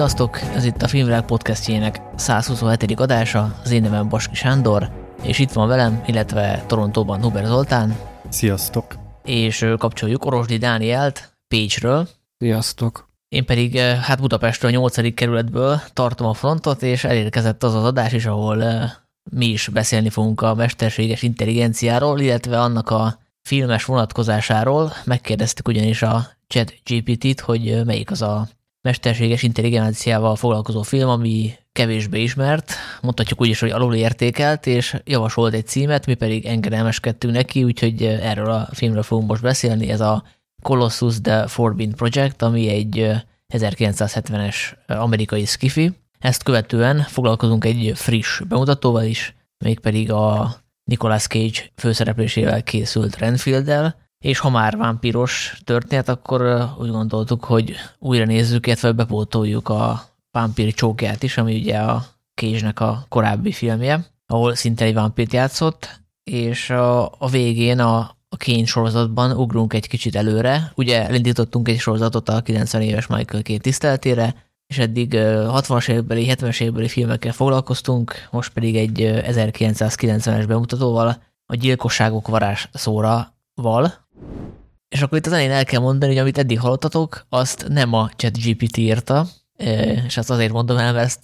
Sziasztok! Ez itt a Filmvilág podcastjének 127. adása, az én nevem Baski Sándor, és itt van velem, illetve Torontóban Huber Zoltán. Sziasztok! És kapcsoljuk Orosdi Dánielt Pécsről. Sziasztok! Én pedig hát Budapestről a 8. kerületből tartom a frontot, és elérkezett az az adás is, ahol mi is beszélni fogunk a mesterséges intelligenciáról, illetve annak a filmes vonatkozásáról. Megkérdeztük ugyanis a chat GPT-t, hogy melyik az a mesterséges intelligenciával foglalkozó film, ami kevésbé ismert, mondhatjuk úgy is, hogy alul értékelt, és javasolt egy címet, mi pedig engedelmeskedtünk neki, úgyhogy erről a filmről fogunk most beszélni, ez a Colossus The Forbidden Project, ami egy 1970-es amerikai skifi. Ezt követően foglalkozunk egy friss bemutatóval is, mégpedig a Nicolas Cage főszereplésével készült Renfield-del, és ha már vámpíros történet, akkor úgy gondoltuk, hogy újra nézzük, illetve bepótoljuk a vámpír csókját is, ami ugye a cage a korábbi filmje, ahol szinte egy vámpírt játszott, és a, a végén a, a Kane sorozatban ugrunk egy kicsit előre. Ugye elindítottunk egy sorozatot a 90 éves Michael Kane tiszteltére, és eddig 60-as évekbeli, 70-es évekbeli filmekkel foglalkoztunk, most pedig egy 1990-es bemutatóval, a gyilkosságok varázs szóra val. És akkor itt az elején el kell mondani, hogy amit eddig hallottatok, azt nem a ChatGPT írta, és ezt azért mondom el, mert ezt,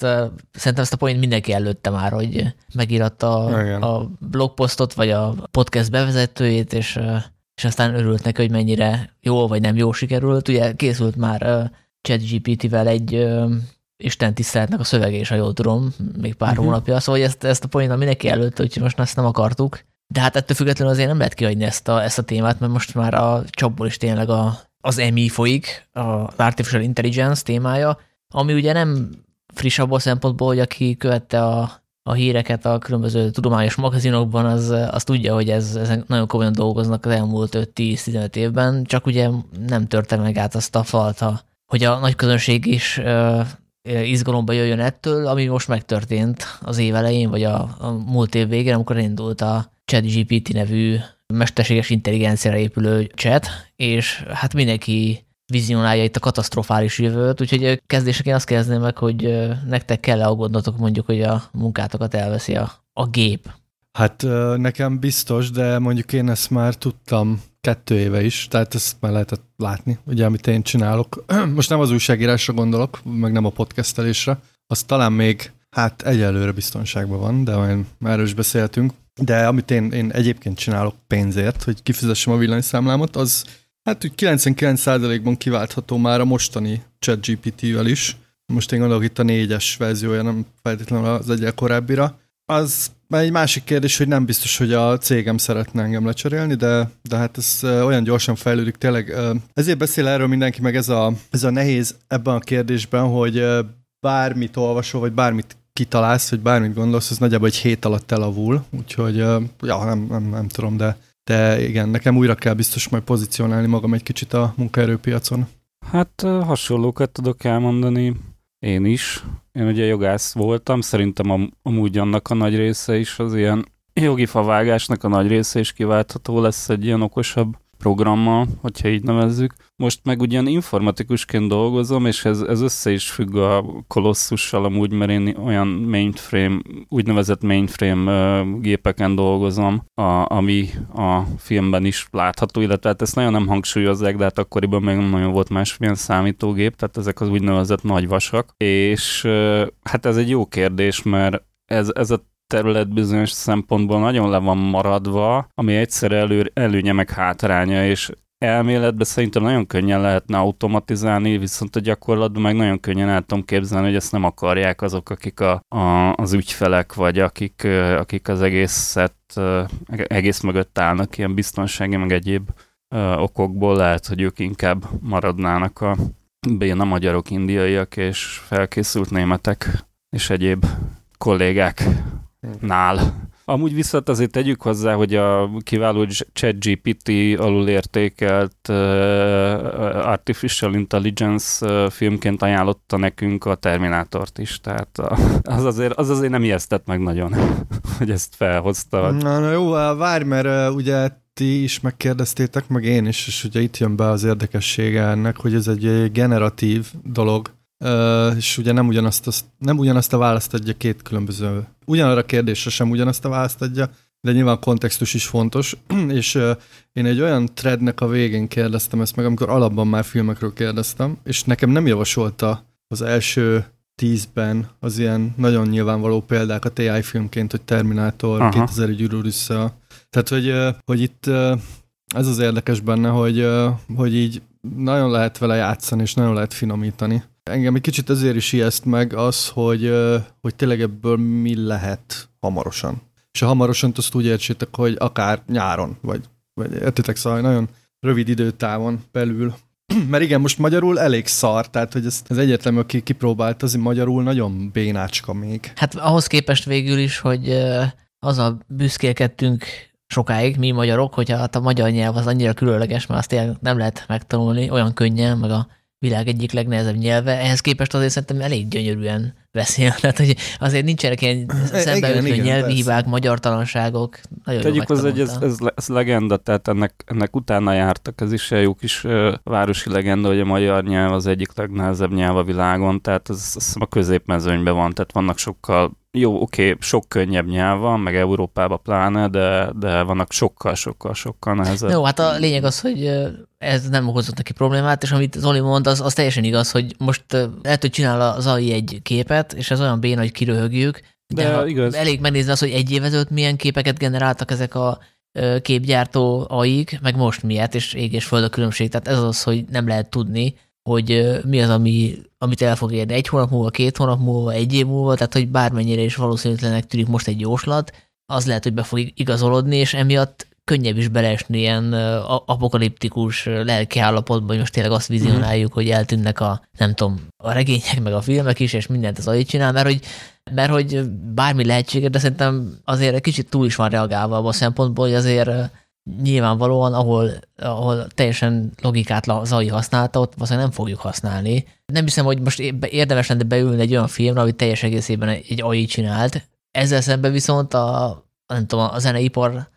szerintem ezt a point mindenki előtte már, hogy megíratta a, a blogposztot, vagy a podcast bevezetőjét, és, és aztán örült neki, hogy mennyire jó vagy nem jó sikerült. Ugye készült már ChatGPT-vel egy Isten tiszteletnek a szövege is, ha jól tudom, még pár uh-huh. hónapja, szóval ezt, ezt a pointot mindenki előtt, úgyhogy most ezt nem akartuk. De hát ettől függetlenül azért nem lehet kihagyni ezt a, ezt a témát, mert most már a csapból is tényleg a, az EMI folyik, az Artificial Intelligence témája, ami ugye nem friss abból szempontból, hogy aki követte a, a híreket a különböző tudományos magazinokban, az, az tudja, hogy ez, ezek nagyon komolyan dolgoznak az elmúlt 5-10-15 évben, csak ugye nem törte meg át azt a falt, hogy a nagy közönség is izgalomba jöjjön ettől, ami most megtörtént az év elején, vagy a, a múlt év végén, amikor indult a ChatGPT nevű mesterséges intelligenciára épülő chat, és hát mindenki vizionálja itt a katasztrofális jövőt, úgyhogy kezdéseként azt kezdném meg, hogy nektek kell-e aggódnotok mondjuk, hogy a munkátokat elveszi a, a gép. Hát nekem biztos, de mondjuk én ezt már tudtam kettő éve is, tehát ezt már lehetett látni, ugye, amit én csinálok. Most nem az újságírásra gondolok, meg nem a podcastelésre, az talán még, hát egyelőre biztonságban van, de már is beszéltünk. De amit én, én egyébként csinálok pénzért, hogy kifizessem a villanyszámlámat, az hát úgy 99%-ban kiváltható már a mostani ChatGPT-vel is. Most én gondolok itt a négyes verziója, nem feltétlenül az egyel korábbira. Az egy másik kérdés, hogy nem biztos, hogy a cégem szeretne engem lecserélni, de, de hát ez olyan gyorsan fejlődik tényleg. Ezért beszél erről mindenki, meg ez a, ez a nehéz ebben a kérdésben, hogy bármit olvasol, vagy bármit kitalálsz, vagy bármit gondolsz, az nagyjából egy hét alatt elavul, úgyhogy ja, nem, nem, nem tudom, de, de igen, nekem újra kell biztos majd pozícionálni magam egy kicsit a munkaerőpiacon. Hát hasonlókat tudok elmondani én is. Én ugye jogász voltam, szerintem am- amúgy annak a nagy része is az ilyen jogi favágásnak a nagy része is kiváltható lesz egy ilyen okosabb programmal, hogyha így nevezzük. Most meg ugyan informatikusként dolgozom, és ez, ez össze is függ a kolosszussal amúgy, mert én olyan mainframe, úgynevezett mainframe gépeken dolgozom, a, ami a filmben is látható, illetve hát ezt nagyon nem hangsúlyozzák, de hát akkoriban még nagyon volt másmilyen számítógép, tehát ezek az úgynevezett nagy vasak. És hát ez egy jó kérdés, mert ez, ez a terület bizonyos szempontból nagyon le van maradva, ami egyszer elő, előnye meg hátránya, és elméletben szerintem nagyon könnyen lehetne automatizálni, viszont a gyakorlatban meg nagyon könnyen el tudom képzelni, hogy ezt nem akarják azok, akik a, a, az ügyfelek, vagy akik, akik az egészet, egész mögött állnak, ilyen biztonsági, meg egyéb okokból. Lehet, hogy ők inkább maradnának a béna magyarok, indiaiak és felkészült németek és egyéb kollégák nál. Amúgy viszont azért tegyük hozzá, hogy a kiváló ChatGPT alul értékelt uh, Artificial Intelligence uh, filmként ajánlotta nekünk a Terminátort is, tehát uh, az, azért, az azért nem ijesztett meg nagyon, hogy ezt felhozta. Na, na jó, várj, mert uh, ugye ti is megkérdeztétek, meg én is, és ugye itt jön be az érdekessége ennek, hogy ez egy generatív dolog, és ugye nem ugyanazt, a, nem ugyanazt a választ adja két különböző, ugyanarra a kérdésre sem ugyanazt a választ adja, de nyilván a kontextus is fontos, és én egy olyan threadnek a végén kérdeztem ezt meg, amikor alapban már filmekről kérdeztem, és nekem nem javasolta az első tízben az ilyen nagyon nyilvánvaló példákat AI filmként, hogy Terminátor, Aha. 2000 gyűrű vissza. Tehát, hogy, hogy itt ez az érdekes benne, hogy, hogy így nagyon lehet vele játszani, és nagyon lehet finomítani. Engem egy kicsit ezért is ijeszt meg az, hogy, hogy tényleg ebből mi lehet hamarosan. És a hamarosan azt úgy értsétek, hogy akár nyáron, vagy, vagy értitek, szóval nagyon rövid időtávon belül. Mert igen, most magyarul elég szar, tehát hogy ez, ez egyetlen, aki kipróbált, az magyarul nagyon bénácska még. Hát ahhoz képest végül is, hogy az a büszkélkedtünk sokáig, mi magyarok, hogyha hát a magyar nyelv az annyira különleges, mert azt nem lehet megtanulni olyan könnyen, meg a világ egyik legnehezebb nyelve, ehhez képest azért szerintem elég gyönyörűen beszél. Tehát, hogy azért nincsenek ilyen e, szembeütő nyelvi hibák, magyartalanságok. Nagyon Tegyük hozzá, hogy ez, ez, ez, legenda, tehát ennek, ennek utána jártak, ez is egy jó kis uh, városi legenda, hogy a magyar nyelv az egyik legnehezebb nyelv a világon, tehát ez, ez a középmezőnyben van, tehát vannak sokkal jó, oké, okay, sok könnyebb nyelv van, meg Európában pláne, de, de vannak sokkal, sokkal, sokkal nehezebb. Jó, hát a lényeg az, hogy ez nem okozott neki problémát, és amit Zoli mond, az, az teljesen igaz, hogy most lehet, hogy csinál az AI egy képet, és ez olyan béna, hogy kiröhögjük, de, de igaz. elég megnézni azt, hogy egy év ezelőtt milyen képeket generáltak ezek a képgyártó AI-k, meg most miért, és ég és föld a különbség. Tehát ez az, hogy nem lehet tudni, hogy mi az, ami, amit el fog érni. Egy hónap múlva, két hónap múlva, egy év múlva, tehát hogy bármennyire is valószínűtlenek tűnik most egy jóslat, az lehet, hogy be fog igazolódni, és emiatt könnyebb is beleesni ilyen apokaliptikus lelki állapotba, hogy most tényleg azt vizionáljuk, hogy eltűnnek a, nem tudom, a regények, meg a filmek is, és mindent az agyit csinál, mert hogy, mert hogy bármi lehetséges, de szerintem azért egy kicsit túl is van reagálva abban a szempontból, hogy azért nyilvánvalóan, ahol, ahol teljesen logikát az AI használta, ott valószínűleg nem fogjuk használni. Nem hiszem, hogy most érdemes lenne beülni egy olyan filmre, amit teljes egészében egy AI csinált. Ezzel szemben viszont a, nem tudom, a zeneipar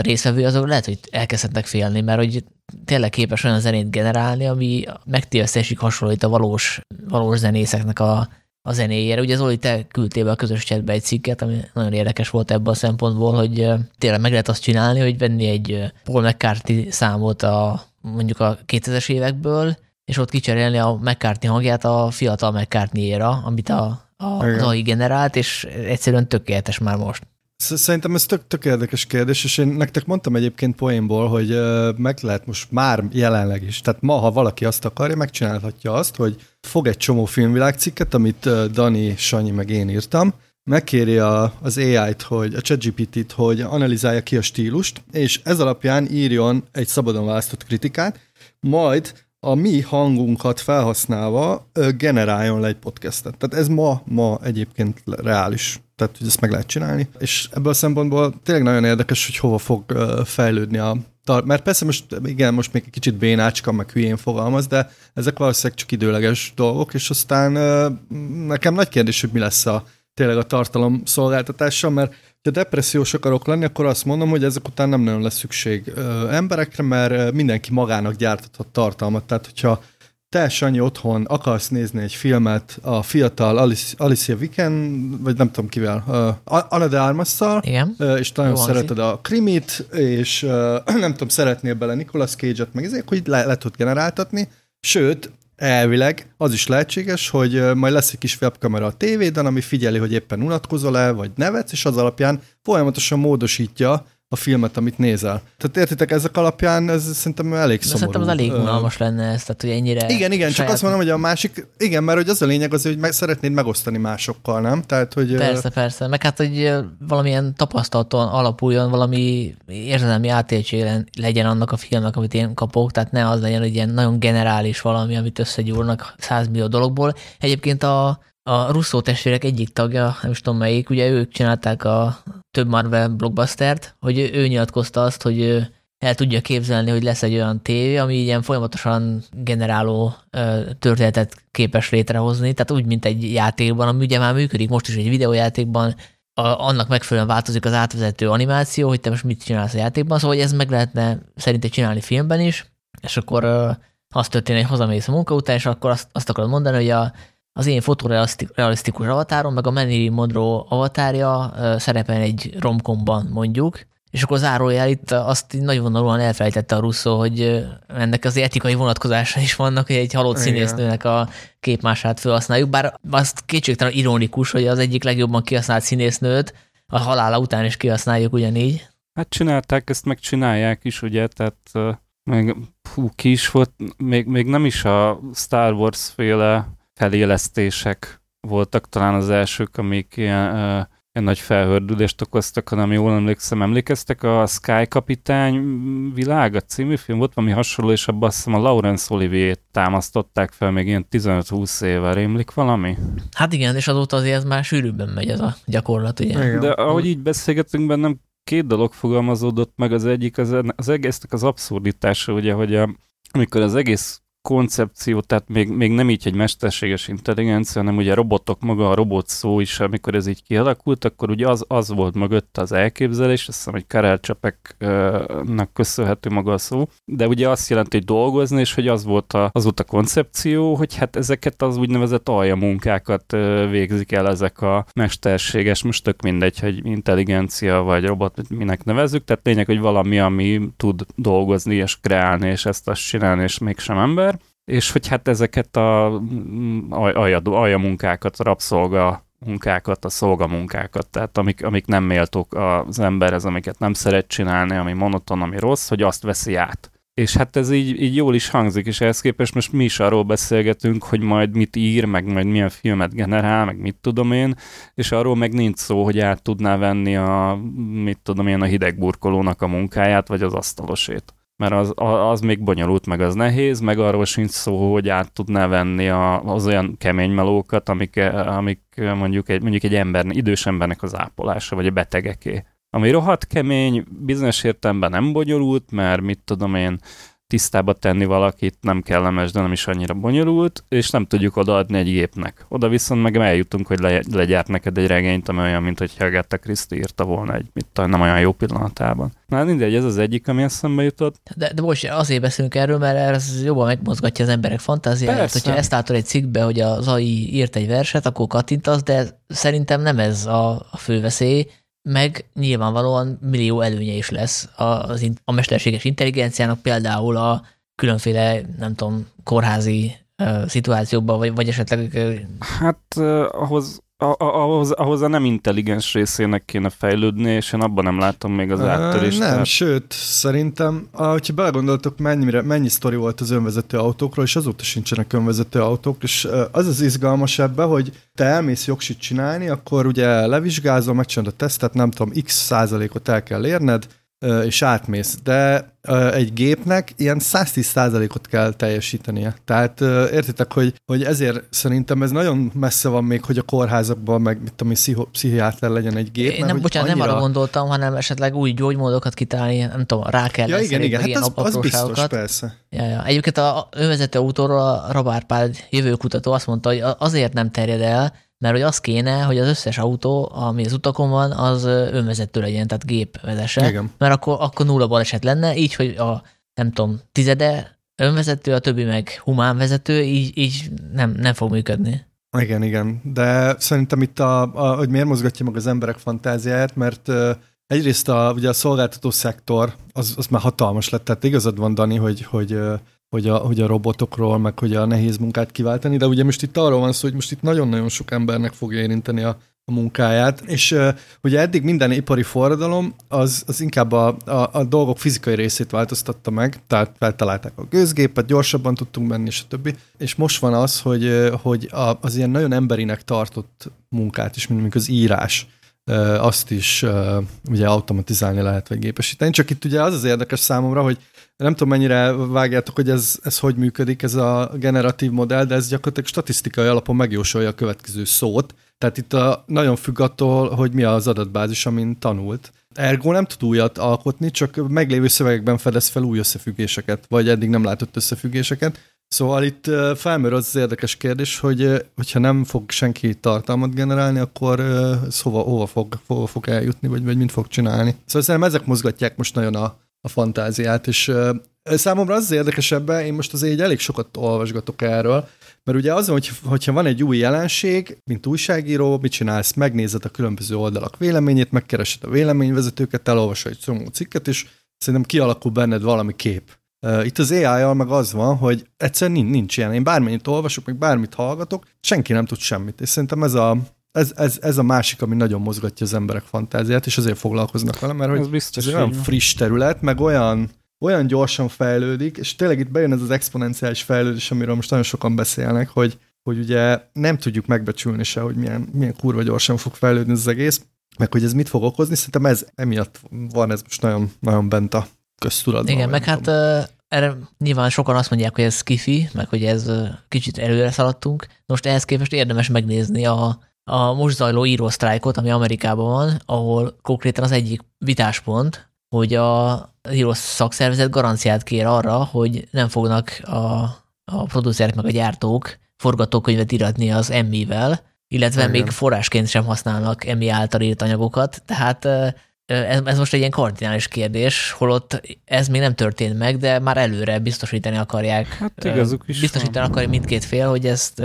részvevő, azok lehet, hogy elkezdhetnek félni, mert hogy tényleg képes olyan zenét generálni, ami megtévesztésig hasonlít a valós, valós zenészeknek a, a zenéjére. Ugye Zoli, te küldtél be a közös chatbe egy cikket, ami nagyon érdekes volt ebből a szempontból, hogy tényleg meg lehet azt csinálni, hogy venni egy Paul McCartney számot a mondjuk a 2000-es évekből, és ott kicserélni a McCartney hangját a fiatal McCartney-ra, amit a, a, az AI generált, és egyszerűen tökéletes már most. Szerintem ez tök, tök érdekes kérdés, és én nektek mondtam egyébként poénból, hogy meg lehet most már jelenleg is. Tehát ma, ha valaki azt akarja, megcsinálhatja azt, hogy fog egy csomó filmvilágcikket, amit Dani, Sanyi meg én írtam, megkéri a, az AI-t, hogy a ChatGPT-t, hogy analizálja ki a stílust, és ez alapján írjon egy szabadon választott kritikát, majd a mi hangunkat felhasználva generáljon le egy podcastet. Tehát ez ma, ma egyébként reális. Tehát, hogy ezt meg lehet csinálni. És ebből a szempontból tényleg nagyon érdekes, hogy hova fog fejlődni a mert persze most, igen, most még egy kicsit bénácska, meg hülyén fogalmaz, de ezek valószínűleg csak időleges dolgok, és aztán nekem nagy kérdés, hogy mi lesz a tényleg a tartalom szolgáltatással, mert ha depressziós akarok lenni, akkor azt mondom, hogy ezek után nem nagyon lesz szükség ö, emberekre, mert mindenki magának gyártathat tartalmat. Tehát, hogyha te, Sanyi, otthon akarsz nézni egy filmet a fiatal Alice, Alicia Viken, vagy nem tudom kivel, uh, Anna de armas Igen. Uh, és nagyon Jó szereted a krimit, és uh, nem tudom, szeretnél bele Nicolas Cage-et, meg ezért, hogy le, le tud generáltatni, sőt, Elvileg az is lehetséges, hogy majd lesz egy kis webkamera a tévéden, ami figyeli, hogy éppen unatkozol-e, vagy nevetsz, és az alapján folyamatosan módosítja a filmet, amit nézel. Tehát értitek, ezek alapján ez szerintem elég szomorú. Szerintem az elég unalmas lenne ez, tehát hogy ennyire... Igen, igen, saját... csak azt mondom, hogy a másik, igen, mert hogy az a lényeg az, hogy meg szeretnéd megosztani másokkal, nem? Tehát, hogy... Persze, persze, meg hát, hogy valamilyen tapasztalaton alapuljon, valami érzelmi átéltség legyen annak a filmnek, amit én kapok, tehát ne az legyen, hogy ilyen nagyon generális valami, amit összegyúrnak százmillió dologból. Egyébként a, a Russo testvérek egyik tagja, nem is tudom melyik, ugye ők csinálták a több Marvel blockbustert, hogy ő nyilatkozta azt, hogy el tudja képzelni, hogy lesz egy olyan tévé, ami ilyen folyamatosan generáló történetet képes létrehozni, tehát úgy, mint egy játékban, ami ugye már működik most is egy videójátékban, a, annak megfelelően változik az átvezető animáció, hogy te most mit csinálsz a játékban, szóval hogy ez meg lehetne szerintem csinálni filmben is, és akkor az történik, hogy hazamész a munka után, és akkor azt, azt akarod mondani, hogy a az én fotorealisztikus avatárom, meg a Manny Monroe avatárja szerepel egy romkomban mondjuk, és akkor zárójel itt azt nagyon vonalúan elfelejtette a Russo, hogy ennek az etikai vonatkozása is vannak, hogy egy halott Igen. színésznőnek a képmását felhasználjuk, bár azt kétségtelen ironikus, hogy az egyik legjobban kihasznált színésznőt a halála után is kihasználjuk ugyanígy. Hát csinálták, ezt meg csinálják is, ugye, tehát meg hú, ki is volt, még, még nem is a Star Wars féle felélesztések voltak talán az elsők, amik ilyen, uh, ilyen nagy felhördülést okoztak, hanem jól emlékszem, emlékeztek a Sky Kapitány világa című film, volt valami hasonló, és abban azt hiszem a Laurence Olivier támasztották fel még ilyen 15-20 éve, rémlik valami? Hát igen, és azóta azért ez már sűrűbben megy ez a gyakorlat, ugye? De ahogy így beszélgetünk bennem, két dolog fogalmazódott meg, az egyik az, az egésznek az abszurditása, ugye, hogy a, amikor az egész koncepció, tehát még, még nem így egy mesterséges intelligencia, hanem ugye robotok maga, a robot szó is, amikor ez így kialakult, akkor ugye az, az volt mögött az elképzelés, azt hiszem, hogy Karel Csepeknek köszönhető maga a szó, de ugye azt jelenti, hogy dolgozni, és hogy az volt a, az volt a koncepció, hogy hát ezeket az úgynevezett aljamunkákat végzik el ezek a mesterséges, most tök mindegy, hogy intelligencia vagy robot, minek nevezzük, tehát lényeg, hogy valami, ami tud dolgozni és kreálni, és ezt azt csinálni, és mégsem ember, és hogy hát ezeket a mm, alja, munkákat, a rabszolga munkákat, a szolgamunkákat, tehát amik, amik nem méltók az emberhez, amiket nem szeret csinálni, ami monoton, ami rossz, hogy azt veszi át. És hát ez így, így jól is hangzik, és ehhez képest most mi is arról beszélgetünk, hogy majd mit ír, meg majd milyen filmet generál, meg mit tudom én, és arról meg nincs szó, hogy át tudná venni a, mit tudom én, a hidegburkolónak a munkáját, vagy az asztalosét mert az, az még bonyolult, meg az nehéz, meg arról sincs szó, hogy át tudná venni a, az olyan kemény melókat, amik, amik mondjuk egy, mondjuk egy ember, idős embernek az ápolása, vagy a betegeké. Ami rohadt kemény, bizonyos értelemben nem bonyolult, mert mit tudom én, tisztába tenni valakit nem kellemes, de nem is annyira bonyolult, és nem tudjuk odaadni egy gépnek. Oda viszont meg eljutunk, hogy le, legyárt neked egy regényt, ami olyan, mint hogy Agatha Christie írta volna egy, mit tudom, nem olyan jó pillanatában. Na mindegy, ez az egyik, ami eszembe jutott. De, de most azért beszélünk erről, mert ez jobban megmozgatja az emberek fantáziáját. Hogyha ezt látod egy cikkbe, hogy az AI írt egy verset, akkor kattintasz, de szerintem nem ez a, a fő veszély, meg nyilvánvalóan millió előnye is lesz az, a mesterséges intelligenciának, például a különféle, nem tudom, kórházi szituációkban, vagy, vagy esetleg... Hát uh, ahhoz ahhoz, ahhoz a nem intelligens részének kéne fejlődni, és én abban nem látom még az áttörést. Nem, tehát... sőt, szerintem, hogyha belegondoltok, mennyire, mennyi sztori volt az önvezető autókról, és azóta sincsenek önvezető autók, és az az izgalmas ebbe, hogy te elmész jogsit csinálni, akkor ugye levizsgázol, megcsinálod a tesztet, nem tudom, x százalékot el kell érned, és átmész. De egy gépnek ilyen 110%-ot kell teljesítenie. Tehát értitek, hogy, hogy ezért szerintem ez nagyon messze van még, hogy a kórházakban meg mit tudom, pszichiáter legyen egy gép. Én nem, bocsánat, annyira... nem arra gondoltam, hanem esetleg új gyógymódokat kitalálni, nem tudom, rá kell ja, igen, igen, hát az, az biztos, persze. Ja, ja. Egyébként a önvezető autóról a Rabárpád jövőkutató azt mondta, hogy azért nem terjed el, mert hogy az kéne, hogy az összes autó, ami az utakon van, az önvezető legyen, tehát gép vezesse, Igen. mert akkor, akkor nulla baleset lenne, így, hogy a nem tudom, tizede önvezető, a többi meg humán vezető, így, így nem, nem fog működni. Igen, igen. De szerintem itt, a, a, hogy miért mozgatja meg az emberek fantáziáját, mert uh, egyrészt a, ugye a szolgáltató szektor az, az már hatalmas lett, tehát igazad van, Dani, hogy, hogy uh, hogy a, hogy a robotokról, meg hogy a nehéz munkát kiváltani, de ugye most itt arról van szó, hogy most itt nagyon-nagyon sok embernek fogja érinteni a, a munkáját, és uh, ugye eddig minden ipari forradalom az, az inkább a, a, a dolgok fizikai részét változtatta meg, tehát feltalálták a gőzgépet, gyorsabban tudtunk menni, és többi, és most van az, hogy, hogy a, az ilyen nagyon emberinek tartott munkát is, mint az írás, azt is ugye automatizálni lehet, vagy gépesíteni, csak itt ugye az az érdekes számomra, hogy nem tudom, mennyire vágjátok, hogy ez, ez hogy működik, ez a generatív modell, de ez gyakorlatilag statisztikai alapon megjósolja a következő szót. Tehát itt a, nagyon függ attól, hogy mi az adatbázis, amin tanult. Ergo nem tud újat alkotni, csak meglévő szövegekben fedez fel új összefüggéseket, vagy eddig nem látott összefüggéseket. Szóval itt felmerül az, az érdekes kérdés, hogy hogyha nem fog senki tartalmat generálni, akkor ez hova, hova, fog, hova fog eljutni, vagy, vagy mint fog csinálni. Szóval szerintem ezek mozgatják most nagyon a, a fantáziát, és Számomra az, az érdekesebb, én most azért elég sokat olvasgatok erről, mert ugye az, hogy, hogyha van egy új jelenség, mint újságíró, mit csinálsz? Megnézed a különböző oldalak véleményét, megkeresed a véleményvezetőket, elolvasod egy csomó cikket, és szerintem kialakul benned valami kép. Itt az AI-jal meg az van, hogy egyszerűen nincs, nincs ilyen. Én bármennyit olvasok, meg bármit hallgatok, senki nem tud semmit. És szerintem ez a, ez, ez, ez a másik, ami nagyon mozgatja az emberek fantáziát, és azért foglalkoznak vele, mert hogy ez, biztos, ez olyan friss terület, meg olyan, olyan gyorsan fejlődik, és tényleg itt bejön ez az exponenciális fejlődés, amiről most nagyon sokan beszélnek, hogy, hogy ugye nem tudjuk megbecsülni se, hogy milyen, milyen kurva gyorsan fog fejlődni az egész, meg hogy ez mit fog okozni, szerintem ez emiatt van ez most nagyon, nagyon bent a köztudatban. Igen, meg hát uh, erre nyilván sokan azt mondják, hogy ez kifi, meg hogy ez uh, kicsit előre szaladtunk. Most ehhez képest érdemes megnézni a, a most zajló írósztrájkot, ami Amerikában van, ahol konkrétan az egyik vitáspont, hogy a író szakszervezet garanciát kér arra, hogy nem fognak a, a producerek meg a gyártók forgatókönyvet iratni az emmivel, illetve Igen. még forrásként sem használnak emmi által írt anyagokat, tehát ez, ez most egy ilyen kardinális kérdés, holott ez még nem történt meg, de már előre biztosítani akarják. Hát igazuk is Biztosítani van. akarja mindkét fél, hogy ezt,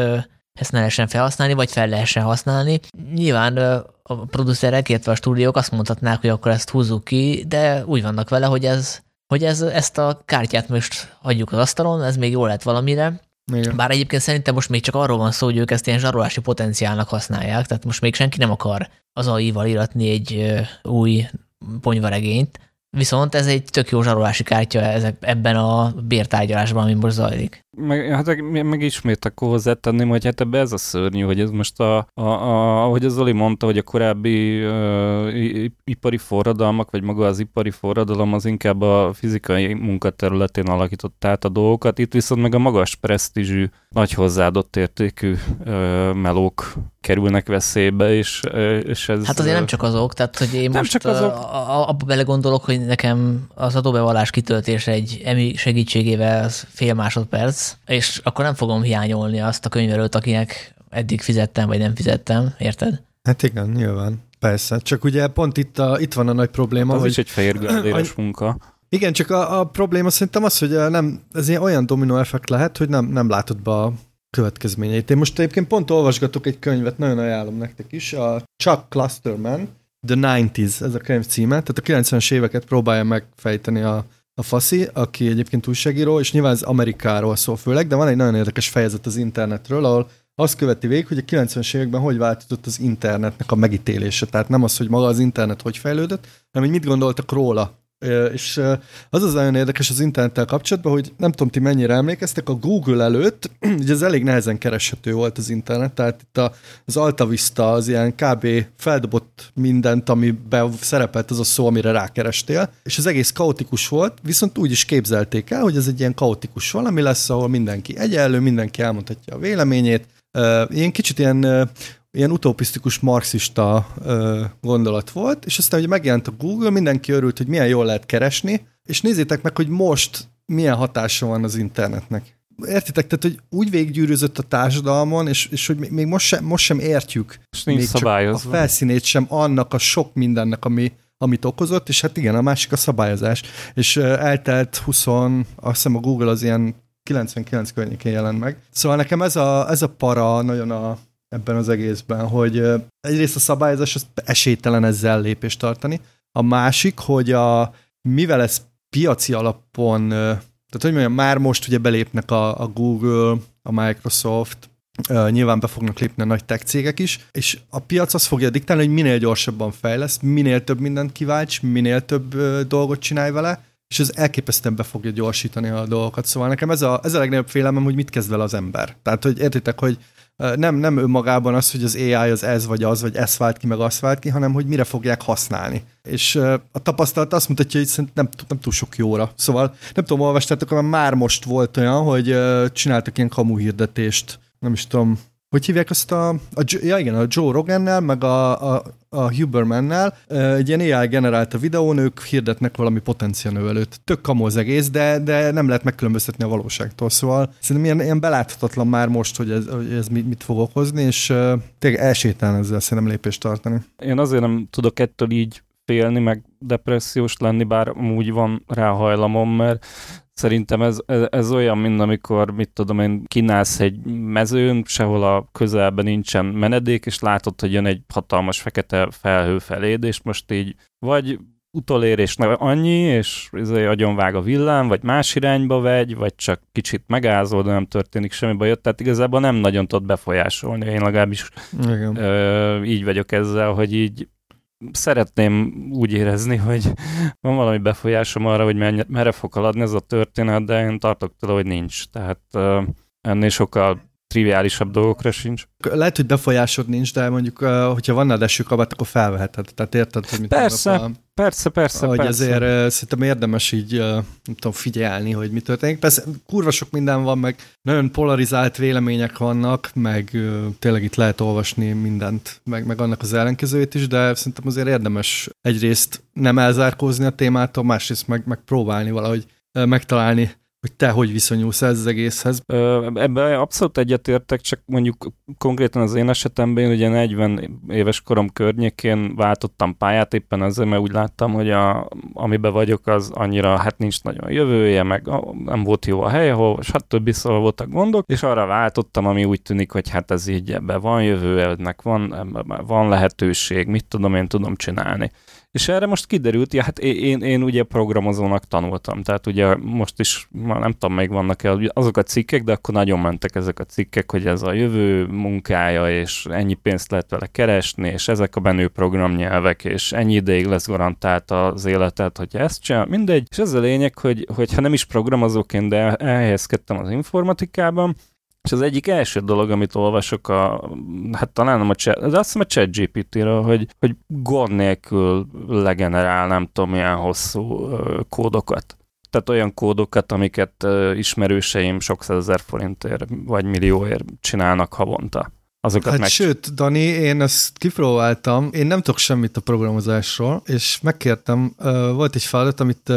ezt ne lehessen felhasználni, vagy fel lehessen használni. Nyilván a producerek, illetve a stúdiók azt mondhatnák, hogy akkor ezt húzzuk ki, de úgy vannak vele, hogy ez, hogy ez, ezt a kártyát most hagyjuk az asztalon, ez még jó lett valamire, igen. Bár egyébként szerintem most még csak arról van szó, hogy ők ezt ilyen zsarolási potenciálnak használják, tehát most még senki nem akar az AI-val iratni egy új ponyvaregényt, Viszont ez egy tök jó zsarolási kártya ezek, ebben a bértárgyalásban, ami most zajlik. Meg, hát meg ismét akkor hozzátenném, hogy hát ebbe ez a szörnyű, hogy ez most a, a, a ahogy az Zoli mondta, hogy a korábbi uh, ipari forradalmak, vagy maga az ipari forradalom az inkább a fizikai munkaterületén alakított át a dolgokat, itt viszont meg a magas presztízsű, nagy hozzáadott értékű uh, melók kerülnek veszélybe, és, és ez... Hát azért nem csak azok, tehát hogy én nem most csak azok. abba belegondolok, hogy nekem az adóbevallás kitöltése egy emi segítségével fél másodperc, és akkor nem fogom hiányolni azt a könyvelőt, akinek eddig fizettem, vagy nem fizettem, érted? Hát igen, nyilván. Persze, csak ugye pont itt, a, itt van a nagy probléma, hát az hogy... is egy fehér munka. Igen, csak a, a probléma szerintem az, hogy nem, ez ilyen olyan dominó effekt lehet, hogy nem, nem látod be a következményeit. Én most egyébként pont olvasgatok egy könyvet, nagyon ajánlom nektek is, a Chuck Clusterman, The 90s, ez a könyv címe, tehát a 90-es éveket próbálja megfejteni a, a Faszi, aki egyébként újságíró, és nyilván ez Amerikáról szól főleg, de van egy nagyon érdekes fejezet az internetről, ahol azt követi végig, hogy a 90-es években hogy változott az internetnek a megítélése. Tehát nem az, hogy maga az internet hogy fejlődött, hanem hogy mit gondoltak róla és az az nagyon érdekes az internettel kapcsolatban, hogy nem tudom, ti mennyire emlékeztek, a Google előtt, ugye ez elég nehezen kereshető volt az internet, tehát itt az AltaVista az ilyen kb. feldobott mindent, amiben szerepelt az a szó, amire rákerestél, és az egész kaotikus volt, viszont úgy is képzelték el, hogy ez egy ilyen kaotikus valami lesz, ahol mindenki egyenlő, mindenki elmondhatja a véleményét, Ilyen kicsit ilyen ilyen utopisztikus marxista ö, gondolat volt, és aztán, hogy megjelent a Google, mindenki örült, hogy milyen jól lehet keresni, és nézzétek meg, hogy most milyen hatása van az internetnek. Értitek? Tehát, hogy úgy végiggyűrűzött a társadalmon, és, és hogy még most sem, most sem értjük és még szabályozva. a felszínét sem annak a sok mindennek, ami, amit okozott, és hát igen, a másik a szabályozás. És eltelt 20, azt hiszem a Google az ilyen 99 környékén jelent meg. Szóval nekem ez a, ez a para nagyon a, ebben az egészben, hogy egyrészt a szabályozás az esélytelen ezzel lépést tartani, a másik, hogy a, mivel ez piaci alapon, tehát hogy mondjam, már most ugye belépnek a, a Google, a Microsoft, nyilván be fognak lépni a nagy tech cégek is, és a piac azt fogja diktálni, hogy minél gyorsabban fejlesz, minél több mindent kiválts, minél több dolgot csinálj vele, és ez elképesztően be fogja gyorsítani a dolgokat. Szóval nekem ez a, ez a legnagyobb félelmem, hogy mit kezd vele az ember. Tehát, hogy értitek, hogy nem, nem önmagában az, hogy az AI az ez vagy az, vagy ez vált ki, meg azt vált ki, hanem hogy mire fogják használni. És a tapasztalat azt mutatja, hogy nem, nem túl sok jóra. Szóval nem tudom, olvastátok, mert már most volt olyan, hogy csináltak ilyen kamu hirdetést, nem is tudom, hogy hívják azt a, a ja igen, a Joe Rogannel, meg a, a, a Hubermannel, egy ilyen AI generált a videón, ők hirdetnek valami potenciálnövelőt. Tök kamu az egész, de, de nem lehet megkülönböztetni a valóságtól. Szóval szerintem ilyen, ilyen beláthatatlan már most, hogy ez, hogy ez mit, mit fog okozni, és uh, tényleg elsétálni ezzel szerintem lépést tartani. Én azért nem tudok ettől így félni, meg depressziós lenni, bár úgy van rá hajlamom, mert Szerintem ez, ez, ez olyan, mint amikor, mit tudom én, kínálsz egy mezőn, sehol a közelben nincsen menedék, és látod, hogy jön egy hatalmas fekete felhő feléd, és most így vagy utolér és annyi, és izé agyonvág a villám, vagy más irányba vegy, vagy csak kicsit megázol, de nem történik semmi baj. Tehát igazából nem nagyon tud befolyásolni. Én legalábbis Igen. Ö, így vagyok ezzel, hogy így szeretném úgy érezni, hogy van valami befolyásom arra, hogy merre fog haladni ez a történet, de én tartok tőle, hogy nincs. Tehát ennél sokkal triviálisabb dolgokra sincs. Lehet, hogy befolyásod nincs, de mondjuk, hogyha van nálad esőkabát, akkor felveheted. Tehát érted, hogy mit Persze, a, persze, persze. Hogy persze. azért szerintem érdemes így, nem tudom, figyelni, hogy mi történik. Persze kurva sok minden van, meg nagyon polarizált vélemények vannak, meg tényleg itt lehet olvasni mindent, meg, meg annak az ellenkezőjét is, de szerintem azért érdemes egyrészt nem elzárkózni a témától, másrészt meg, meg próbálni valahogy megtalálni hogy te hogy viszonyulsz ez az egészhez? Ebben abszolút egyetértek, csak mondjuk konkrétan az én esetemben ugye 40 éves korom környékén váltottam pályát éppen azért, mert úgy láttam, hogy a, amiben vagyok, az annyira hát nincs nagyon jövője, meg nem volt jó a hely, ahol, stb. szóval voltak gondok, és arra váltottam, ami úgy tűnik, hogy hát ez így ebben van jövő, ennek van, van lehetőség, mit tudom én tudom csinálni. És erre most kiderült, ja, hát én, én, ugye programozónak tanultam, tehát ugye most is, nem tudom, még vannak el azok a cikkek, de akkor nagyon mentek ezek a cikkek, hogy ez a jövő munkája, és ennyi pénzt lehet vele keresni, és ezek a benő programnyelvek, és ennyi ideig lesz garantált az életet, hogy ezt csinál, mindegy. És ez a lényeg, hogy, hogy ha nem is programozóként, de elhelyezkedtem az informatikában, és az egyik első dolog, amit olvasok, a, hát talán nem a chat, de azt hiszem a chat GPT-ről, hogy, hogy gond nélkül legenerál nem tudom milyen hosszú kódokat. Tehát olyan kódokat, amiket ismerőseim sok százezer forintért vagy millióért csinálnak havonta azokat hát meg... sőt, Dani, én ezt kipróbáltam, én nem tudok semmit a programozásról, és megkértem, volt egy feladat, amit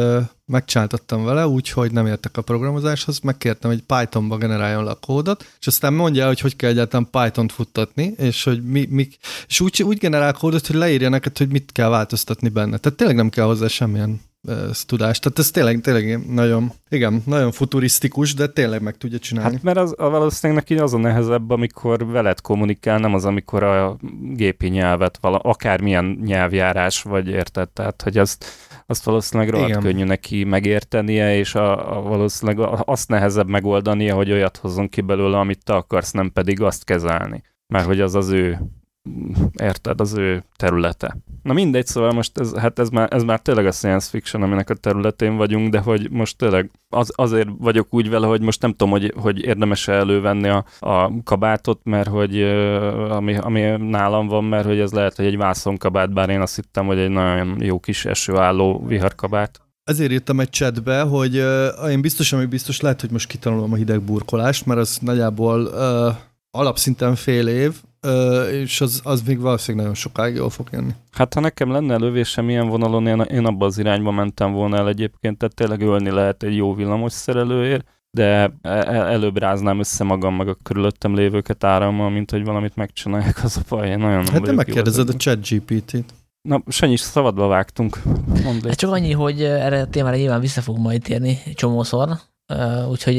megcsináltattam vele, úgyhogy nem értek a programozáshoz, megkértem, hogy Pythonba generáljon le a kódot, és aztán mondja el, hogy hogy kell egyáltalán Python-t futtatni, és hogy mi, mi és úgy, úgy generál kódot, hogy leírja neked, hogy mit kell változtatni benne. Tehát tényleg nem kell hozzá semmilyen ez tudás. Tehát ez tényleg, tényleg nagyon, igen, nagyon futurisztikus, de tényleg meg tudja csinálni. Hát mert az, a valószínűleg neki az a nehezebb, amikor veled kommunikál, nem az, amikor a gépi nyelvet, vala, akármilyen nyelvjárás vagy érted, tehát hogy azt, azt valószínűleg rohadt könnyű neki megértenie, és a, a valószínűleg azt nehezebb megoldania, hogy olyat hozzon ki belőle, amit te akarsz, nem pedig azt kezelni. Mert hogy az az ő érted, az ő területe. Na mindegy, szóval most ez, hát ez már, ez már tényleg a science fiction, aminek a területén vagyunk, de hogy most tényleg az, azért vagyok úgy vele, hogy most nem tudom, hogy, hogy érdemes -e elővenni a, a kabátot, mert hogy ami, ami nálam van, mert hogy ez lehet, hogy egy vászonkabát, bár én azt hittem, hogy egy nagyon jó kis esőálló viharkabát. Ezért írtam egy chatbe, hogy uh, én biztos, ami biztos lehet, hogy most kitanulom a hideg burkolást, mert az nagyjából uh, alapszinten fél év, és az, az még valószínűleg nagyon sokáig jól fog jönni. Hát ha nekem lenne lövésem ilyen vonalon, én, én abba az irányba mentem volna el egyébként, tehát tényleg ölni lehet egy jó villamos szerelőért, de e, e, előbb ráznám össze magam meg a körülöttem lévőket árammal, mint hogy valamit megcsinálják, az a baj. Én nagyon hát te megkérdezed a chat GPT-t. Na, Sanyi, szabadba vágtunk. Hát csak annyi, hogy erre a témára nyilván vissza fog majd térni csomószor, úgyhogy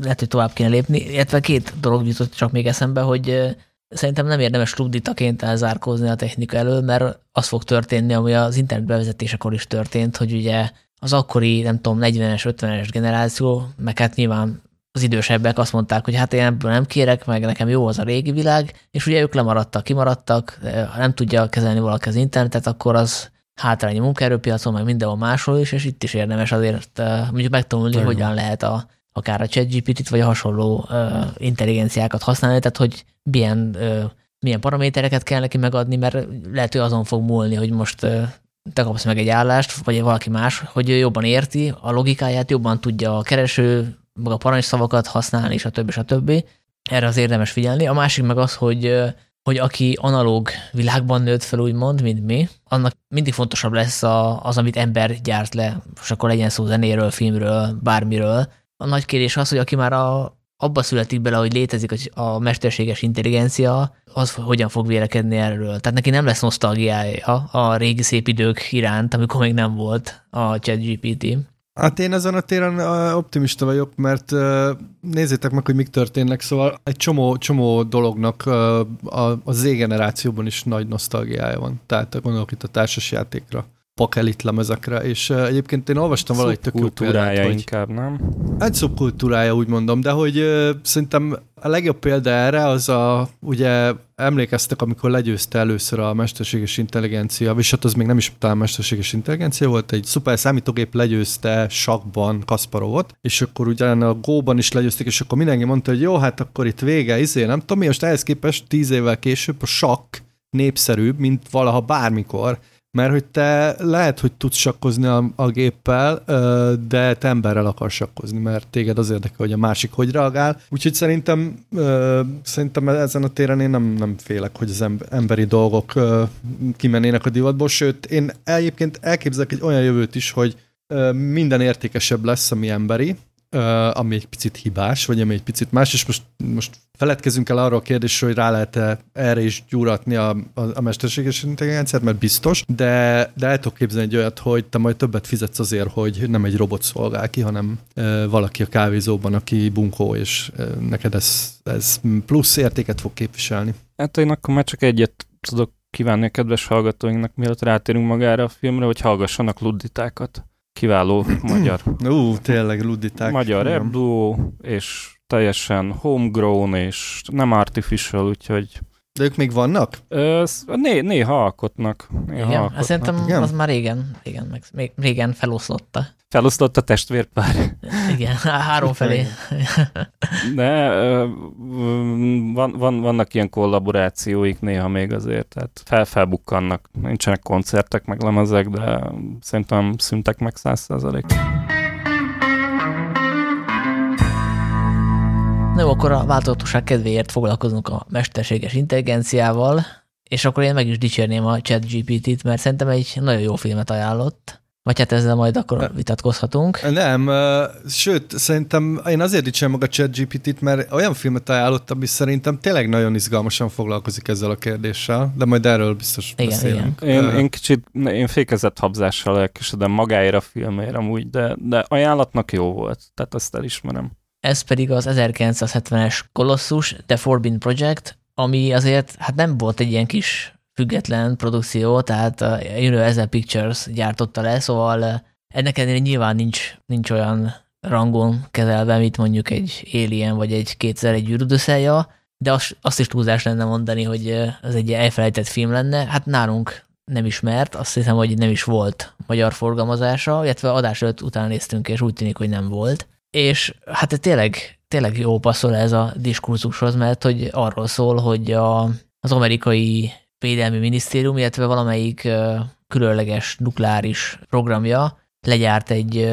lehet, hogy tovább kéne lépni, illetve két dolog jutott csak még eszembe, hogy szerintem nem érdemes klubditaként elzárkózni a technika elől, mert az fog történni, ami az internet bevezetésekor is történt, hogy ugye az akkori, nem tudom, 40-es, 50-es generáció, meg hát nyilván az idősebbek azt mondták, hogy hát én ebből nem kérek, meg nekem jó az a régi világ, és ugye ők lemaradtak, kimaradtak, ha nem tudja kezelni valaki az internetet, akkor az hátrány a munkaerőpiacon, meg mindenhol máshol is, és itt is érdemes azért eh, mondjuk megtanulni, hogy hogyan lehet a akár a ChatGPT-t, vagy a hasonló uh, intelligenciákat használni, tehát hogy milyen, uh, milyen paramétereket kell neki megadni, mert lehet, hogy azon fog múlni, hogy most uh, te kapsz meg egy állást, vagy valaki más, hogy jobban érti a logikáját, jobban tudja a kereső, meg a parancsszavakat használni, és a többi, és a többi. Erre az érdemes figyelni. A másik meg az, hogy hogy aki analóg világban nőtt fel, úgymond, mint mi, annak mindig fontosabb lesz a, az, amit ember gyárt le, és akkor legyen szó zenéről, filmről, bármiről, a nagy kérdés az, hogy aki már a abba születik bele, hogy létezik a mesterséges intelligencia, az hogyan fog vélekedni erről. Tehát neki nem lesz nosztalgiája a régi szép idők iránt, amikor még nem volt a ChatGPT. Hát én ezen a téren optimista vagyok, mert nézzétek meg, hogy mik történnek, szóval egy csomó, csomó dolognak a Z generációban is nagy nosztalgiája van. Tehát gondolok itt a társasjátékra pakelit lemezekre, és uh, egyébként én olvastam valahogy tök jó példát, hogy... inkább, nem? Egy szubkultúrája, úgy mondom, de hogy uh, szerintem a legjobb példa erre az a, ugye emlékeztek, amikor legyőzte először a mesterséges intelligencia, és hát az még nem is talán mesterséges intelligencia volt, egy szuper számítógép legyőzte sakban Kasparovot, és akkor ugyan a Go-ban is legyőzték, és akkor mindenki mondta, hogy jó, hát akkor itt vége, izé, nem tudom most ehhez képest tíz évvel később a sakk népszerűbb, mint valaha bármikor, mert hogy te lehet, hogy tudsz sakkozni a, a géppel, de te emberrel akarsz sakkozni, mert téged az érdekel, hogy a másik hogy reagál. Úgyhogy szerintem, szerintem ezen a téren én nem, nem félek, hogy az emberi dolgok kimennének a divatból, sőt, én egyébként elképzelek egy olyan jövőt is, hogy minden értékesebb lesz, ami emberi, ami egy picit hibás, vagy ami egy picit más, és most, most feledkezünk el arról a kérdésről, hogy rá lehet-e erre is gyúratni a, a, a mesterséges intelligenciát, mert biztos, de, de el tudok képzelni egy olyat, hogy te majd többet fizetsz azért, hogy nem egy robot szolgál ki, hanem e, valaki a kávézóban, aki bunkó, és e, neked ez, ez plusz értéket fog képviselni. Hát én akkor már csak egyet tudok kívánni a kedves hallgatóinknak, mielőtt rátérünk magára a filmre, hogy hallgassanak ludditákat kiváló magyar. Ú, tényleg luditák. Magyar Ebdo, és teljesen homegrown, és nem artificial, úgyhogy de ők még vannak? Ö, né, néha alkotnak. Néha igen, alkotnak. szerintem igen. az már régen, régen, meg, még régen feloszlotta. Felosztott a testvérpár. Igen, három felé. De van, van, vannak ilyen kollaborációik néha még azért, tehát fel, felbukkannak. Nincsenek koncertek, meg lemezek, de szerintem szüntek meg száz százalék. Na akkor a változatosság kedvéért foglalkozunk a mesterséges intelligenciával, és akkor én meg is dicsérném a ChatGPT-t, mert szerintem egy nagyon jó filmet ajánlott. Vagy hát ezzel majd akkor vitatkozhatunk. Nem, sőt, szerintem én azért dicsérem meg a ChatGPT-t, mert olyan filmet ajánlott, ami szerintem tényleg nagyon izgalmasan foglalkozik ezzel a kérdéssel, de majd erről biztos igen, beszélünk. Igen. Én, én kicsit, én fékezett habzással elkesedem magáért a filmért amúgy, de, de ajánlatnak jó volt, tehát ezt elismerem. Ez pedig az 1970-es Colossus The Forbidden Project, ami azért hát nem volt egy ilyen kis független produkció, tehát a Universal Pictures gyártotta le, szóval ennek ennél nyilván nincs, nincs olyan rangon kezelve, mint mondjuk egy Alien vagy egy 2001 űrudöszelja, de azt, azt is túlzás lenne mondani, hogy ez egy elfelejtett film lenne. Hát nálunk nem ismert, azt hiszem, hogy nem is volt magyar forgalmazása, illetve adás előtt utána néztünk, és úgy tűnik, hogy nem volt. És hát tényleg, tényleg jó passzol ez a diskurzushoz, mert hogy arról szól, hogy a, az amerikai Védelmi Minisztérium, illetve valamelyik különleges nukleáris programja legyárt egy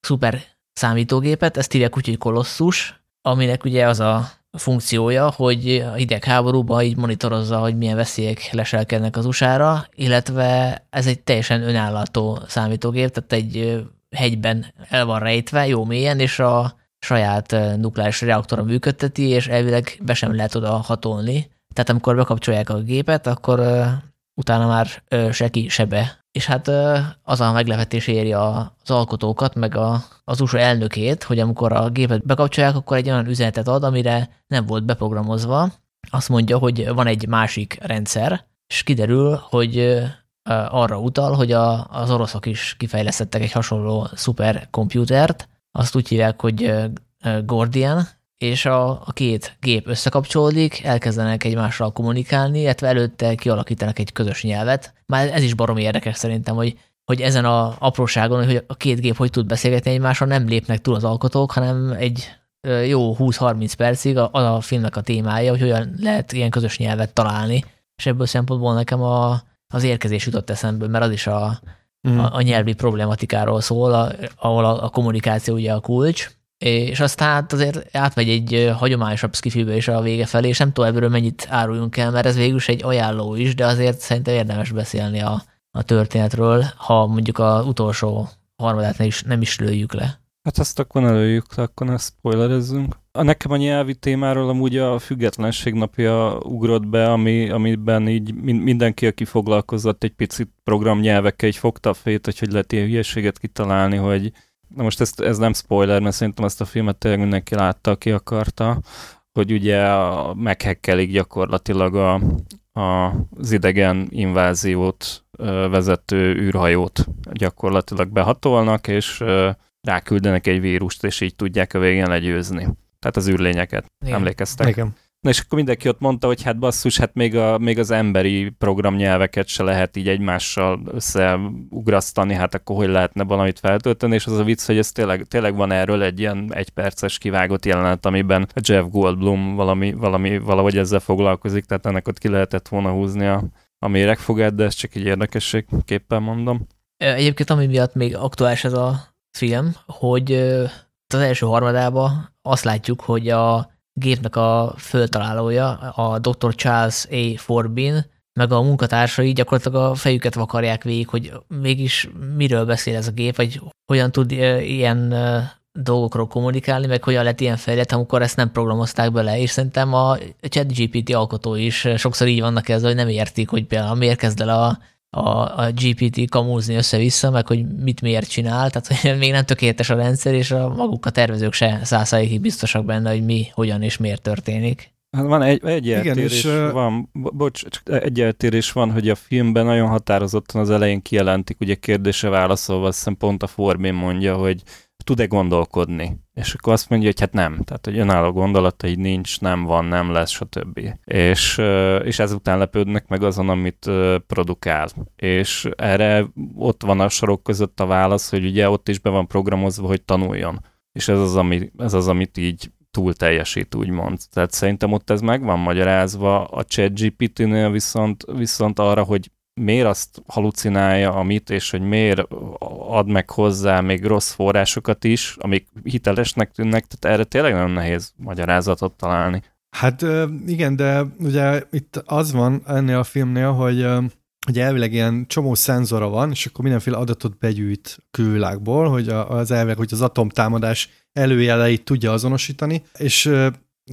szuper számítógépet, ezt hívják úgy, hogy kolosszus, aminek ugye az a funkciója, hogy a hidegháborúban így monitorozza, hogy milyen veszélyek leselkednek az USA-ra, illetve ez egy teljesen önállátó számítógép, tehát egy hegyben el van rejtve, jó mélyen, és a saját nukleáris reaktora működteti, és elvileg be sem lehet oda hatolni. Tehát amikor bekapcsolják a gépet, akkor utána már uh, se ki, se be. És hát az a meglepetés éri az alkotókat, meg a, az USA elnökét, hogy amikor a gépet bekapcsolják, akkor egy olyan üzenetet ad, amire nem volt beprogramozva. Azt mondja, hogy van egy másik rendszer, és kiderül, hogy arra utal, hogy a, az oroszok is kifejlesztettek egy hasonló szuperkomputert, azt úgy hívják, hogy Gordian, és a, a két gép összekapcsolódik, elkezdenek egymással kommunikálni, illetve előtte kialakítanak egy közös nyelvet. Már ez is baromi érdekes szerintem, hogy, hogy ezen a apróságon, hogy a két gép hogy tud beszélgetni egymással, nem lépnek túl az alkotók, hanem egy jó 20-30 percig a, a filmnek a témája, hogy hogyan lehet ilyen közös nyelvet találni. És ebből szempontból nekem a, az érkezés jutott eszembe, mert az is a, mm. a, a nyelvi problematikáról szól, a, ahol a, a kommunikáció ugye a kulcs, és aztán hát azért átmegy egy hagyományosabb skifibe is a vége felé, és nem tudom ebből mennyit áruljunk el, mert ez végül egy ajánló is, de azért szerintem érdemes beszélni a, a történetről, ha mondjuk az utolsó harmadát nem is, nem is lőjük le. Hát ezt akkor ne lőjük le, akkor ne spoilerezzünk. A nekem a nyelvi témáról amúgy a függetlenség napja ugrott be, ami, amiben így mindenki, aki foglalkozott egy picit programnyelvekkel, így fogta a fét, hogy hogy lehet ilyen hülyeséget kitalálni, hogy na most ez, ez nem spoiler, mert szerintem ezt a filmet tényleg mindenki látta, aki akarta, hogy ugye meghekkelik gyakorlatilag a, a, az idegen inváziót vezető űrhajót gyakorlatilag behatolnak, és ráküldenek egy vírust, és így tudják a végén legyőzni. Tehát az űrlényeket. Igen. Emlékeztek? Igen. Na és akkor mindenki ott mondta, hogy hát basszus, hát még, a, még az emberi programnyelveket se lehet így egymással összeugrasztani, hát akkor hogy lehetne valamit feltölteni, és az a vicc, hogy ez tényleg, tényleg van erről egy ilyen egyperces kivágott jelenet, amiben Jeff Goldblum valami, valami, valahogy ezzel foglalkozik, tehát ennek ott ki lehetett volna húzni a, a méregfogát, de ez csak egy érdekességképpen mondom. Egyébként ami miatt még aktuális ez a film, hogy az első harmadában azt látjuk, hogy a gépnek a föltalálója, a Dr. Charles A. Forbin, meg a munkatársai gyakorlatilag a fejüket vakarják végig, hogy mégis miről beszél ez a gép, vagy hogyan tud ilyen dolgokról kommunikálni, meg hogyan lett ilyen fejlett, amikor ezt nem programozták bele, és szerintem a ChatGPT alkotó is sokszor így vannak ezzel, hogy nem értik, hogy például miért kezd el a a, a GPT kamúzni össze-vissza, meg hogy mit miért csinál, tehát hogy még nem tökéletes a rendszer, és a maguk a tervezők se százszázalékig biztosak benne, hogy mi, hogyan és miért történik. Hát van egy, egy eltérés, Igen, és, van, bocs, csak egy eltérés van, hogy a filmben nagyon határozottan az elején kijelentik, ugye kérdése válaszolva, azt hiszem pont a Forbin mondja, hogy tud-e gondolkodni? És akkor azt mondja, hogy hát nem. Tehát, hogy önálló gondolatai nincs, nem van, nem lesz, stb. És, és ezután lepődnek meg azon, amit produkál. És erre ott van a sorok között a válasz, hogy ugye ott is be van programozva, hogy tanuljon. És ez az, ami, ez az amit így túl teljesít, úgymond. Tehát szerintem ott ez meg van magyarázva, a ChatGPT-nél viszont, viszont arra, hogy miért azt halucinálja, amit, és hogy miért ad meg hozzá még rossz forrásokat is, amik hitelesnek tűnnek, tehát erre tényleg nagyon nehéz magyarázatot találni. Hát igen, de ugye itt az van ennél a filmnél, hogy hogy elvileg ilyen csomó szenzora van, és akkor mindenféle adatot begyűjt külvilágból, hogy az elvileg, hogy az atomtámadás előjeleit tudja azonosítani, és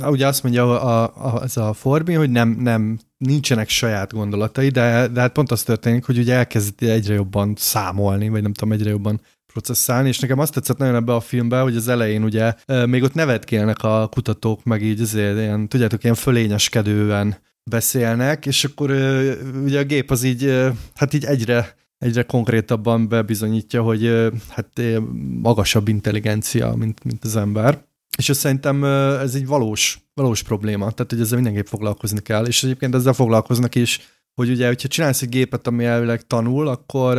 ugye azt mondja a, a, az a Forbi, hogy nem, nem nincsenek saját gondolatai, de, de hát pont az történik, hogy ugye elkezd egyre jobban számolni, vagy nem tudom, egyre jobban processzálni, és nekem azt tetszett nagyon ebbe a filmbe, hogy az elején ugye még ott nevetkélnek a kutatók, meg így azért ilyen, tudjátok, ilyen fölényeskedően beszélnek, és akkor ugye a gép az így, hát így egyre egyre konkrétabban bebizonyítja, hogy hát magasabb intelligencia, mint, mint az ember. És ez szerintem ez egy valós, valós probléma, tehát hogy ezzel mindenképp foglalkozni kell, és egyébként ezzel foglalkoznak is, hogy ugye, hogyha csinálsz egy gépet, ami elvileg tanul, akkor,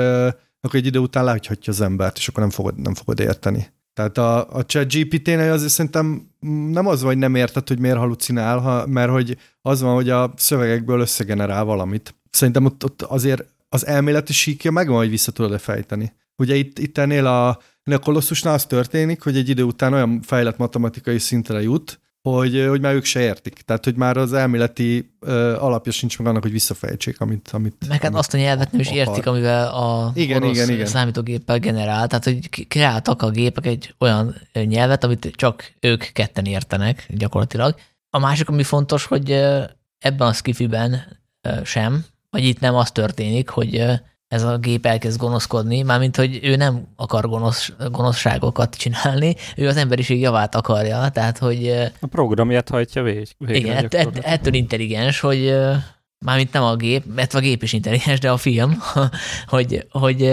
akkor egy idő után láthatja az embert, és akkor nem fogod, nem fogod érteni. Tehát a, a chat GPT-nél azért szerintem nem az van, hogy nem érted, hogy miért halucinál, ha, mert hogy az van, hogy a szövegekből összegenerál valamit. Szerintem ott, ott azért az elméleti síkja megvan, hogy vissza tudod-e fejteni. Ugye itt, itt ennél a a kolosszusnál az történik, hogy egy idő után olyan fejlett matematikai szintre jut, hogy, hogy már ők se értik. Tehát, hogy már az elméleti ö, alapja sincs meg annak, hogy visszafejtsék, amit... amit meg hát azt a nyelvet nem is akar. értik, amivel a igen, orosz igen, igen. számítógéppel generál. Tehát, hogy kreáltak a gépek egy olyan nyelvet, amit csak ők ketten értenek gyakorlatilag. A másik, ami fontos, hogy ebben a skifiben sem, vagy itt nem az történik, hogy ez a gép elkezd gonoszkodni, mármint, hogy ő nem akar gonosz, gonoszságokat csinálni, ő az emberiség javát akarja, tehát, hogy... A programját hajtja vég, végre. Igen, ett, ett, ettől intelligens, hogy mármint nem a gép, mert a gép is intelligens, de a film, hogy, hogy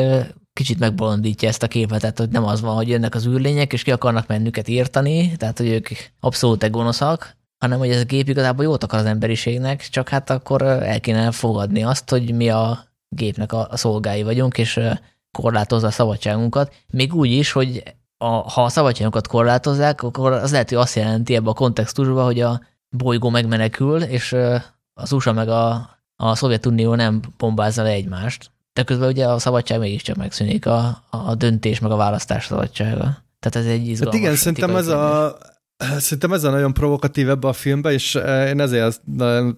kicsit megbolondítja ezt a képet, tehát hogy nem az van, hogy jönnek az űrlények, és ki akarnak mennüket írtani, tehát hogy ők abszolút gonoszak, hanem hogy ez a gép igazából jót akar az emberiségnek, csak hát akkor el kéne fogadni azt, hogy mi a gépnek a, a szolgái vagyunk, és korlátozza a szabadságunkat. Még úgy is, hogy a, ha a szabadságunkat korlátozzák, akkor az lehet, hogy azt jelenti ebbe a kontextusban, hogy a bolygó megmenekül, és az USA meg a, a Szovjetunió nem bombázza le egymást. De közben ugye a szabadság mégiscsak megszűnik, a, a döntés meg a választás szabadsága. Tehát ez egy izgalmas. Hát igen, szerintem ez a, Szerintem ez a nagyon provokatív ebbe a filmbe, és eh, én ezért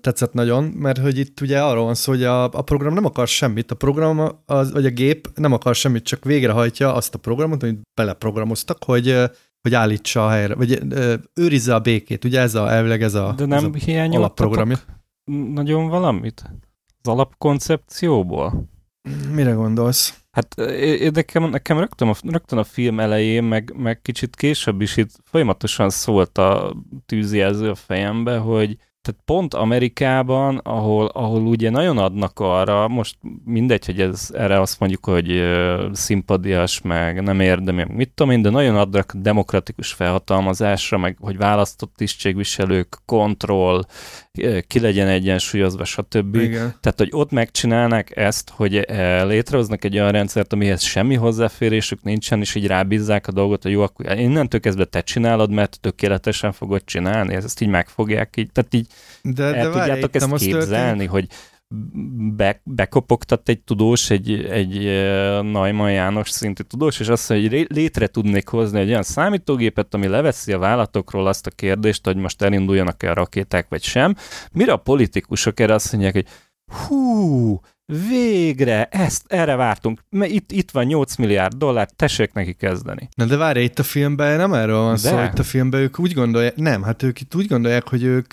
tetszett nagyon, mert hogy itt ugye arról van szó, hogy a, a program nem akar semmit, a program, az, vagy a gép nem akar semmit, csak végrehajtja azt a programot, amit beleprogramoztak, hogy, eh, hogy állítsa a helyre, vagy ö, őrizze a békét. Ugye ez a, elvileg ez a, De nem ez a alapprogramja. nagyon valamit? Az alapkoncepcióból? Mire gondolsz? Hát é- nekem, rögtön, a, rögtön a film elején, meg, meg kicsit később is itt folyamatosan szólt a tűzjelző a fejembe, hogy tehát pont Amerikában, ahol, ahol ugye nagyon adnak arra, most mindegy, hogy ez erre azt mondjuk, hogy szimpadias, meg nem érdemi, mit tudom én, de nagyon adnak demokratikus felhatalmazásra, meg hogy választott tisztségviselők, kontroll, ki legyen egyensúlyozva, stb. Igen. Tehát, hogy ott megcsinálnak ezt, hogy eh, létrehoznak egy olyan rendszert, amihez semmi hozzáférésük nincsen, és így rábízzák a dolgot, hogy jó, akkor innentől kezdve te csinálod, mert tökéletesen fogod csinálni, ezt így megfogják, így, tehát így De, el de várj, tudjátok itt ezt képzelni, történik? hogy be, bekopogtat egy tudós, egy, egy Neumann János szintű tudós, és azt mondja, hogy létre tudnék hozni egy olyan számítógépet, ami leveszi a vállalatokról azt a kérdést, hogy most elinduljanak-e a rakéták, vagy sem. Mire a politikusok erre azt mondják, hogy hú, végre, ezt, erre vártunk, mert itt, itt van 8 milliárd dollár, tessék neki kezdeni. Na de várj, itt a filmben nem erről van De. szó, itt a filmben ők úgy gondolják, nem, hát ők itt úgy gondolják, hogy ők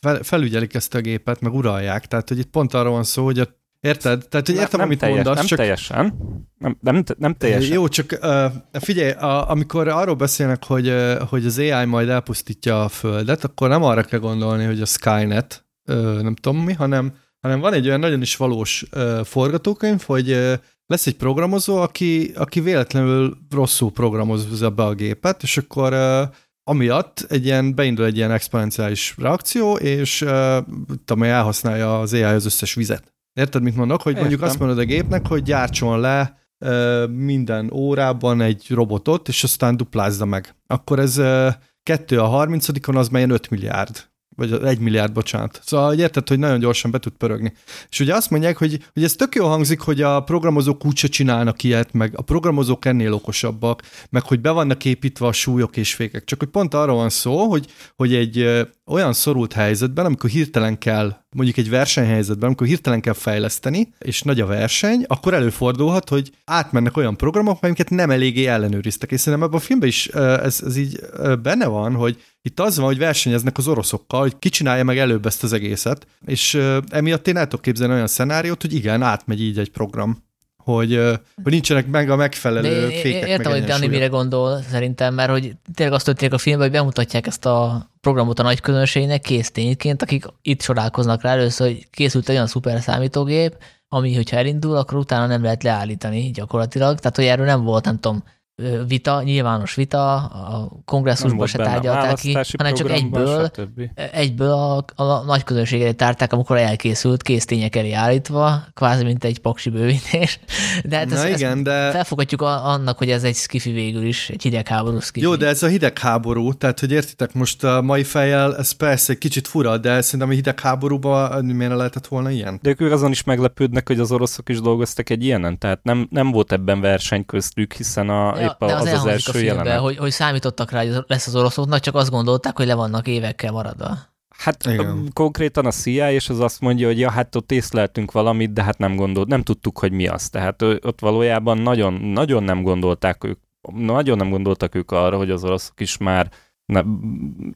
fel, felügyelik ezt a gépet, meg uralják, tehát hogy itt pont arról van szó, hogy a, érted? Tehát, hogy értem, nem, amit teljes, mondasz, nem csak teljesen. Nem, nem, nem teljesen. Jó, csak uh, figyelj, a, amikor arról beszélnek, hogy, uh, hogy az AI majd elpusztítja a Földet, akkor nem arra kell gondolni, hogy a Skynet, uh, nem tudom mi, hanem, hanem van egy olyan nagyon is valós uh, forgatókönyv, hogy uh, lesz egy programozó, aki, aki véletlenül rosszul programozza be a gépet, és akkor uh, amiatt egy ilyen, beindul egy ilyen exponenciális reakció, és uh, tudom, elhasználja az AI az összes vizet. Érted, mit mondok? Hogy mondjuk Értem. azt mondod a gépnek, hogy gyártson le ö, minden órában egy robotot, és aztán duplázza meg. Akkor ez ö, kettő a 30 az már ilyen 5 milliárd. Vagy 1 milliárd, bocsánat. Szóval hogy érted, hogy nagyon gyorsan be tud pörögni. És ugye azt mondják, hogy, hogy ez tök jól hangzik, hogy a programozók úgyse csinálnak ilyet, meg a programozók ennél okosabbak, meg hogy be vannak építve a súlyok és fékek. Csak hogy pont arról van szó, hogy, hogy egy olyan szorult helyzetben, amikor hirtelen kell, mondjuk egy versenyhelyzetben, amikor hirtelen kell fejleszteni, és nagy a verseny, akkor előfordulhat, hogy átmennek olyan programok, amiket nem eléggé ellenőriztek. És szerintem ebben a filmben is ez, ez így benne van, hogy itt az van, hogy versenyeznek az oroszokkal, hogy ki csinálja meg előbb ezt az egészet, és emiatt én el tudok képzelni olyan szenáriót, hogy igen, átmegy így egy program, hogy, hogy nincsenek meg a megfelelő De fékek, értem, hogy Dani mire gondol szerintem, mert hogy tényleg azt történik a filmben, hogy bemutatják ezt a programot a nagy közönségnek kész tényként, akik itt sorálkoznak rá először, hogy készült egy olyan szuper számítógép, ami, hogyha elindul, akkor utána nem lehet leállítani gyakorlatilag. Tehát, hogy erről nem volt, nem tudom, vita, nyilvános vita, a kongresszusban se tárgyalták ki, hanem csak egyből, stb. egyből a, a nagy közönség elé tárták, amikor elkészült, kész tények elé állítva, kvázi mint egy paksi bővítés. De hát Na ezt, igen, ezt de... felfogadjuk a, annak, hogy ez egy skifi végül is, egy hidegháború skifi. Jó, de ez a hidegháború, tehát hogy értitek, most a mai fejjel ez persze egy kicsit fura, de szerintem a hidegháborúban miért lehetett volna ilyen? De ők azon is meglepődnek, hogy az oroszok is dolgoztak egy ilyenen, tehát nem, nem volt ebben verseny köztük, hiszen a, Ja, épp a, de az az, elhangzik első a filmben, jelenet. hogy, hogy számítottak rá, hogy az- lesz az oroszoknak, csak azt gondolták, hogy le vannak évekkel maradva. Hát Igen. Konkrétan a CIA, és az azt mondja, hogy ja, hát ott észleltünk valamit, de hát nem gondolt, nem tudtuk, hogy mi az. Tehát ott valójában nagyon, nagyon nem gondolták ők, nagyon nem gondoltak ők arra, hogy az oroszok is már ne,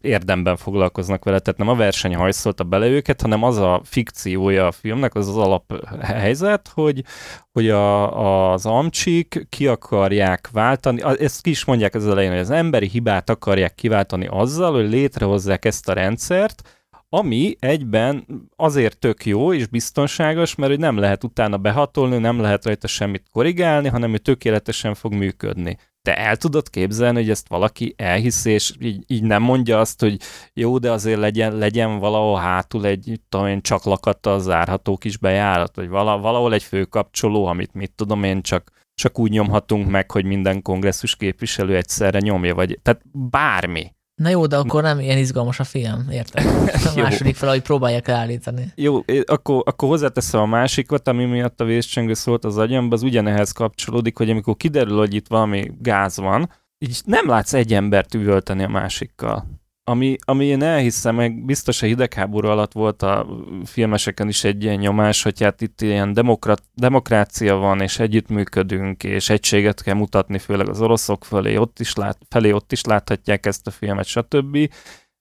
érdemben foglalkoznak vele, tehát nem a verseny hajszolta bele őket, hanem az a fikciója a filmnek, az az alaphelyzet, hogy, hogy a, az amcsik ki akarják váltani, ezt ki is mondják az elején, hogy az emberi hibát akarják kiváltani azzal, hogy létrehozzák ezt a rendszert, ami egyben azért tök jó és biztonságos, mert hogy nem lehet utána behatolni, nem lehet rajta semmit korrigálni, hanem hogy tökéletesen fog működni. Te el tudod képzelni, hogy ezt valaki elhiszi, és így, így nem mondja azt, hogy jó, de azért legyen, legyen valahol hátul egy, tudom én, csak lakattal zárható kis bejárat, vagy vala, valahol egy főkapcsoló, amit mit tudom én, csak, csak úgy nyomhatunk meg, hogy minden kongresszus képviselő egyszerre nyomja, vagy tehát bármi. Na jó, de akkor nem ilyen izgalmas a film, érted? A második fel, hogy próbálják állítani. Jó, akkor, akkor hozzáteszem a másikat, ami miatt a vészcsengő szólt az agyamba, az ugyanehhez kapcsolódik, hogy amikor kiderül, hogy itt valami gáz van, így nem látsz egy embert üvölteni a másikkal. Ami, ami én elhiszem, meg biztos a hidegháború alatt volt a filmeseken is egy ilyen nyomás, hogy hát itt ilyen demokrat, demokrácia van, és együttműködünk, és egységet kell mutatni, főleg az oroszok fölé, ott is lát, felé ott is láthatják ezt a filmet, stb.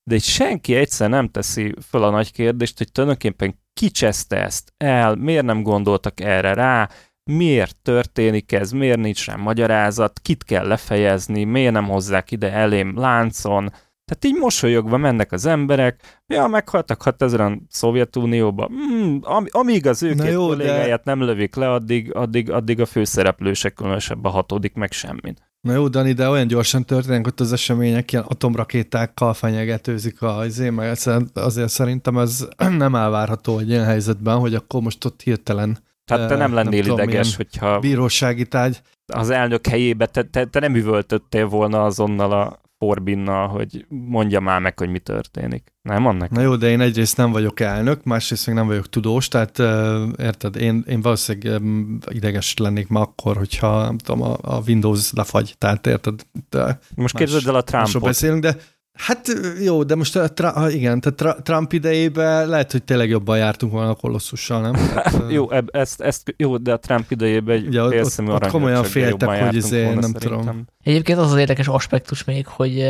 De itt senki egyszer nem teszi föl a nagy kérdést, hogy tulajdonképpen kicseszte ezt el, miért nem gondoltak erre rá, miért történik ez, miért nincs rá magyarázat, kit kell lefejezni, miért nem hozzák ide elém láncon, tehát így mosolyogva mennek az emberek, ja, meghaltak 6000 Szovjetunióba, mm, am, amíg az ő két kollégáját de... nem lövik le, addig, addig, addig a főszereplősek különösebben hatódik meg semmit. Na jó, Dani, de olyan gyorsan történnek ott az események, ilyen atomrakétákkal fenyegetőzik a izé, meg azért szerintem ez nem elvárható egy ilyen helyzetben, hogy akkor most ott hirtelen tehát te nem lennél nem ideges, tudom, hogyha... Bírósági tágy. Az elnök helyébe te, te, te nem üvöltöttél volna azonnal a Forbinnal, hogy mondja már meg, hogy mi történik. Nem annak? Na jó, de én egyrészt nem vagyok elnök, másrészt meg nem vagyok tudós, tehát érted, én, én valószínűleg ideges lennék ma akkor, hogyha nem tudom, a, a Windows lefagy, tehát érted? De Most képzeld el a Trumpot. beszélünk, de Hát jó, de most a, igen, tehát Trump idejében lehet, hogy tényleg jobban jártunk volna a kolosszussal, nem? Tehát, jó, eb, ezt, ezt, jó, de a Trump idejében egy ugye, ott, ott, ott komolyan féltek, hogy izé, nem szerintem. tudom. Egyébként az az érdekes aspektus még, hogy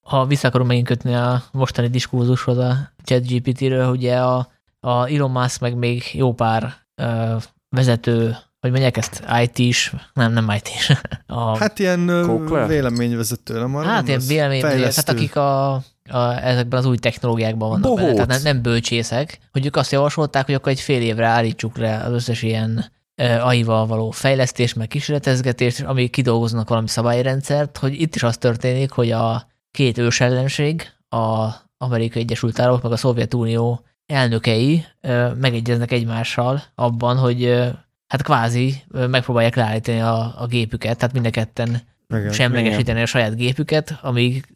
ha vissza akarom megint kötni a mostani diskurzushoz a ChatGPT-ről, ugye a, a Elon Musk meg még jó pár uh, vezető hogy mondják ezt, IT-s, nem, nem IT-s. A hát ilyen Kókler? véleményvezető, nem arra Hát ilyen véleményvezető, hát akik a, a, ezekben az új technológiákban vannak Bohóc. benne, tehát nem, nem bölcsészek, hogy ők azt javasolták, hogy akkor egy fél évre állítsuk le az összes ilyen AI-val való fejlesztés, meg kísérletezgetés, ami kidolgoznak valami szabályrendszert, hogy itt is az történik, hogy a két ős ellenség, a Amerikai Egyesült Államok, meg a Szovjetunió elnökei megegyeznek egymással abban, hogy hát kvázi megpróbálják leállítani a, a gépüket, tehát mind a ketten igen, semlegesíteni igen. a saját gépüket, amíg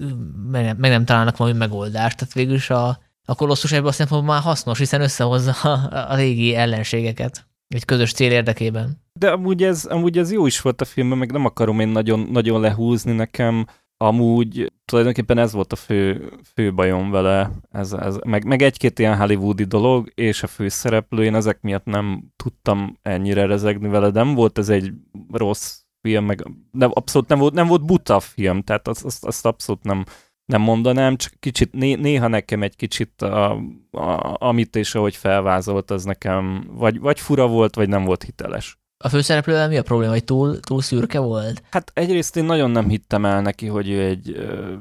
meg nem, meg nem találnak valami megoldást. Tehát végül is a, a kolosszus ebből azt mondom, már hasznos, hiszen összehozza a, a régi ellenségeket egy közös cél érdekében. De amúgy ez, amúgy ez jó is volt a filmben, meg nem akarom én nagyon, nagyon lehúzni nekem. Amúgy tulajdonképpen ez volt a fő, fő bajom vele, ez, ez, meg, meg egy-két ilyen hollywoodi dolog, és a főszereplő, én ezek miatt nem tudtam ennyire rezegni vele, nem volt ez egy rossz film, meg nem, abszolút nem volt, nem volt buta film, tehát azt, azt, azt abszolút nem, nem mondanám, csak kicsit, né, néha nekem egy kicsit a, a, amit és ahogy felvázolt, az nekem vagy, vagy fura volt, vagy nem volt hiteles. A főszereplővel mi a probléma, hogy túl, túl szürke volt? Hát egyrészt én nagyon nem hittem el neki, hogy ő egy ö,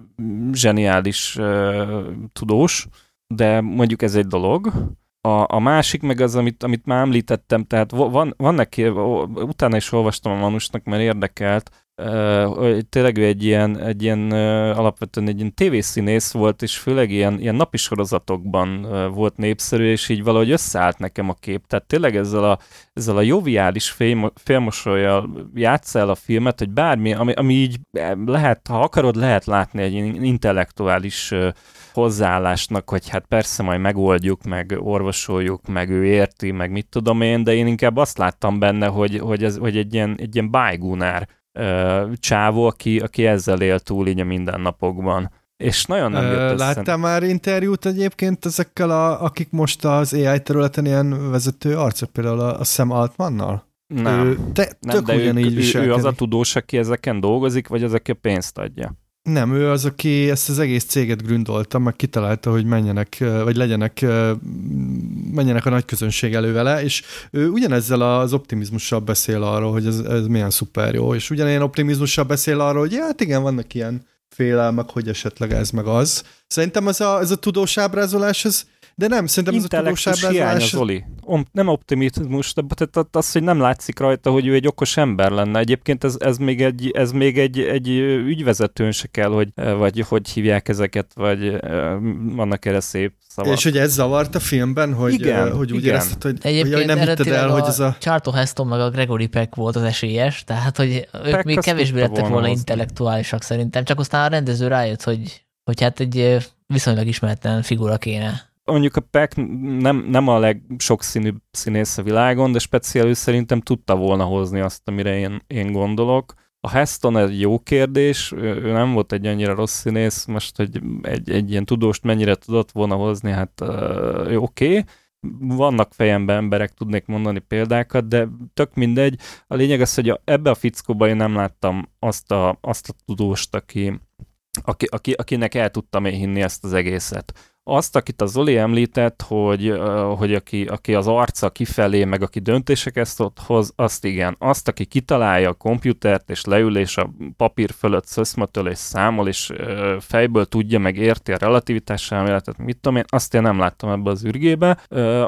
zseniális ö, tudós, de mondjuk ez egy dolog. A, a másik meg az, amit, amit már említettem, tehát van, van neki, utána is olvastam a Manusnak, mert érdekelt, Tényleg ő egy ilyen, egy ilyen alapvetően egy ilyen tévészínész volt, és főleg ilyen, ilyen napi sorozatokban volt népszerű, és így valahogy összeállt nekem a kép. Tehát tényleg ezzel a, ezzel a joviális fél, félmosolyjal játsz el a filmet, hogy bármi, ami, ami így lehet, ha akarod, lehet látni egy intellektuális uh, hozzáállásnak, hogy hát persze majd megoldjuk, meg orvosoljuk, meg ő érti, meg mit tudom én, de én inkább azt láttam benne, hogy, hogy, ez, hogy egy ilyen, egy ilyen bájgúnár csávó, aki, aki ezzel él túl így a mindennapokban. És nagyon nem jött össze. Láttál már interjút egyébként ezekkel, a, akik most az AI területen ilyen vezető arcok, például a, a Sam Altmannal? Nem, ő, te, nem de ő, ő, ő az a tudós, aki ezeken dolgozik, vagy az, aki a pénzt adja? Nem, ő az, aki ezt az egész céget gründolta, meg kitalálta, hogy menjenek, vagy legyenek, menjenek a nagy közönség elő vele, és ő ugyanezzel az optimizmussal beszél arról, hogy ez, ez milyen szuper jó, és ugyanilyen optimizmussal beszél arról, hogy hát igen, vannak ilyen félelmek, hogy esetleg ez meg az. Szerintem ez a, ez a tudós ábrázolás, ez, de nem, szerintem ez a tudós ábrázolás... Zoli. Nem optimizmus, de tehát az, hogy nem látszik rajta, hogy ő egy okos ember lenne. Egyébként ez, ez még, egy, ez még egy, egy ügyvezetőn se kell, hogy, vagy hogy hívják ezeket, vagy vannak erre szép szavak. És hogy ez zavart a filmben, hogy, igen, hogy úgy igen. érezted, hogy, Egyébként hogy nem hitted el, hogy ez a... Charlton Heston meg a Gregory Peck volt az esélyes, tehát hogy ők Peck még kevésbé lettek volna, volna intellektuálisak szerintem, csak aztán a rendező rájött, hogy, hogy hát egy viszonylag ismeretlen figura kéne mondjuk a Peck nem, nem a legsokszínűbb színész a világon, de speciál ő szerintem tudta volna hozni azt, amire én, én gondolok. A Heston egy jó kérdés, ő nem volt egy annyira rossz színész, most, hogy egy, egy ilyen tudóst mennyire tudott volna hozni, hát uh, oké. Okay. Vannak fejemben emberek, tudnék mondani példákat, de tök mindegy. A lényeg az, hogy ebbe a fickóba én nem láttam azt a, azt a tudóst, aki, aki, aki, akinek el tudtam én hinni ezt az egészet azt, akit a Zoli említett, hogy, hogy aki, aki az arca kifelé, meg aki döntéseket hoz, azt igen. Azt, aki kitalálja a komputert, és leül, és a papír fölött szöszmötöl, és számol, és fejből tudja, meg érti a relativitás elméletet, mit tudom én, azt én nem láttam ebbe az ürgébe.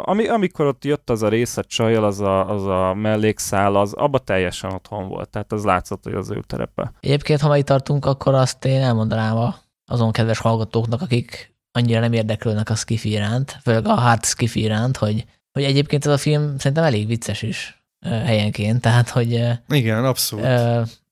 Ami, amikor ott jött az a rész a csajjal, az a, az a mellékszál, az abba teljesen otthon volt. Tehát az látszott, hogy az ő terepe. Egyébként, ha itt tartunk, akkor azt én elmondanám a azon kedves hallgatóknak, akik annyira nem érdeklődnek a skifi iránt, főleg a hard skifi iránt, hogy, hogy egyébként ez a film szerintem elég vicces is helyenként, tehát hogy... Igen, abszolút.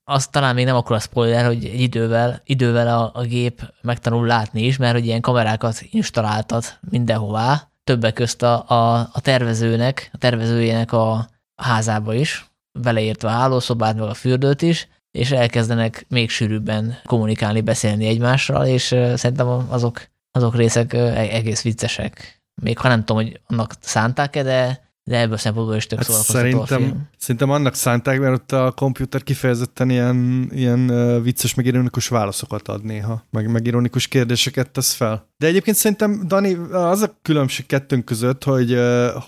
Az talán még nem akkor a spoiler, hogy egy idővel, idővel a, a gép megtanul látni is, mert hogy ilyen kamerákat installáltat mindenhová, többek közt a, a, a tervezőnek, a tervezőjének a házába is, beleértve a hálószobát, meg a fürdőt is, és elkezdenek még sűrűbben kommunikálni, beszélni egymással, és szerintem azok azok részek e-, egész viccesek. Még ha nem tudom, hogy annak szánták-e, de, de ebből szempontból is tök hát szerintem, a film. Szerintem annak szánták, mert ott a komputer kifejezetten ilyen, ilyen vicces, meg ironikus válaszokat ad néha, meg, meg ironikus kérdéseket tesz fel. De egyébként szerintem, Dani, az a különbség kettőnk között, hogy,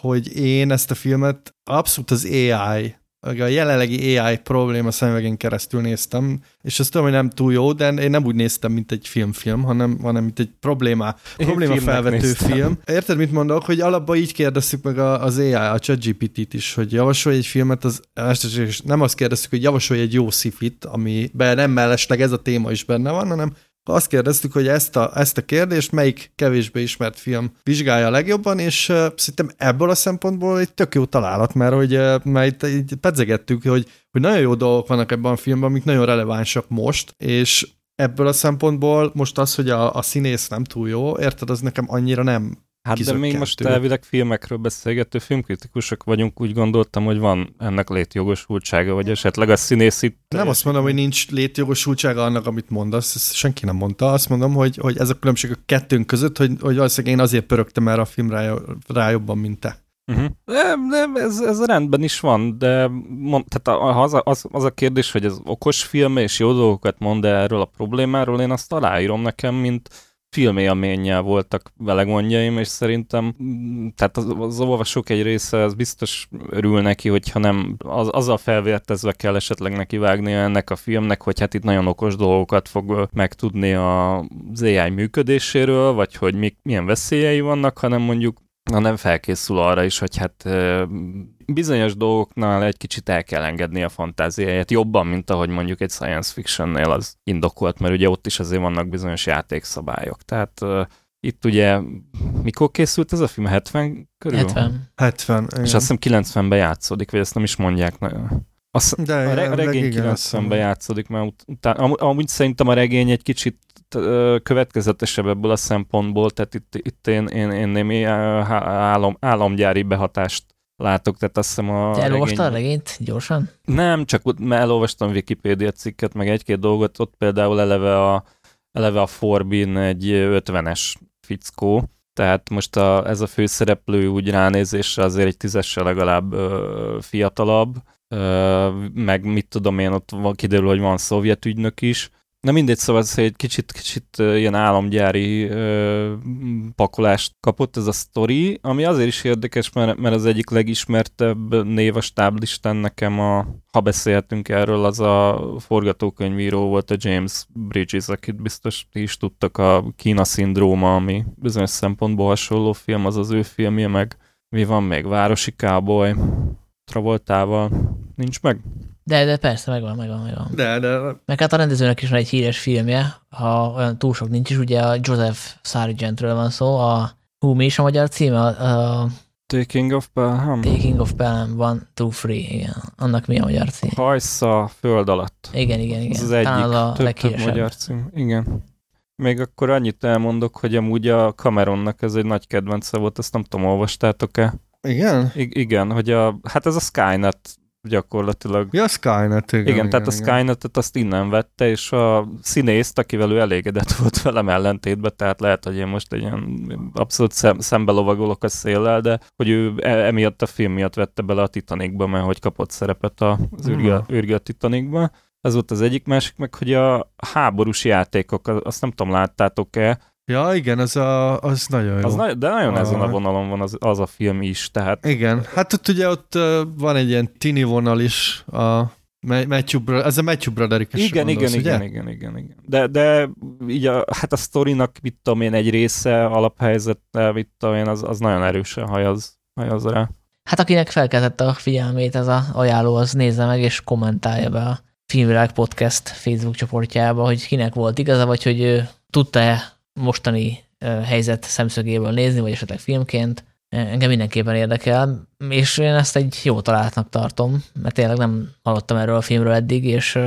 hogy én ezt a filmet abszolút az AI a jelenlegi AI probléma szemüvegén keresztül néztem, és azt tudom, hogy nem túl jó, de én nem úgy néztem, mint egy filmfilm, hanem, hanem mint egy probléma, probléma felvető néztem. film. Érted, mit mondok, hogy alapban így kérdeztük meg az AI, a ChatGPT-t is, hogy javasolj egy filmet, az, és nem azt kérdeztük, hogy javasolj egy jó szifit, amiben nem mellesleg ez a téma is benne van, hanem azt kérdeztük, hogy ezt a, ezt a kérdést melyik kevésbé ismert film vizsgálja a legjobban, és uh, szerintem ebből a szempontból egy tök jó találat, mert hogy uh, mert itt, itt pedzegettük, hogy, hogy nagyon jó dolgok vannak ebben a filmben, amik nagyon relevánsak most, és ebből a szempontból most az, hogy a, a színész nem túl jó, érted, az nekem annyira nem Hát de még most elvileg filmekről beszélgető filmkritikusok vagyunk, úgy gondoltam, hogy van ennek létjogosultsága, vagy esetleg a színészi... Nem azt mondom, hogy nincs létjogosultsága annak, amit mondasz, ezt senki nem mondta. Azt mondom, hogy, hogy ez a különbség a kettőnk között, hogy, hogy valószínűleg én azért pörögtem erre a film rá, rá jobban, mint te. Uh-huh. Nem, nem, ez, ez rendben is van, de mond, tehát az, az, az a kérdés, hogy ez okos film és jó dolgokat mond erről a problémáról, én azt aláírom nekem, mint filmélménnyel voltak vele gondjaim, és szerintem tehát az, az olvasók egy része az biztos örül neki, hogyha nem az, azzal felvértezve kell esetleg neki vágni ennek a filmnek, hogy hát itt nagyon okos dolgokat fog megtudni az AI működéséről, vagy hogy mi, milyen veszélyei vannak, hanem mondjuk na nem felkészül arra is, hogy hát bizonyos dolgoknál egy kicsit el kell engedni a fantáziáját, jobban, mint ahogy mondjuk egy science fictionnél az indokolt, mert ugye ott is azért vannak bizonyos játékszabályok. Tehát itt ugye, mikor készült ez a film? 70 körül? 70. 70, igen. És azt hiszem 90-ben játszódik, vagy ezt nem is mondják. Azt, De a, re- regény 90-ben játszódik, mert utána, am- amúgy szerintem a regény egy kicsit következetesebb ebből a szempontból, tehát itt, itt én, én, én némi állam, államgyári behatást látok, tehát azt hiszem a... Te elolvastad regény... a regényt gyorsan? Nem, csak mert elolvastam Wikipédia cikket, meg egy-két dolgot, ott például eleve a, eleve a Forbin egy 50-es fickó, tehát most a, ez a főszereplő úgy ránézésre azért egy tízessel legalább ö, fiatalabb, ö, meg mit tudom én, ott van, kiderül, hogy van szovjet ügynök is, Na mindegy, szóval ez egy kicsit, kicsit ilyen államgyári ö, pakolást kapott ez a sztori, ami azért is érdekes, mert, mert az egyik legismertebb név a stáblistán nekem, a, ha beszélhetünk erről, az a forgatókönyvíró volt a James Bridges, akit biztos ti is tudtak, a Kína szindróma, ami bizonyos szempontból hasonló film, az az ő filmje, meg mi van még? Városi Cowboy, Travoltával. Nincs meg? De, de persze, megvan, megvan, megvan. De, de... Meg hát a rendezőnek is van egy híres filmje, ha olyan túl sok nincs is, ugye a Joseph Sargentről van szó, a hú, mi is a magyar címe? A, a Taking of Pelham. Taking of Pelham, one, two, three, igen. Annak mi a magyar cím? Hajsza föld alatt. Igen, igen, igen. Ez az egyik, az a több, több magyar cím. Igen. Még akkor annyit elmondok, hogy amúgy a Cameronnak ez egy nagy kedvence volt, ezt nem tudom, olvastátok-e? Igen? I- igen, hogy a, hát ez a Skynet gyakorlatilag. Ja, Skynet, igen. Igen, igen tehát a igen. Skynet-et azt innen vette, és a színészt, akivel ő elégedett volt velem ellentétben, tehát lehet, hogy én most egy ilyen abszolút szem, szembe lovagolok a széllel, de hogy ő e- emiatt a film miatt vette bele a Titanicba, mert hogy kapott szerepet a- az űrge, Aha. űrge a Titanicba. Ez volt az egyik, másik meg, hogy a háborús játékok, azt nem tudom, láttátok-e, Ja, igen, az, a, az nagyon jó. az na- de nagyon Ah. ezen a vonalon van az, az a film is, tehát Igen, hát ott ugye ott uh, van egy ilyen tini vonal is, a Ma- Matthew, Bro- ez a Matthew broderick Igen, igen, igen, igen, igen, igen. De, de így a, hát a sztorinak, mit tudom én, egy része, alaphelyzete, mit tudom én, az, az nagyon erősen hajaz, hajaz rá. Hát akinek felkeltette a figyelmét ez a ajánló, az nézze meg és kommentálja be a Filmvilág Podcast Facebook csoportjába, hogy kinek volt igaza, vagy hogy ő tudta-e mostani helyzet szemszögéből nézni, vagy esetleg filmként. Engem mindenképpen érdekel, és én ezt egy jó találtnak tartom, mert tényleg nem hallottam erről a filmről eddig, és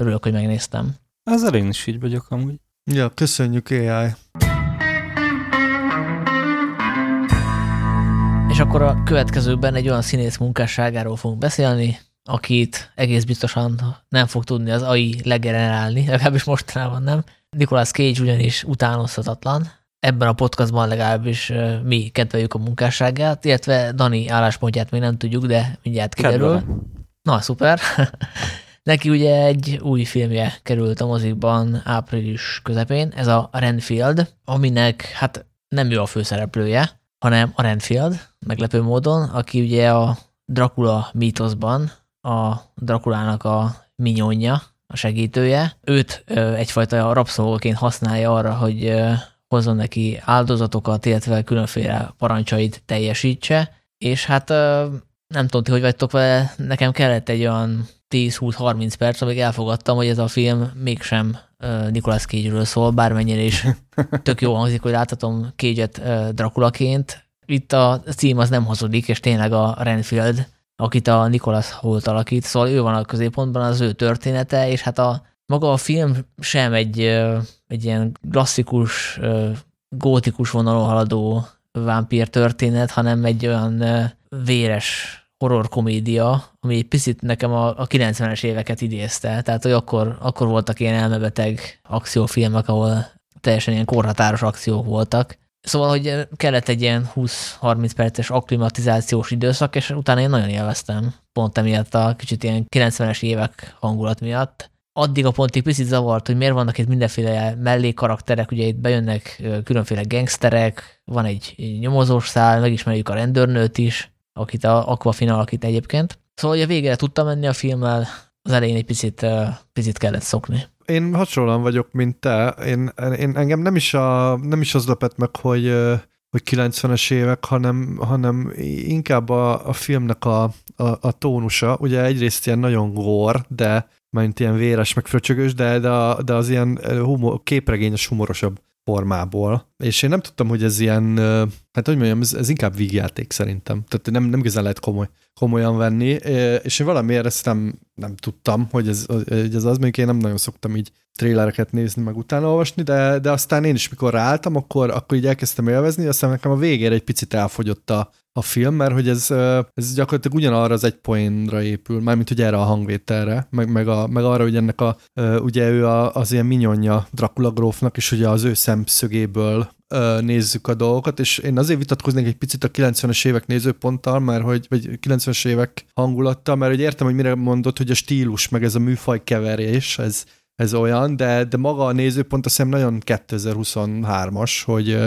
örülök, hogy megnéztem. Ezzel én is így vagyok amúgy. Ja, köszönjük AI. És akkor a következőkben egy olyan színész munkásságáról fogunk beszélni, akit egész biztosan nem fog tudni az AI legenerálni, legalábbis mostanában nem. Nicolas Cage ugyanis utánozhatatlan. Ebben a podcastban legalábbis mi kedveljük a munkásságát, illetve Dani álláspontját még nem tudjuk, de mindjárt kiderül. Kedvelem. Na, szuper. Neki ugye egy új filmje került a mozikban április közepén, ez a Renfield, aminek hát nem ő a főszereplője, hanem a Renfield, meglepő módon, aki ugye a Dracula mítoszban a Drakulának a minyonja, a segítője. Őt egyfajta rabszolgaként használja arra, hogy hozzon neki áldozatokat, illetve különféle parancsait teljesítse, és hát nem tudom, ti hogy vagytok vele, nekem kellett egy olyan 10-20-30 perc, amíg elfogadtam, hogy ez a film mégsem Nicolas Cage-ről szól, bármennyire is tök jó hangzik, hogy láthatom Cage-et Draculaként. Itt a cím az nem hazudik, és tényleg a Renfield, akit a Nicolas Holt alakít, szóval ő van a középpontban, az ő története, és hát a maga a film sem egy, egy ilyen klasszikus, gótikus vonalon haladó vámpír történet, hanem egy olyan véres horror komédia, ami egy picit nekem a, a 90-es éveket idézte. Tehát, hogy akkor, akkor voltak ilyen elmebeteg akciófilmek, ahol teljesen ilyen korhatáros akciók voltak. Szóval, hogy kellett egy ilyen 20-30 perces akklimatizációs időszak, és utána én nagyon élveztem. Pont emiatt a kicsit ilyen 90-es évek hangulat miatt. Addig a pontig picit zavart, hogy miért vannak itt mindenféle mellékarakterek, ugye itt bejönnek különféle gangsterek, van egy nyomozós szál, megismerjük a rendőrnőt is, akit a Aquafina alakít egyébként. Szóval, hogy a végére tudtam menni a filmmel, az elején egy picit, picit kellett szokni. Én hasonlóan vagyok, mint te. Én, én engem nem is, a, nem is az lepett meg, hogy, hogy 90-es évek, hanem, hanem inkább a, a filmnek a, a, a tónusa. Ugye egyrészt ilyen nagyon gór, de mint ilyen véres, meg fröcsögös, de, de, de az ilyen humor, képregényes, humorosabb formából. És én nem tudtam, hogy ez ilyen, hát hogy mondjam, ez, ez inkább vígjáték szerintem. Tehát nem, nem igazán lehet komoly, komolyan venni, és én valamiért ezt nem, nem tudtam, hogy ez, hogy ez az, mondjuk én nem nagyon szoktam így trélereket nézni, meg utána olvasni, de, de aztán én is, mikor ráálltam, akkor, akkor így elkezdtem élvezni, aztán nekem a végére egy picit elfogyott a, a film, mert hogy ez, ez gyakorlatilag ugyanarra az egy poénra épül, mármint hogy erre a hangvételre, meg, meg, a, meg arra, hogy ennek a, ugye ő a, az ilyen minyonja Dracula grófnak, és ugye az ő szemszögéből nézzük a dolgokat, és én azért vitatkoznék egy picit a 90-es évek nézőponttal, mert hogy, vagy 90-es évek hangulattal, mert hogy értem, hogy mire mondod, hogy a stílus, meg ez a műfaj keverés, ez, ez olyan, de, de maga a nézőpont azt hiszem nagyon 2023-as, hogy,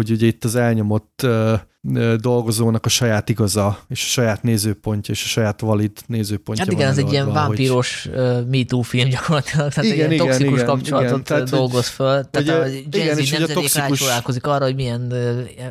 hogy ugye itt az elnyomott ö, ö, dolgozónak a saját igaza, és a saját nézőpontja, és a saját valid nézőpontja Hát igen, van ez egy ilyen hogy- vámpíros uh, Me Too film gyakorlatilag, tehát Igen, igen, egy ilyen igen, toxikus igen, kapcsolatot igen, tehát, dolgoz föl. Tehát ugye- a Gen Z és a nemzedék toxikus- rácsodálkozik arra, hogy milyen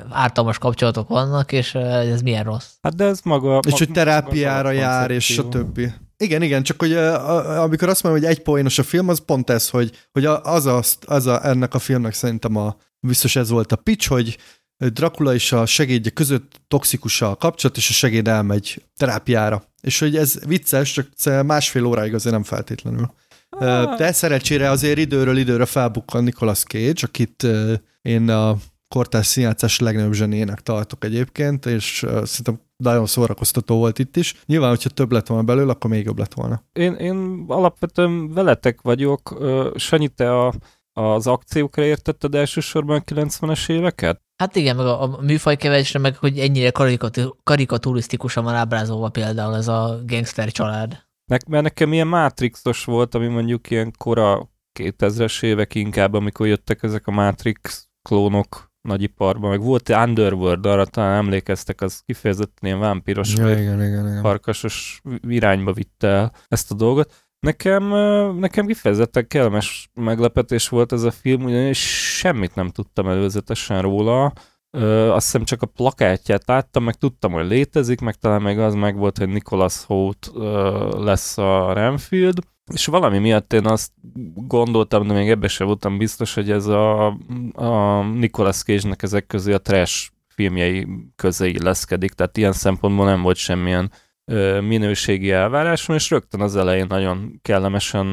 ártalmas kapcsolatok vannak, és ez milyen rossz. Hát de ez maga... És ma- hogy terápiára maga a jár, és koncepció. stb. Igen, igen, csak hogy a- amikor azt mondom, hogy egy poénos a film, az pont ez, hogy, hogy a- az, a, az a, ennek a filmnek szerintem a, biztos ez volt a pitch, hogy Dracula és a segédje között toxikus a kapcsolat, és a segéd elmegy terápiára. És hogy ez vicces, csak másfél óráig azért nem feltétlenül. Ah. De szerencsére azért időről időre felbukkan Nicolas Cage, akit én a kortárs színjátszás legnagyobb zsenének tartok egyébként, és szerintem nagyon szórakoztató volt itt is. Nyilván, hogyha több lett volna belőle, akkor még jobb lett volna. Én, én alapvetően veletek vagyok. Sanyi, te a, az akciókra értetted elsősorban a 90-es éveket? Hát igen, meg a, a műfaj kevésre, meg hogy ennyire karikaturisztikusan van ábrázolva például ez a gangster család. Nek, mert nekem ilyen Matrixos volt, ami mondjuk ilyen kora 2000-es évek inkább, amikor jöttek ezek a Matrix klónok nagyiparban, meg volt Underworld, arra talán emlékeztek, az kifejezetten ilyen vámpiros, ja, igen, igen, igen. farkasos irányba vitte el ezt a dolgot. Nekem, nekem kifejezetten kellemes meglepetés volt ez a film, ugyanis semmit nem tudtam előzetesen róla. Ö, azt hiszem csak a plakátját láttam, meg tudtam, hogy létezik, meg talán meg az meg volt, hogy Nicholas Holt ö, lesz a Renfield, és valami miatt én azt gondoltam, de még ebbe sem voltam biztos, hogy ez a, a Nicolas Cage-nek ezek közé a trash filmjei közé illeszkedik, tehát ilyen szempontból nem volt semmilyen minőségi elvárásom, és rögtön az elején nagyon kellemesen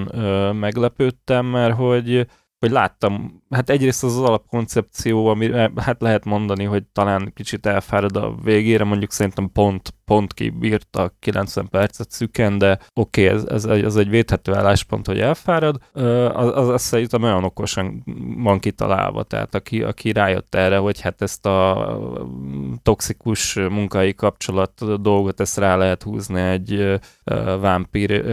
meglepődtem, mert hogy hogy láttam, hát egyrészt az az alapkoncepció, ami hát lehet mondani, hogy talán kicsit elfárad a végére, mondjuk szerintem pont, pont kibírta 90 percet szüken, de oké, okay, ez, ez, ez egy védhető álláspont, hogy elfárad, az, az, az szerintem olyan okosan van kitalálva, tehát aki, aki rájött erre, hogy hát ezt a toxikus munkai kapcsolat dolgot, ezt rá lehet húzni egy vámpír,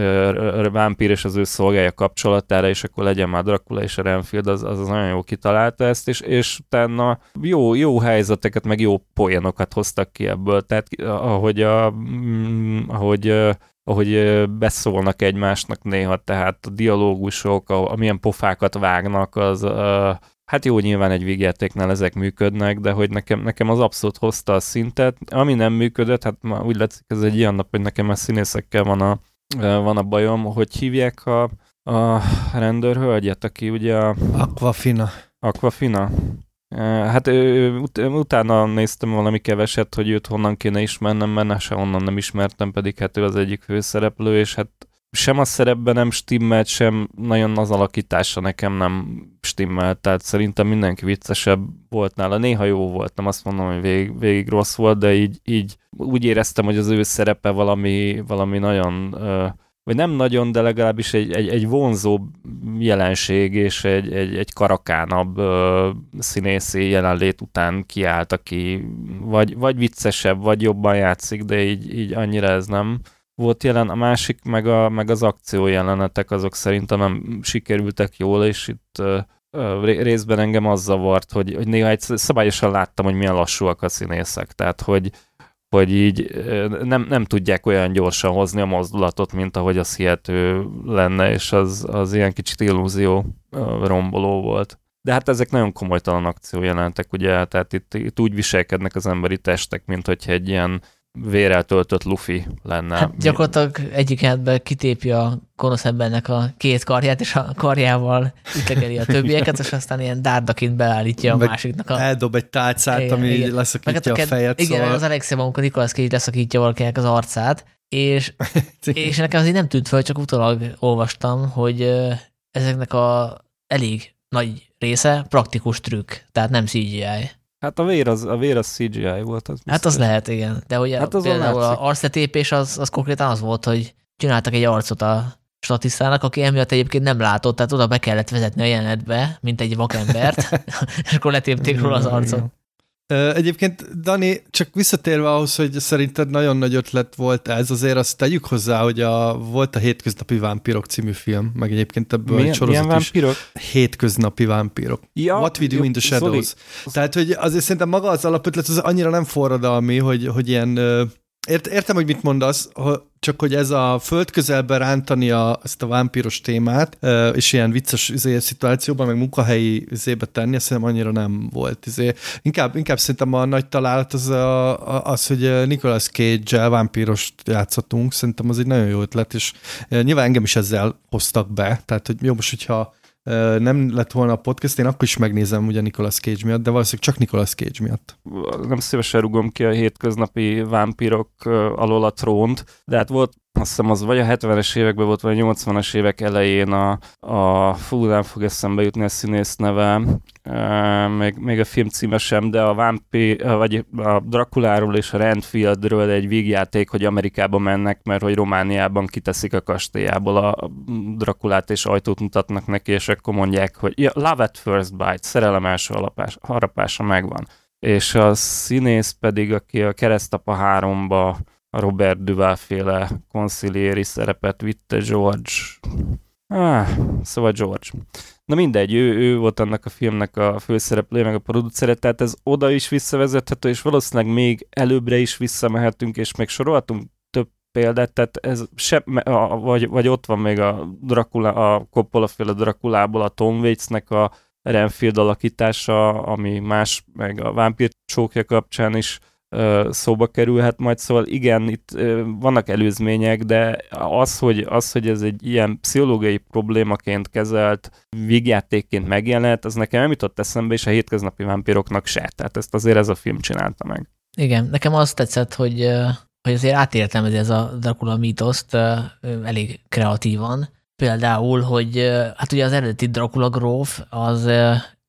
vámpír és az ő szolgája kapcsolatára, és akkor legyen már Dracula és a Renfield, az, az nagyon jó kitalálta ezt, és, és utána jó, jó helyzeteket, meg jó poénokat hoztak ki ebből, tehát ahogy, a, mm, ahogy ahogy beszólnak egymásnak néha, tehát a dialógusok, a, amilyen pofákat vágnak, az hát jó, nyilván egy végjátéknál ezek működnek, de hogy nekem, nekem az abszolút hozta a szintet. Ami nem működött, hát ma úgy látszik, ez egy ilyen nap, hogy nekem a színészekkel van a, van a bajom, hogy hívják a, a rendőrhölgyet, aki ugye a... Aquafina. Aquafina. Hát ut- utána néztem valami keveset, hogy őt honnan kéne ismernem, mert se onnan nem ismertem, pedig hát ő az egyik főszereplő, és hát sem a szerepben nem stimmelt, sem nagyon az alakítása nekem nem stimmelt, tehát szerintem mindenki viccesebb volt nála. Néha jó volt, nem azt mondom, hogy végig, végig rossz volt, de így, így úgy éreztem, hogy az ő szerepe valami, valami nagyon vagy nem nagyon, de legalábbis egy, egy, egy vonzó jelenség és egy, egy, egy karakánabb ö, színészi jelenlét után kiállt, aki vagy, vagy viccesebb, vagy jobban játszik, de így, így annyira ez nem volt jelen. A másik, meg, a, meg az akció jelenetek, azok szerintem nem sikerültek jól, és itt ö, részben engem az zavart, hogy, hogy néha egy szabályosan láttam, hogy milyen lassúak a színészek. Tehát, hogy, hogy így nem, nem tudják olyan gyorsan hozni a mozdulatot, mint ahogy az hihető lenne, és az, az ilyen kicsit illúzió romboló volt. De hát ezek nagyon komolytalan akció jelentek, ugye, tehát itt, itt úgy viselkednek az emberi testek, mint hogyha egy ilyen vérel töltött lufi lenne. Hát gyakorlatilag egyik helyetben kitépi a gonosz embernek a két karját, és a karjával ütegeli a többieket, és aztán ilyen dárdaként beállítja a Meg másiknak a... Eldob egy tálcát, igen, ami igen. leszakítja Meg hát a, a fejet. Igen, szóval... az a legszebb, amikor Nikolas Cage leszakítja valakinek az arcát, és, és nekem azért nem tűnt föl, csak utólag olvastam, hogy ezeknek a elég nagy része praktikus trükk, tehát nem CGI. Hát a vér az, a vér az CGI volt. Az hát az lehet, igen. De ugye hát az például az arcletépés az, az konkrétan az volt, hogy csináltak egy arcot a statisztának, aki emiatt egyébként nem látott, tehát oda be kellett vezetni a jelenetbe, mint egy vakembert, és akkor letépték róla az arcot. Egyébként, Dani, csak visszatérve ahhoz, hogy szerinted nagyon nagy ötlet volt ez, azért azt tegyük hozzá, hogy a, volt a Hétköznapi Vámpírok című film, meg egyébként ebből milyen, egy sorozat milyen vámpírok? is. Hétköznapi Vámpírok. Ja, What We Do jó, in the Shadows. Zoli. Tehát, hogy azért szerintem maga az alapötlet az annyira nem forradalmi, hogy, hogy ilyen Ért, értem, hogy mit mondasz, csak hogy ez a föld közelben rántani a, ezt a vámpíros témát, és ilyen vicces izé, szituációban, meg munkahelyi izébe tenni, azt szerintem annyira nem volt. Izé. Inkább, inkább szerintem a nagy találat az, a, az hogy Nicolas Cage-el vámpírost játszottunk, szerintem az egy nagyon jó ötlet, és nyilván engem is ezzel hoztak be, tehát hogy jó, most, hogyha nem lett volna a podcast, én akkor is megnézem ugye Nicolas Cage miatt, de valószínűleg csak Nicolas Cage miatt. Nem szívesen rugom ki a hétköznapi vámpirok alól a trónt, de hát volt azt hiszem az vagy a 70-es években volt, vagy a 80-as évek elején a, a fú, nem fog eszembe jutni a színész neve, még, még a film címe sem, de a Vampi, vagy a Drakuláról és a Renfieldről egy vígjáték, hogy Amerikába mennek, mert hogy Romániában kiteszik a kastélyából a Drakulát, és ajtót mutatnak neki, és akkor mondják, hogy ja, Love at First Bite, szerelem első alapás, harapása megvan. És a színész pedig, aki a Keresztapa 3-ba a Robert Duval féle konciliéri szerepet vitte George. Ah, szóval George. Na mindegy, ő, ő volt annak a filmnek a főszereplője, meg a producere, tehát ez oda is visszavezethető, és valószínűleg még előbbre is visszamehetünk, és még sorolhatunk több példát, tehát ez se, vagy, vagy ott van még a Dracula, a Coppola féle Draculából a Tom Waits-nek a Renfield alakítása, ami más, meg a vámpír csókja kapcsán is szóba kerülhet majd, szóval igen, itt vannak előzmények, de az, hogy, az, hogy ez egy ilyen pszichológiai problémaként kezelt vígjátékként megjelent, az nekem nem jutott eszembe, és a hétköznapi vámpiroknak se. Tehát ezt azért ez a film csinálta meg. Igen, nekem az tetszett, hogy, hogy azért átértelmezi ez a Dracula mítoszt elég kreatívan. Például, hogy hát ugye az eredeti Dracula gróf az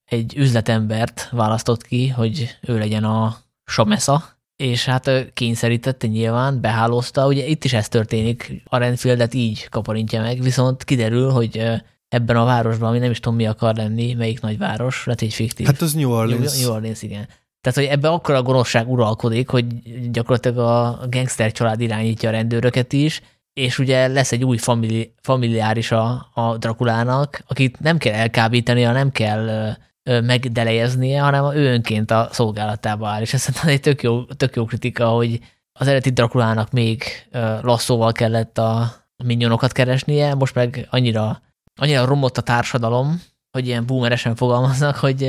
egy üzletembert választott ki, hogy ő legyen a Samesa, és hát kényszerítette nyilván, behálózta, ugye itt is ez történik, a Renfieldet így kaparintja meg, viszont kiderül, hogy ebben a városban, ami nem is tudom mi akar lenni, melyik nagyváros, lehet egy fiktív. Hát az New Orleans. New Orleans, igen. Tehát, hogy ebben akkor a gonoszság uralkodik, hogy gyakorlatilag a gangster család irányítja a rendőröket is, és ugye lesz egy új famili, familiáris a, a Drakulának, akit nem kell elkábítania, nem kell megdelejeznie, hanem ő önként a szolgálatába áll. És ez szerintem egy tök jó, tök jó kritika, hogy az eredeti Drakulának még lasszóval kellett a minyonokat keresnie, most meg annyira, annyira romott a társadalom, hogy ilyen boomeresen fogalmaznak, hogy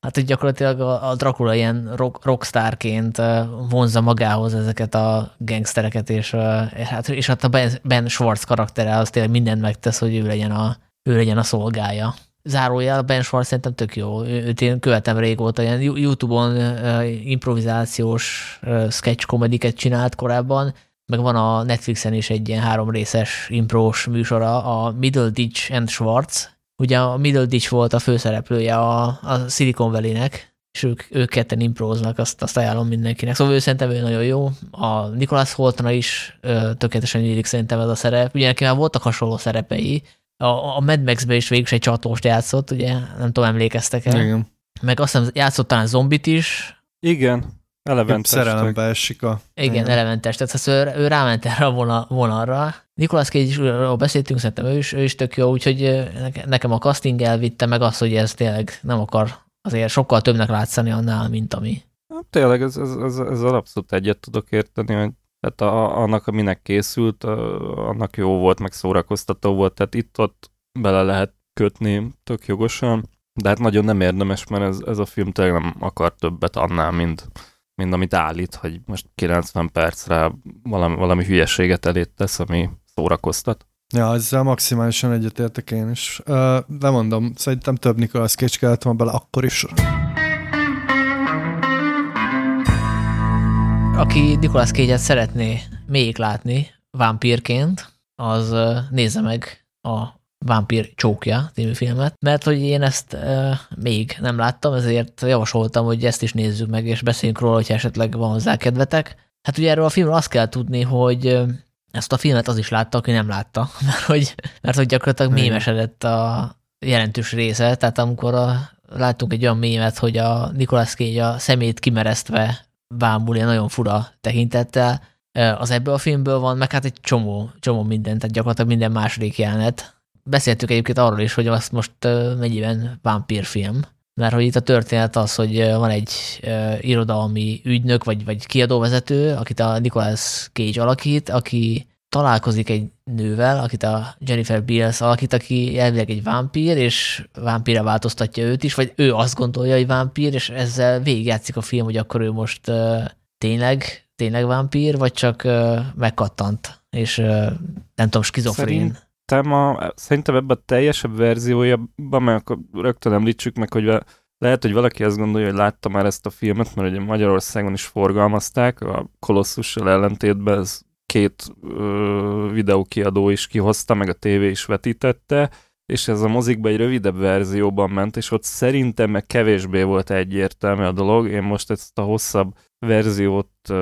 hát hogy gyakorlatilag a, Dracula ilyen rock, rockstárként vonza magához ezeket a gangstereket, és, hát, és hát a Ben, ben Schwartz karaktere az tényleg mindent megtesz, hogy ő legyen a, ő legyen a szolgája zárójel, Ben Schwartz szerintem tök jó. Őt én követem régóta, ilyen YouTube-on improvizációs sketch komediket csinált korábban, meg van a Netflixen is egy ilyen három részes imprós műsora, a Middle Ditch and Schwartz. Ugye a Middle Ditch volt a főszereplője a, a Silicon Valley-nek, és ők, ők ketten impróznak, azt, azt ajánlom mindenkinek. Szóval ő szerintem ő nagyon jó. A Nicholas Holtna is ö, tökéletesen illik szerintem ez a szerep. Ugye neki már voltak hasonló szerepei, a, a Mad Max-be is végül egy csatlóst játszott, ugye, nem tudom, emlékeztek el. Igen. Meg azt hiszem, játszott talán zombit is. Igen, Eleven Szerelembe esik a... Igen, igen. Eleven testet, szóval ő, ő ráment erre a vonalra. Nicolas Cage beszéltünk, szerintem ő is, ő is tök jó, úgyhogy nekem a casting elvitte, meg az, hogy ez tényleg nem akar azért sokkal többnek látszani annál, mint ami. Hát, tényleg, ez, ez, ez, ez abszolút egyet tudok érteni, hogy tehát a, annak, aminek készült, a, annak jó volt, meg szórakoztató volt, tehát itt-ott bele lehet kötni tök jogosan, de hát nagyon nem érdemes, mert ez, ez a film tényleg nem akar többet annál, mint, mint amit állít, hogy most 90 percre valami, valami hülyeséget elét tesz, ami szórakoztat. Ja, ezzel maximálisan egyetértek én is. De mondom, szerintem több Nicolas Cage kellett volna bele akkor is. Aki Nicolas cage szeretné még látni vámpírként, az nézze meg a Vámpír csókja című filmet, mert hogy én ezt e, még nem láttam, ezért javasoltam, hogy ezt is nézzük meg, és beszéljünk róla, hogyha esetleg van hozzá kedvetek. Hát ugye erről a filmről azt kell tudni, hogy ezt a filmet az is látta, aki nem látta, mert hogy, mert hogy gyakorlatilag mémesedett a jelentős része, tehát amikor a, láttunk egy olyan mémet, hogy a Nicolas Cage a szemét kimeresztve bámul ilyen nagyon fura tekintettel. Az ebből a filmből van, meg hát egy csomó, csomó minden, tehát gyakorlatilag minden második jelenet. Beszéltük egyébként arról is, hogy azt most mennyiben vámpírfilm, mert hogy itt a történet az, hogy van egy irodalmi ügynök, vagy, vagy kiadóvezető, akit a Nicolas Cage alakít, aki találkozik egy nővel, akit a Jennifer Beals alakít, aki elvileg egy vámpír, és vámpíra változtatja őt is, vagy ő azt gondolja, hogy vámpír, és ezzel végigjátszik a film, hogy akkor ő most uh, tényleg, tényleg vámpír, vagy csak uh, megkattant, és uh, nem tudom, skizofrén. Szerintem, szerintem ebben a teljesebb verziójában, mert akkor rögtön említsük meg, hogy lehet, hogy valaki azt gondolja, hogy látta már ezt a filmet, mert ugye Magyarországon is forgalmazták, a Kolosszussal ellentétben ez két ö, videókiadó is kihozta, meg a tévé is vetítette, és ez a mozikba egy rövidebb verzióban ment, és ott szerintem meg kevésbé volt egyértelmű a dolog. Én most ezt a hosszabb verziót uh,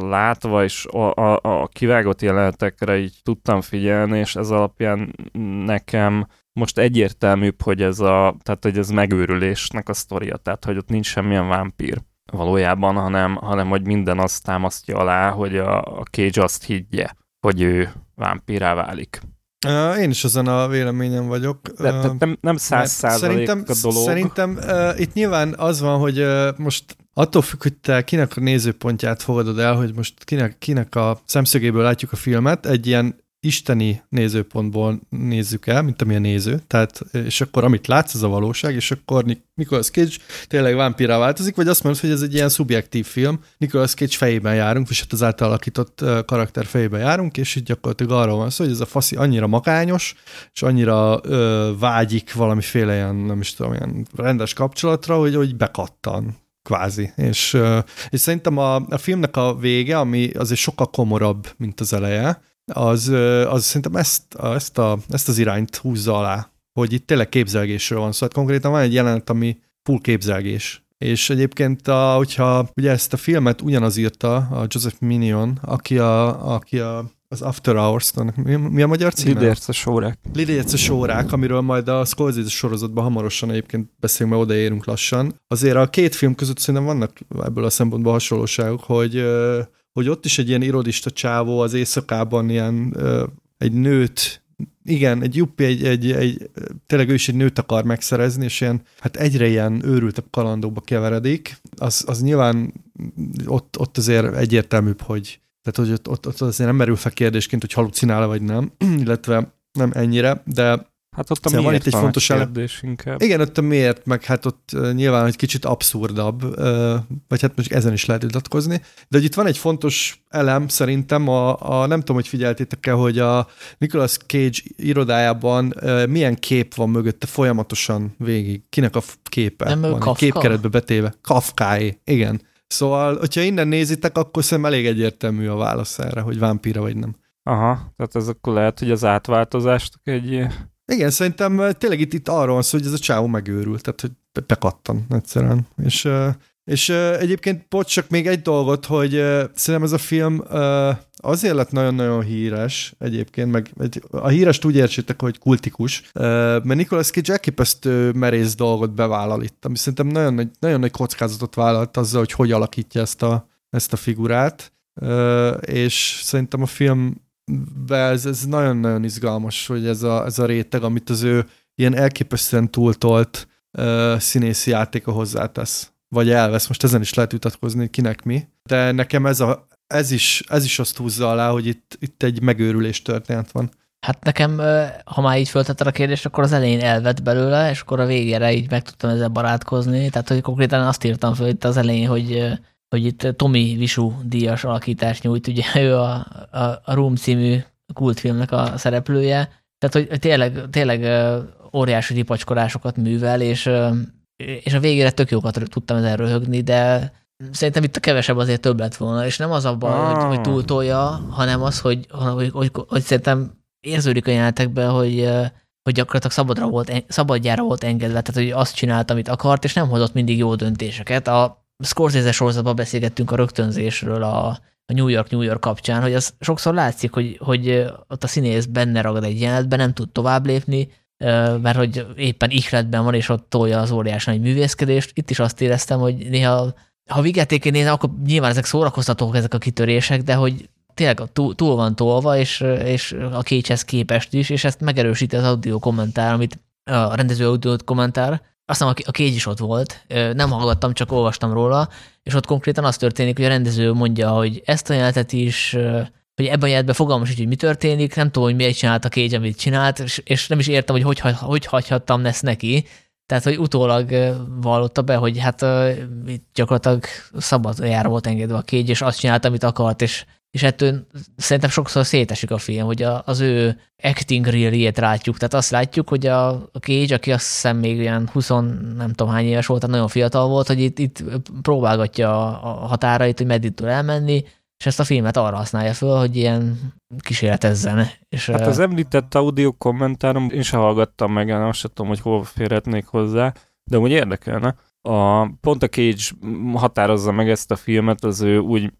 látva, és a, a, a kivágott jelenetekre így tudtam figyelni, és ez alapján nekem most egyértelműbb, hogy ez a, tehát hogy ez megőrülésnek a sztoria, tehát hogy ott nincs semmilyen vámpír valójában, hanem, hanem hogy minden azt támasztja alá, hogy a, a Cage azt higgye, hogy ő vámpírá válik. Én is azon a véleményem vagyok. De, de nem, nem száz százalék a dolog. Szerintem uh, itt nyilván az van, hogy uh, most attól függ, hogy te kinek a nézőpontját fogadod el, hogy most kinek, kinek a szemszögéből látjuk a filmet, egy ilyen isteni nézőpontból nézzük el, mint amilyen néző, tehát, és akkor amit látsz, az a valóság, és akkor Nicolas Cage tényleg vámpírá változik, vagy azt mondod, hogy ez egy ilyen szubjektív film, Nicolas Cage fejében járunk, és hát az átalakított karakter fejében járunk, és így gyakorlatilag arról van szó, hogy ez a faszi annyira makányos, és annyira ö, vágyik valamiféle ilyen, nem is tudom, ilyen rendes kapcsolatra, hogy, hogy bekattan kvázi. És, és szerintem a, a filmnek a vége, ami azért sokkal komorabb, mint az eleje, az, az szerintem ezt, ezt, a, ezt az irányt húzza alá, hogy itt tényleg képzelgésről van szó. Szóval konkrétan van egy jelenet, ami full képzelgés. És egyébként, a, hogyha ugye ezt a filmet ugyanaz írta, a Joseph Minion, aki, a, aki a, az After hours mi, mi a magyar címe? Lidérce sórák. Lidérce sórák, amiről majd a Scorsese sorozatban hamarosan egyébként beszélünk, mert odaérünk lassan. Azért a két film között szerintem vannak ebből a szempontból hasonlóságok, hogy hogy ott is egy ilyen irodista csávó az éjszakában ilyen egy nőt, igen, egy juppi, egy, egy, egy, tényleg ő is egy nőt akar megszerezni, és ilyen, hát egyre ilyen őrültebb kalandóba keveredik, az, az nyilván ott, ott azért egyértelműbb, hogy tehát, hogy ott, ott, ott azért nem merül fel kérdésként, hogy halucinál vagy nem, illetve nem ennyire, de Hát ott a szóval miért van itt egy fontos kérdés inkább. Igen, ott a miért, meg hát ott nyilván egy kicsit abszurdabb, vagy hát most ezen is lehet vitatkozni, de hogy itt van egy fontos elem szerintem, a, a nem tudom, hogy figyeltétek-e, hogy a Nicolas Cage irodájában milyen kép van mögötte folyamatosan végig. Kinek a képe nem, van? Kafka? Képkeretbe betéve. Kafkáé, igen. Szóval, hogyha innen nézitek, akkor szerintem elég egyértelmű a válasz erre, hogy vámpíra vagy nem. Aha, tehát ez akkor lehet, hogy az átváltozást egy igen, szerintem tényleg itt, itt arról van szó, hogy ez a csávó megőrült, tehát hogy bekattan egyszerűen. És, és egyébként bocs, csak még egy dolgot, hogy szerintem ez a film azért lett nagyon-nagyon híres egyébként, meg a híres úgy értsétek, hogy kultikus, mert Nicolas Cage elképesztő merész dolgot bevállal itt, ami szerintem nagyon nagy, nagyon nagy kockázatot vállalt azzal, hogy hogy alakítja ezt a, ezt a figurát, és szerintem a film ez, ez nagyon-nagyon izgalmas, hogy ez a, ez a réteg, amit az ő ilyen elképesztően túltolt uh, színészi játéka hozzátesz. Vagy elvesz, most ezen is lehet vitatkozni, kinek mi. De nekem ez, a, ez, is, ez is azt húzza alá, hogy itt, itt egy megőrülés történet van. Hát nekem, ha már így föltetted a kérdést, akkor az elején elvett belőle, és akkor a végére így meg tudtam ezzel barátkozni. Tehát, hogy konkrétan azt írtam föl itt az elején, hogy hogy itt Tomi Visu díjas alakítást nyújt, ugye ő a, a, a Room című kultfilmnek a szereplője, tehát hogy tényleg, tényleg óriási ripacskolásokat művel, és, és a végére tök jókat tudtam ezen röhögni, de szerintem itt a kevesebb azért több lett volna, és nem az abban, ah. hogy, hogy túltolja, hanem az, hogy, hogy, hogy, hogy szerintem érződik a jelenetekben, hogy, hogy gyakorlatilag szabadra volt, szabadjára volt engedve, tehát hogy azt csinált, amit akart, és nem hozott mindig jó döntéseket. A, Scorsese sorozatban beszélgettünk a rögtönzésről a, a New York New York kapcsán, hogy az sokszor látszik, hogy, hogy ott a színész benne ragad egy jelenetben, nem tud tovább lépni, mert hogy éppen ihletben van, és ott tolja az óriás nagy művészkedést. Itt is azt éreztem, hogy néha, ha vigyátékén nézem, akkor nyilván ezek szórakoztatók ezek a kitörések, de hogy tényleg túl, túl van tolva, és, és a kécshez képest is, és ezt megerősíti az audio kommentár, amit a rendező audio kommentár, aztán a Kégy is ott volt, nem hallgattam, csak olvastam róla, és ott konkrétan az történik, hogy a rendező mondja, hogy ezt a jelenetet is, hogy ebben a jelenetben fogalmas hogy mi történik, nem tudom, hogy miért csinált a Kégy, amit csinált, és, nem is értem, hogy hogy, hogy hagyhattam ezt neki. Tehát, hogy utólag vallotta be, hogy hát gyakorlatilag szabad jára volt engedve a Kégy, és azt csinált, amit akart, és és ettől szerintem sokszor szétesik a film, hogy a, az ő acting real látjuk. Tehát azt látjuk, hogy a, a Cage, aki azt hiszem még ilyen 20 nem tudom hány éves volt, tehát nagyon fiatal volt, hogy itt, itt próbálgatja a, a határait, hogy meddig tud elmenni, és ezt a filmet arra használja föl, hogy ilyen kísérletezzen. És, Hát az említett audio kommentárom, én se hallgattam meg, én azt sem tudom, hogy hol férhetnék hozzá, de úgy érdekelne. A, pont a Cage határozza meg ezt a filmet az ő úgy,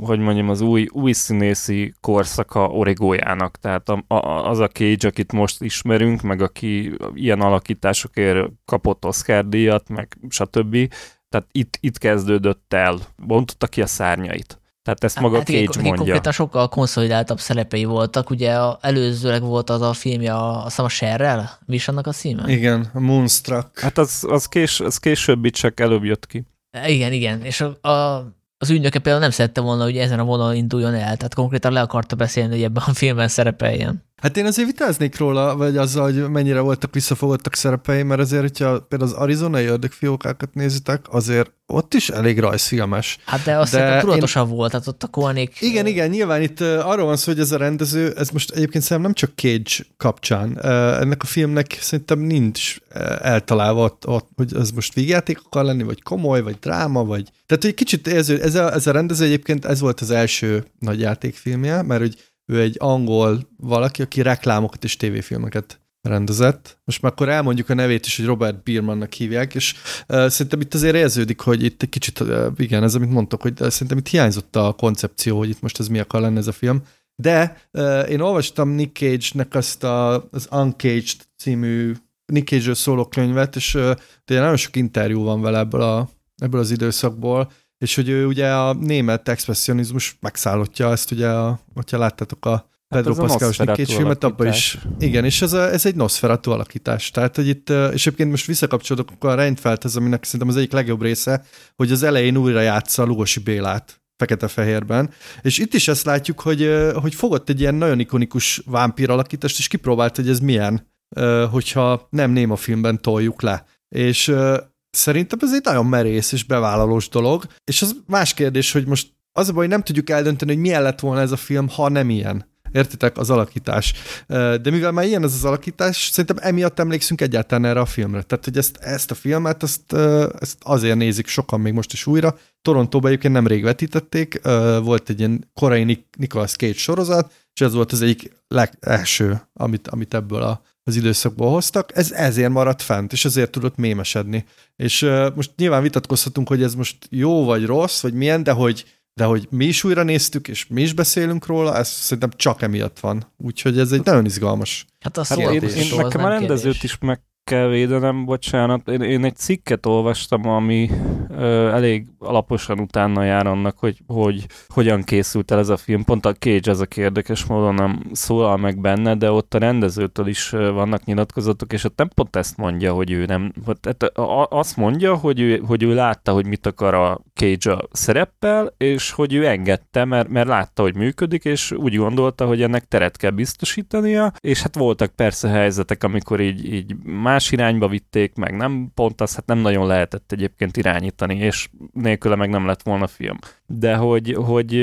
hogy mondjam, az új, új színészi korszaka origójának. Tehát a, a, az a Cage, akit most ismerünk, meg aki ilyen alakításokért kapott Oscar díjat, meg stb. Tehát itt, itt kezdődött el, bontotta ki a szárnyait. Tehát ezt maga hát, Cage igen, mondja. Konkrétan sokkal konszolidáltabb szerepei voltak. Ugye a, előzőleg volt az a filmje, a, azt a Sherrel? Mi is annak a címe? Igen, a Moonstruck. Hát az, az, kés, az később csak előbb jött ki. Igen, igen. És a, a, az ügynöke például nem szerette volna, hogy ezen a vonalon induljon el. Tehát konkrétan le akarta beszélni, hogy ebben a filmben szerepeljen. Hát én azért vitáznék róla, vagy azzal, hogy mennyire voltak visszafogottak szerepei, mert azért, hogyha például az arizonai ördögfiókákat nézitek, azért ott is elég rajzfilmes. Hát de azt de tudatosan én... volt, tehát ott a Koanék... Igen, igen, nyilván itt arról van szó, hogy ez a rendező, ez most egyébként szerintem nem csak Cage kapcsán, ennek a filmnek szerintem nincs eltalálva ott, ott, hogy ez most vígjáték akar lenni, vagy komoly, vagy dráma, vagy... Tehát, hogy kicsit ez, ez, a, ez a rendező egyébként ez volt az első nagy játékfilmje, mert hogy ő egy angol valaki, aki reklámokat és tévéfilmeket rendezett. Most már akkor elmondjuk a nevét is, hogy Robert Biermannak hívják, és uh, szerintem itt azért érződik, hogy itt egy kicsit, uh, igen, ez amit mondtok, hogy uh, szerintem itt hiányzott a koncepció, hogy itt most ez mi akar lenni ez a film. De uh, én olvastam Nick Cage-nek azt a, az Uncaged című Nick Cage-ről szóló könyvet, és uh, de nagyon sok interjú van vele ebből, a, ebből az időszakból, és hogy ő ugye a német expressionizmus megszállottja ezt, ugye, a, hogyha láttátok a Pedro hát Pascalos Nick filmet, abban is. Igen, és ez, a, ez egy Nosferatu alakítás. Tehát, hogy itt, és egyébként most visszakapcsolódok a Reinfeldhez, aminek szerintem az egyik legjobb része, hogy az elején újra játsza Lugosi Bélát fekete-fehérben. És itt is ezt látjuk, hogy, hogy fogott egy ilyen nagyon ikonikus vámpír alakítást, és kipróbált, hogy ez milyen, hogyha nem néma filmben toljuk le. És Szerintem ez egy nagyon merész és bevállalós dolog, és az más kérdés, hogy most az a baj, hogy nem tudjuk eldönteni, hogy milyen lett volna ez a film, ha nem ilyen. Értitek? Az alakítás. De mivel már ilyen ez az alakítás, szerintem emiatt emlékszünk egyáltalán erre a filmre. Tehát, hogy ezt, ezt a filmet, ezt, ezt azért nézik sokan még most is újra. Torontóban egyébként nemrég vetítették, volt egy ilyen korai Nicolas Cage sorozat, és ez volt az egyik legelső, amit, amit ebből a az időszakból hoztak, ez ezért maradt fent, és ezért tudott mémesedni. És uh, most nyilván vitatkozhatunk, hogy ez most jó vagy rossz, vagy milyen, de hogy, de hogy mi is újra néztük, és mi is beszélünk róla, ez szerintem csak emiatt van. Úgyhogy ez egy nagyon izgalmas. Hát, azt hát én, én, nekem a rendezőt is meg kell védenem, bocsánat. Én, én egy cikket olvastam, ami ö, elég alaposan utána jár annak, hogy, hogy hogyan készült el ez a film. Pont a Cage ez a érdekes módon nem szólal meg benne, de ott a rendezőtől is vannak nyilatkozatok, és ott nem pont ezt mondja, hogy ő nem... Tehát azt mondja, hogy ő, hogy ő látta, hogy mit akar a Cage a szereppel, és hogy ő engedte, mert, mert látta, hogy működik, és úgy gondolta, hogy ennek teret kell biztosítania, és hát voltak persze helyzetek, amikor így, így más irányba vitték, meg nem pont az, hát nem nagyon lehetett egyébként irányítani, és nélküle meg nem lett volna film. De hogy, hogy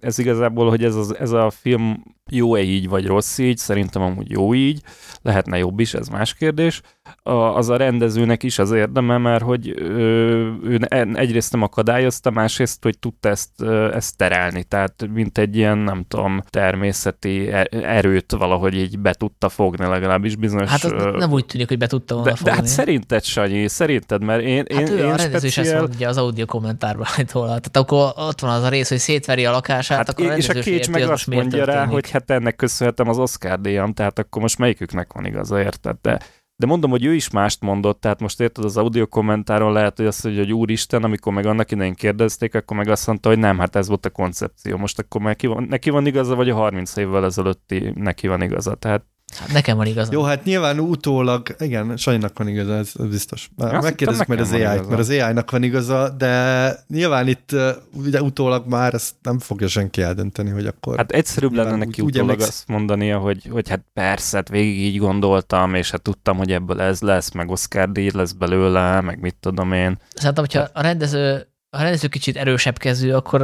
ez igazából, hogy ez, az, ez a film jó-e így, vagy rossz így, szerintem amúgy jó így, lehetne jobb is, ez más kérdés. A, az a rendezőnek is az érdeme, mert hogy ő, egyrészt nem akadályozta, másrészt, hogy tudta ezt, ezt terelni, tehát mint egy ilyen, nem tudom, természeti e, erőt valahogy így be tudta fogni legalábbis bizonyos... Hát az nem úgy tűnik, hogy be tudta volna de, fogni. De hát szerinted, Sanyi, szerinted, mert én, hát én, ő én a speciál... is ezt mondja az audio kommentárban róla. Tehát akkor ott van az a rész, hogy szétveri a lakását, hát akkor a és a Cage meg azt mondja rá, hogy hát ennek köszönhetem az Oscar díjam, tehát akkor most melyiküknek van igaza, érted? De, de mondom, hogy ő is mást mondott, tehát most érted, az audio kommentáron lehet, hogy azt mondja, hogy úristen, amikor meg annak idején kérdezték, akkor meg azt mondta, hogy nem, hát ez volt a koncepció. Most akkor neki van, neki van igaza, vagy a 30 évvel ezelőtti neki van igaza. Tehát Hát nekem van igazam. Jó, hát nyilván utólag, igen, Sanyinak van igaza, ez, ez biztos. Megkérdezzük majd az AI-t, mert az AI-nak van igaza, de nyilván itt ugye utólag már ezt nem fogja senki eldönteni, hogy akkor... Hát egyszerűbb lenne neki úgy, utólag úgy azt mondania, hogy, hogy hát persze, hát végig így gondoltam, és hát tudtam, hogy ebből ez lesz, meg Oscar díj lesz belőle, meg mit tudom én. Szerintem, hogyha a rendező a rendező kicsit erősebb kezű, akkor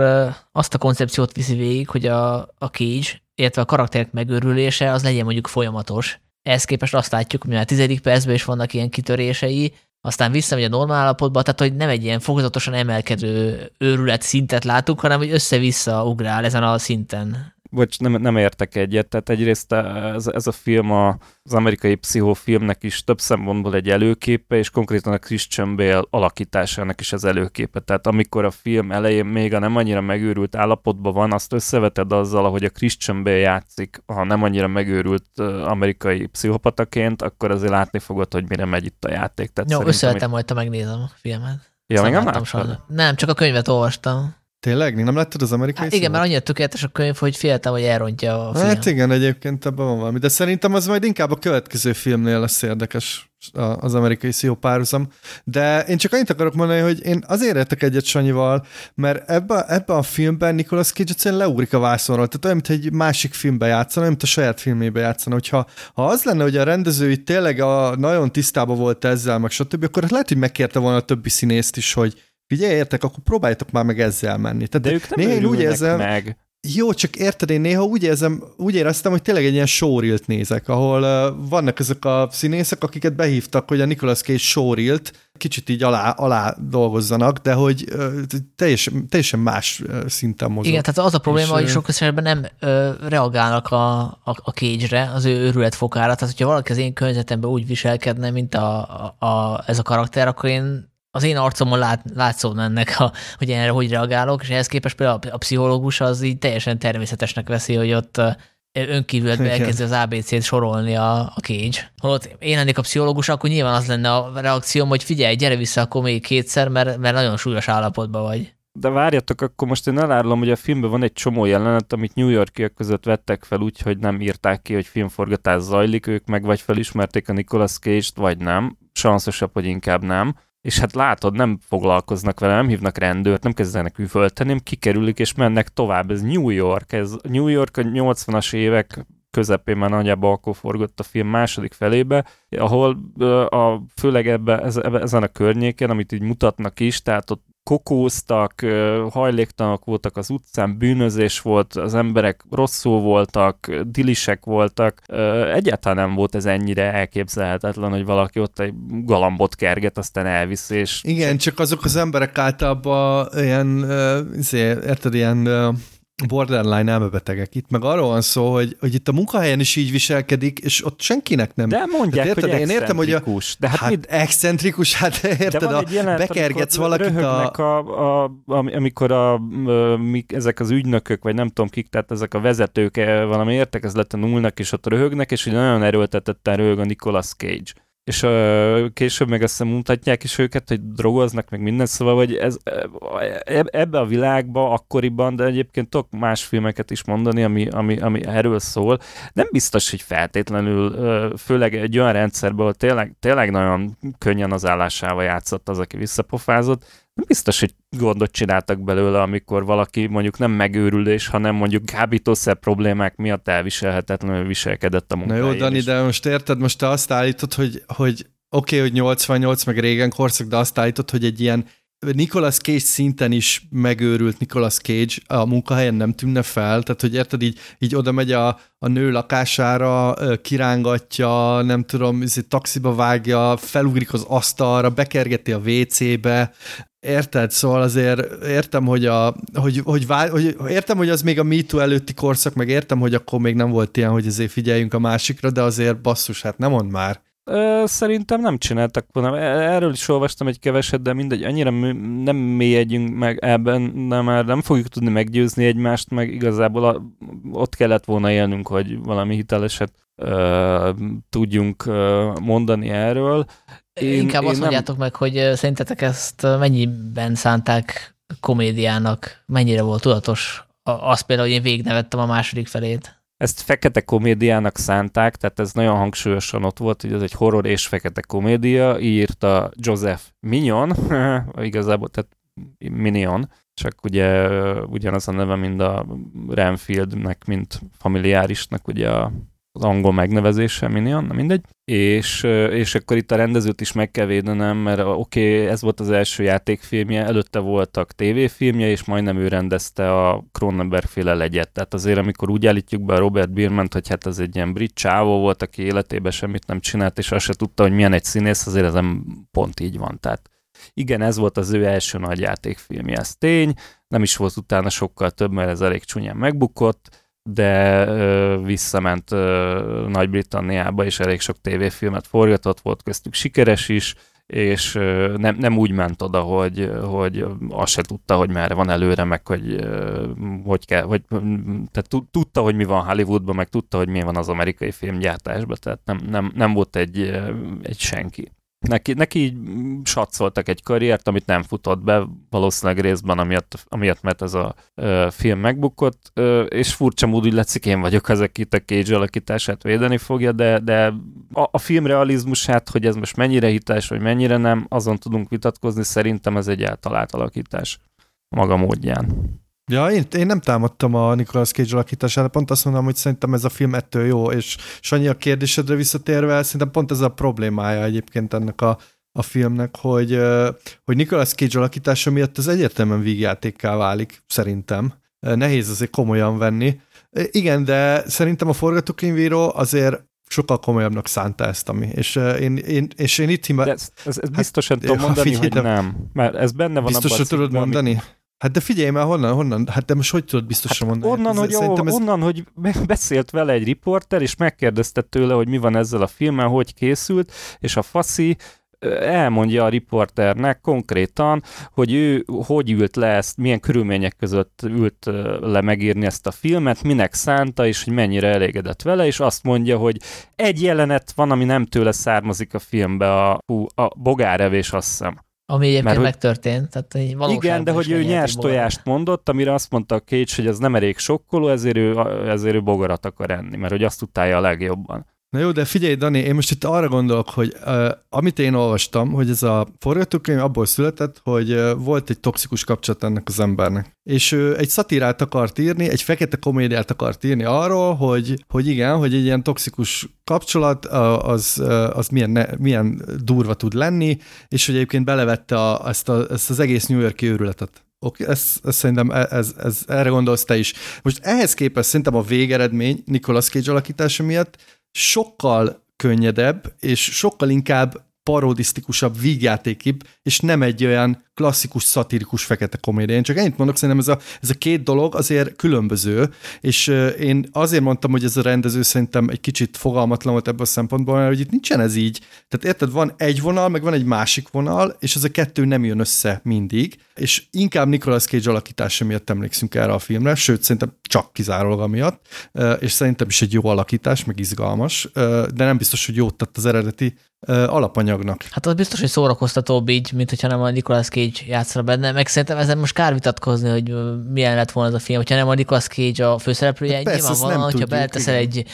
azt a koncepciót viszi végig, hogy a, a Cage illetve a karakterek megőrülése az legyen mondjuk folyamatos. Ehhez képest azt látjuk, hogy a tizedik percben is vannak ilyen kitörései, aztán visszamegy a normál állapotba, tehát hogy nem egy ilyen fokozatosan emelkedő őrület szintet látunk, hanem hogy össze-vissza ugrál ezen a szinten bocs, nem, nem értek egyet. Tehát egyrészt ez, ez a film a, az amerikai pszichófilmnek is több szempontból egy előképe, és konkrétan a Christian Bale alakításának is az előképe. Tehát amikor a film elején még a nem annyira megőrült állapotban van, azt összeveted azzal, ahogy a Christian Bale játszik, ha nem annyira megőrült amerikai pszichopataként, akkor azért látni fogod, hogy mire megy itt a játék. Tehát Jó, összevetem, majd, ha megnézem a filmet. Ja, még nem láttam Nem, csak a könyvet olvastam. Tényleg? Nem láttad az amerikai hát Igen, mert annyira tökéletes a könyv, hogy féltem, hogy elrontja a film. Hát igen, egyébként ebben van valami. De szerintem az majd inkább a következő filmnél lesz érdekes az amerikai párhuzam. De én csak annyit akarok mondani, hogy én azért értek egyet Sanyival, mert ebben ebbe a filmben Nicolas Cage egyszerűen leugrik a vászonról. Tehát olyan, mint egy másik filmbe játszana, olyan, mint a saját filmébe játszana. Hogyha ha az lenne, hogy a rendező itt tényleg a, nagyon tisztában volt ezzel, meg stb., akkor lehet, hogy megkérte volna a többi színészt is, hogy Figyelj, értek, akkor próbáljátok már meg ezzel menni. Tehát De ők nem néha én úgy érzem, meg. Jó, csak érted, én néha úgy, érzem, úgy éreztem, hogy tényleg egy ilyen showreelt nézek, ahol uh, vannak ezek a színészek, akiket behívtak, hogy a Nicolas Cage showreelt kicsit így alá, alá dolgozzanak, de hogy uh, teljesen, teljesen más szinten mozog. Igen, tehát az a probléma, és, hogy sok esetben nem uh, reagálnak a, a, a cage az ő őrület fokára. Tehát, hogyha valaki az én környezetemben úgy viselkedne, mint a, a, a, ez a karakter, akkor én az én arcomon lát, látszódna ennek, a, hogy erre hogy reagálok, és ehhez képest például a, pszichológus az így teljesen természetesnek veszi, hogy ott önkívületben elkezdi az ABC-t sorolni a, a Cage. Holott én lennék a pszichológus, akkor nyilván az lenne a reakcióm, hogy figyelj, gyere vissza akkor még kétszer, mert, mert nagyon súlyos állapotban vagy. De várjatok, akkor most én elárulom, hogy a filmben van egy csomó jelenet, amit New Yorkiak között vettek fel úgy, hogy nem írták ki, hogy filmforgatás zajlik, ők meg vagy felismerték a Nicolas Cage-t, vagy nem. Sanszosabb, hogy inkább nem és hát látod, nem foglalkoznak vele, nem hívnak rendőrt, nem kezdenek üvölteni, nem kikerülik és mennek tovább. Ez New York, ez New York a 80-as évek közepén már nagyjából akkor forgott a film második felébe, ahol a, főleg ebbe, ez, ebbe, ezen a környéken, amit így mutatnak is, tehát ott kokóztak, hajléktalanok voltak az utcán, bűnözés volt, az emberek rosszul voltak, dilisek voltak. Egyáltalán nem volt ez ennyire elképzelhetetlen, hogy valaki ott egy galambot kerget, aztán elvisz, és... Igen, csak azok az emberek általában ilyen, izé, érted, ilyen borderline elmebetegek. Itt meg arról van szó, hogy, hogy itt a munkahelyen is így viselkedik, és ott senkinek nem. De mondják, érted, hogy én értem, hogy a, de hát, hát mit? excentrikus, hát érted, a, jelenet, bekergetsz valakit a... a, a, amikor a, a, mik, ezek az ügynökök, vagy nem tudom kik, tehát ezek a vezetők eh, valami értekezleten ülnek, és ott röhögnek, és hogy nagyon erőltetetten röhög a Nicolas Cage és uh, később meg azt mutatják is őket, hogy drogoznak, meg minden, szóval, hogy ez, ebbe a világba akkoriban, de egyébként tudok más filmeket is mondani, ami, ami, ami erről szól. Nem biztos, hogy feltétlenül, főleg egy olyan rendszerben, ahol tényleg, tényleg nagyon könnyen az állásával játszott az, aki visszapofázott, nem biztos, hogy gondot csináltak belőle, amikor valaki mondjuk nem megőrülés, hanem mondjuk kábítószer problémák miatt elviselhetetlenül viselkedett a munkahelyén. Na jó, Dani, de most érted, most te azt állítod, hogy, hogy oké, okay, hogy 88 meg régen korszak, de azt állítod, hogy egy ilyen Nicolas Cage szinten is megőrült Nicolas Cage a munkahelyen nem tűnne fel, tehát hogy érted, így, így oda megy a, a nő lakására, kirángatja, nem tudom, taxiba vágja, felugrik az asztalra, bekergeti a WC-be, Érted? Szóval azért értem, hogy, a, hogy, hogy, vál, hogy értem, hogy az még a MeToo előtti korszak, meg értem, hogy akkor még nem volt ilyen, hogy azért figyeljünk a másikra, de azért basszus, hát nem mond már. Szerintem nem csináltak volna. E, erről is olvastam egy keveset, de mindegy, annyira nem mélyedjünk meg ebben, de már nem fogjuk tudni meggyőzni egymást, meg igazából a, ott kellett volna élnünk, hogy valami hiteleset uh, tudjunk uh, mondani erről. Én, Inkább én azt nem... mondjátok meg, hogy szerintetek ezt mennyiben szánták komédiának, mennyire volt tudatos az például, hogy én végignevettem a második felét. Ezt fekete komédiának szánták, tehát ez nagyon hangsúlyosan ott volt, hogy ez egy horror és fekete komédia, írta Joseph Minion, igazából, tehát Minion, csak ugye ugyanaz a neve, mint a Renfieldnek, mint familiárisnak, ugye a az angol megnevezése, Minion, na mindegy. És, és akkor itt a rendezőt is meg kell védenem, mert oké, okay, ez volt az első játékfilmje, előtte voltak tévéfilmje, és majdnem ő rendezte a Cronenberg féle legyet. Tehát azért, amikor úgy állítjuk be a Robert Bierment, hogy hát ez egy ilyen brit csávó volt, aki életében semmit nem csinált, és azt se tudta, hogy milyen egy színész, azért ez nem pont így van. Tehát igen, ez volt az ő első nagy játékfilmje, ez tény, nem is volt utána sokkal több, mert ez elég csúnyán megbukott, de ö, visszament ö, Nagy-Britanniába, és elég sok tévéfilmet forgatott, volt köztük sikeres is, és ö, nem, nem úgy ment oda, hogy, hogy azt se tudta, hogy merre van előre, meg hogy ö, hogy kell, hogy, tehát tudta, hogy mi van Hollywoodban, meg tudta, hogy mi van az amerikai filmgyártásban, tehát nem, nem, nem volt egy, egy senki. Neki, neki így satszoltak egy karriert, amit nem futott be, valószínűleg részben amiatt, amiatt mert ez a ö, film megbukott, ö, és furcsa mód úgy látszik, én vagyok az, aki a Cage alakítását védeni fogja, de, de a, a film realizmusát, hogy ez most mennyire hiteles, vagy mennyire nem, azon tudunk vitatkozni, szerintem ez egy eltalált alakítás maga módján. Ja, én, én nem támadtam a Nicolas Cage alakítására, pont azt mondom, hogy szerintem ez a film ettől jó, és Sanyi a kérdésedre visszatérve, szerintem pont ez a problémája egyébként ennek a, a filmnek, hogy, hogy Nicolas Cage alakítása miatt az egyértelműen vígjátékká válik, szerintem. Nehéz azért komolyan venni. Igen, de szerintem a forgatókönyvíró azért sokkal komolyabbnak szánta ezt, ami. És én, én, és én itt hibá... ez, ez, ez biztosan hát, tudom mondani, hogy nem. Mert ez benne van Biztosan tudod mondani? Ami... Hát de figyelj már, honnan, honnan, hát de most hogy tudod biztosan hát mondani? Onnan, hát ez, hogy, ó, ez... onnan, hogy beszélt vele egy riporter, és megkérdezte tőle, hogy mi van ezzel a filmmel, hogy készült, és a faszi elmondja a riporternek konkrétan, hogy ő hogy ült le ezt, milyen körülmények között ült le megírni ezt a filmet, minek szánta, és hogy mennyire elégedett vele, és azt mondja, hogy egy jelenet van, ami nem tőle származik a filmbe, a, a bogárevés, azt hiszem ami egyébként Mert, megtörtént. Tehát igen, de hogy ő nyers tojást mondott, amire azt mondta a Cage, hogy ez nem elég sokkoló, ezért ő, ezért ő bogarat akar enni, mert hogy azt utálja a legjobban. Na jó, de figyelj, Dani, én most itt arra gondolok, hogy uh, amit én olvastam, hogy ez a forgatókönyv abból született, hogy uh, volt egy toxikus kapcsolat ennek az embernek. És ő egy szatírát akart írni, egy fekete komédiát akart írni arról, hogy, hogy igen, hogy egy ilyen toxikus kapcsolat uh, az, uh, az milyen, ne, milyen durva tud lenni, és hogy egyébként belevette a, ezt, a, ezt az egész New Yorki őrületet. Oké, okay, ez, ez szerintem ez, ez, ez, erre gondolsz te is. Most ehhez képest szerintem a végeredmény Nicolas Cage alakítása miatt sokkal könnyedebb, és sokkal inkább parodisztikusabb vígjátékibb, és nem egy olyan klasszikus, szatirikus fekete komédia. Én csak ennyit mondok, szerintem ez a, ez a két dolog azért különböző, és én azért mondtam, hogy ez a rendező szerintem egy kicsit fogalmatlan volt ebből a szempontból, mert hogy itt nincsen ez így. Tehát érted, van egy vonal, meg van egy másik vonal, és ez a kettő nem jön össze mindig, és inkább Nicolas Cage alakítása miatt emlékszünk erre a filmre, sőt, szerintem csak kizárólag amiatt, és szerintem is egy jó alakítás, meg izgalmas, de nem biztos, hogy jót tett az eredeti alapanyagnak. Hát az biztos, hogy szórakoztatóbb így, mint hogyha nem a Nicolas Cage játszra benne, meg szerintem ezen most kár vitatkozni, hogy milyen lett volna ez a film, hogyha nem a Nicolas Cage a főszereplője, hát nyilvánvalóan, hogyha beleteszel egy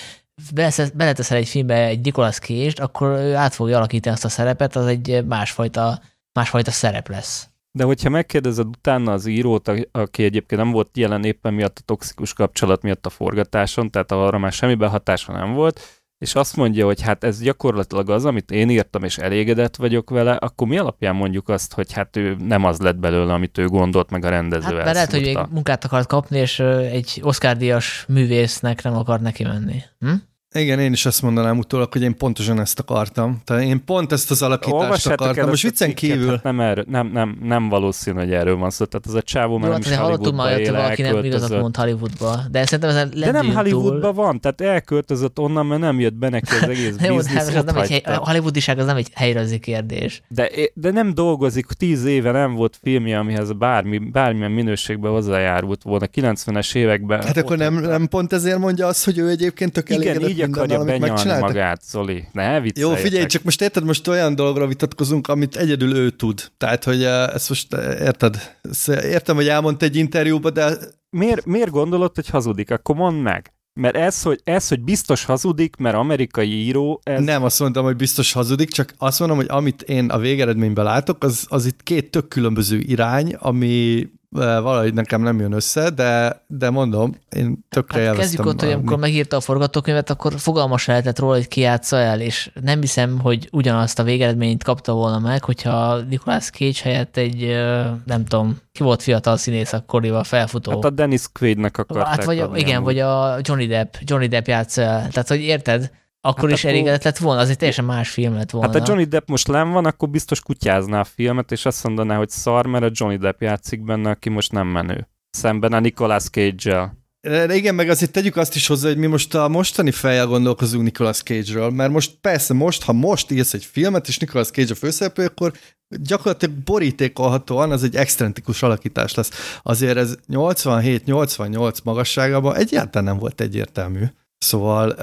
beleteszel egy filmbe egy Nicolas Cage-t, akkor ő át fogja alakítani azt a szerepet, az egy másfajta, másfajta szerep lesz. De hogyha megkérdezed utána az írót, aki egyébként nem volt jelen éppen miatt a toxikus kapcsolat miatt a forgatáson, tehát arra már semmi behatása nem volt, és azt mondja, hogy hát ez gyakorlatilag az, amit én írtam, és elégedett vagyok vele, akkor mi alapján mondjuk azt, hogy hát ő nem az lett belőle, amit ő gondolt, meg a rendező hát, lehet, hogy még munkát akart kapni, és egy Oscar-díjas művésznek nem akar neki menni. Hm? Igen, én is azt mondanám utólag, hogy én pontosan ezt akartam. Tehát én pont ezt az alakítást Olvassátok akartam. Most viccen kívül. Hát nem, erről, nem, nem, nem valószínű, hogy erről van szó. Tehát az a csávó már nem is Hollywoodba már, él, valaki nem igazat mond Hollywoodba. De szerintem ez De nem Hollywoodba van, tehát elköltözött onnan, mert nem jött be neki az egész Jó, biznisz. Hát nem egy hely, a hollywoodiság az nem egy helyrezi kérdés. De, de nem dolgozik, tíz éve nem volt filmje, amihez bármi, bármilyen minőségben hozzájárult volna 90-es években. Hát akkor nem, nem pont ezért mondja azt, hogy ő egyébként tök Igen, így akarja benyalni magát, Zoli. Ne Jó, figyelj, csak most érted, most olyan dolgra vitatkozunk, amit egyedül ő tud. Tehát, hogy eh, ezt most eh, érted? Értem, hogy elmondta egy interjúba, de... Miért, miért gondolod, hogy hazudik? Akkor mondd meg. Mert ez hogy, ez, hogy biztos hazudik, mert amerikai író... Ez... Nem azt mondtam, hogy biztos hazudik, csak azt mondom, hogy amit én a végeredményben látok, az, az itt két tök különböző irány, ami valahogy nekem nem jön össze, de, de mondom, én tökre hát Kezdjük ott, hogy amikor megírta a forgatókönyvet, akkor fogalmas lehetett róla, hogy ki játsza el, és nem hiszem, hogy ugyanazt a végeredményt kapta volna meg, hogyha Nicolas Cage helyett egy, nem tudom, ki volt fiatal színész akkoriban felfutó. Hát a Dennis Quaid-nek akarták Hát vagy, a, igen, vagy a Johnny Depp, Johnny Depp játsza el. Tehát, hogy érted? Akkor hát is akkor... elégedett lett volna, az egy teljesen más film lett volna. Hát a Johnny Depp most nem van, akkor biztos kutyázná a filmet, és azt mondaná, hogy szar, mert a Johnny Depp játszik benne, aki most nem menő. Szemben a Nicolas Cage-el. Igen, meg azért tegyük azt is hozzá, hogy mi most a mostani fejjel gondolkozunk Nicolas Cage-ről, mert most persze most, ha most írsz egy filmet, és Nicolas Cage a főszereplő, akkor gyakorlatilag borítékolhatóan az egy excentrikus alakítás lesz. Azért ez 87-88 magasságában egyáltalán nem volt egyértelmű. Szóval,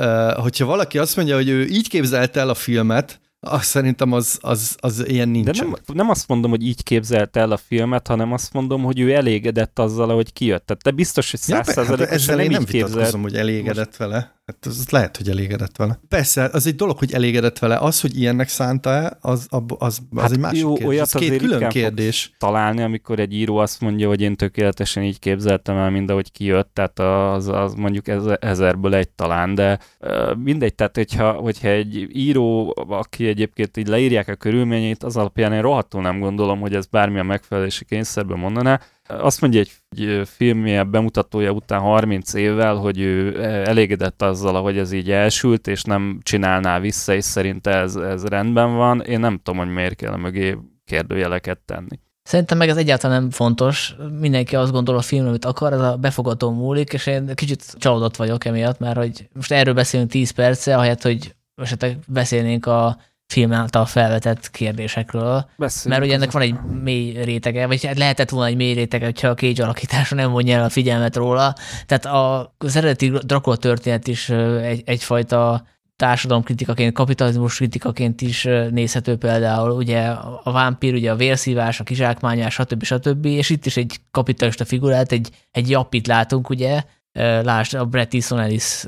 hogyha valaki azt mondja, hogy ő így képzelte el a filmet, azt szerintem az, az, az ilyen nincs. De nem, nem azt mondom, hogy így képzelte el a filmet, hanem azt mondom, hogy ő elégedett azzal, hogy kijött. Tehát te biztos, hogy százszerzalékosan ja, hát nem így képzelt. hogy elégedett Most... vele. Hát az lehet, hogy elégedett vele. Persze, az egy dolog, hogy elégedett vele. Az, hogy ilyennek szánta-e, az, az, az, az hát egy másik jó, kérdés. Ez két külön kérdés. Találni, amikor egy író azt mondja, hogy én tökéletesen így képzeltem el, mind ahogy kijött, tehát az, az mondjuk ezerből egy talán, de mindegy, tehát hogyha, hogyha egy író, aki egyébként így leírják a körülményét, az alapján én rohadtul nem gondolom, hogy ez bármilyen megfelelési kényszerben mondaná, azt mondja egy, filmje bemutatója után 30 évvel, hogy ő elégedett azzal, hogy ez így elsült, és nem csinálná vissza, és szerinte ez, ez rendben van. Én nem tudom, hogy miért kell mögé kérdőjeleket tenni. Szerintem meg ez egyáltalán nem fontos. Mindenki azt gondol a film, amit akar, ez a befogató múlik, és én kicsit csalódott vagyok emiatt, mert hogy most erről beszélünk 10 perce, ahelyett, hogy esetleg beszélnénk a film által felvetett kérdésekről. Beszéljük mert ugye ennek van egy mély rétege, vagy hát lehetett volna egy mély rétege, hogyha a Cage alakítása nem vonja el a figyelmet róla. Tehát a, az eredeti Dracula történet is egy, egyfajta társadalomkritikaként, kapitalizmus kritikaként is nézhető például, ugye a vámpír, ugye a vérszívás, a kizsákmányás, stb. stb. És itt is egy kapitalista figurát, egy, egy jappit látunk, ugye, lásd a Bret Easton Ellis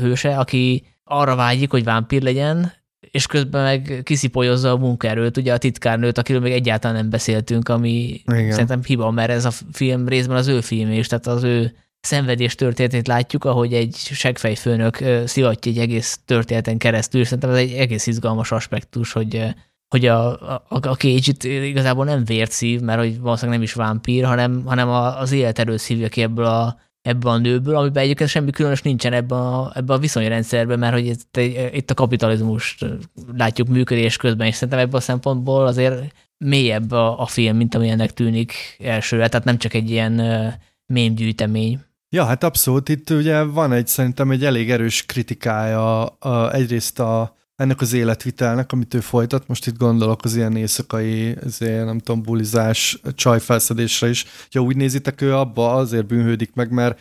hőse, aki arra vágyik, hogy vámpír legyen, és közben meg kiszipolyozza a munkaerőt, ugye a titkárnőt, akiről még egyáltalán nem beszéltünk, ami Igen. szerintem hiba, mert ez a film részben az ő film is, tehát az ő szenvedés történetét látjuk, ahogy egy segfejfőnök szivatja egy egész történeten keresztül, szerintem ez egy egész izgalmas aspektus, hogy hogy a, a, a Cage itt igazából nem vért szív, mert hogy valószínűleg nem is vámpír, hanem, hanem az életerőt szívja ki ebből a, ebből a nőből, amiben egyébként semmi különös nincsen ebben a, ebbe a viszonyrendszerben, mert hogy itt, itt a kapitalizmus látjuk működés közben, és szerintem ebből a szempontból azért mélyebb a, a film, mint amilyennek tűnik elsőre, tehát nem csak egy ilyen mémgyűjtemény. Ja, hát abszolút. Itt ugye van egy szerintem egy elég erős kritikája a, egyrészt a, ennek az életvitelnek, amit ő folytat, most itt gondolok az ilyen éjszakai, azért nem tudom, bulizás, csajfelszedésre is. Ha úgy nézitek, ő abba azért bűnhődik meg, mert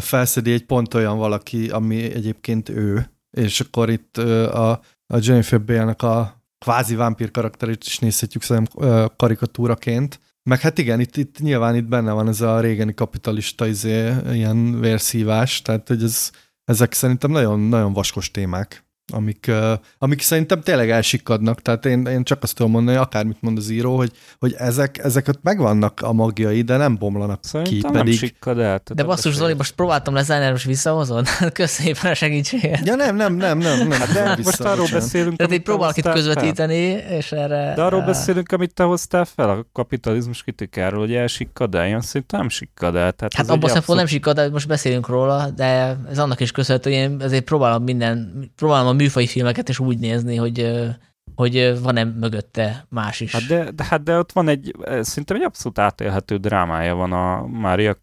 felszedi egy pont olyan valaki, ami egyébként ő, és akkor itt a, a Jennifer Bale-nek a kvázi vámpír karakterét is nézhetjük szerintem karikatúraként. Meg hát igen, itt, itt nyilván itt benne van ez a régeni kapitalista izé, ilyen vérszívás, tehát hogy ez, ezek szerintem nagyon, nagyon vaskos témák amik, amik szerintem tényleg elsikadnak, tehát én, én csak azt tudom mondani, akármit mond az író, hogy, hogy ezek, ezeket megvannak a magjai, de nem bomlanak szerintem ki. Nem pedig... sikkad el. De basszus, Zoli, most próbáltam lezárni, most visszahozod? Köszönjük a segítséget. Ja nem, nem, nem, nem. nem, de nem most arról beszélünk, Tehát így próbálok itt közvetíteni, fel. és erre... De arról beszélünk, amit te hoztál fel, a kapitalizmus kritikáról, hogy elsikkad el, szerintem nem sikkad el. Tehát hát abban abszolút... abszolút... nem sikkad el, most beszélünk róla, de ez annak is köszönhető, hogy én azért próbálom minden, próbálom a műfai filmeket is úgy nézni, hogy hogy van-e mögötte más is. Hát de, de, hát de ott van egy, szerintem egy abszolút átélhető drámája van a Mária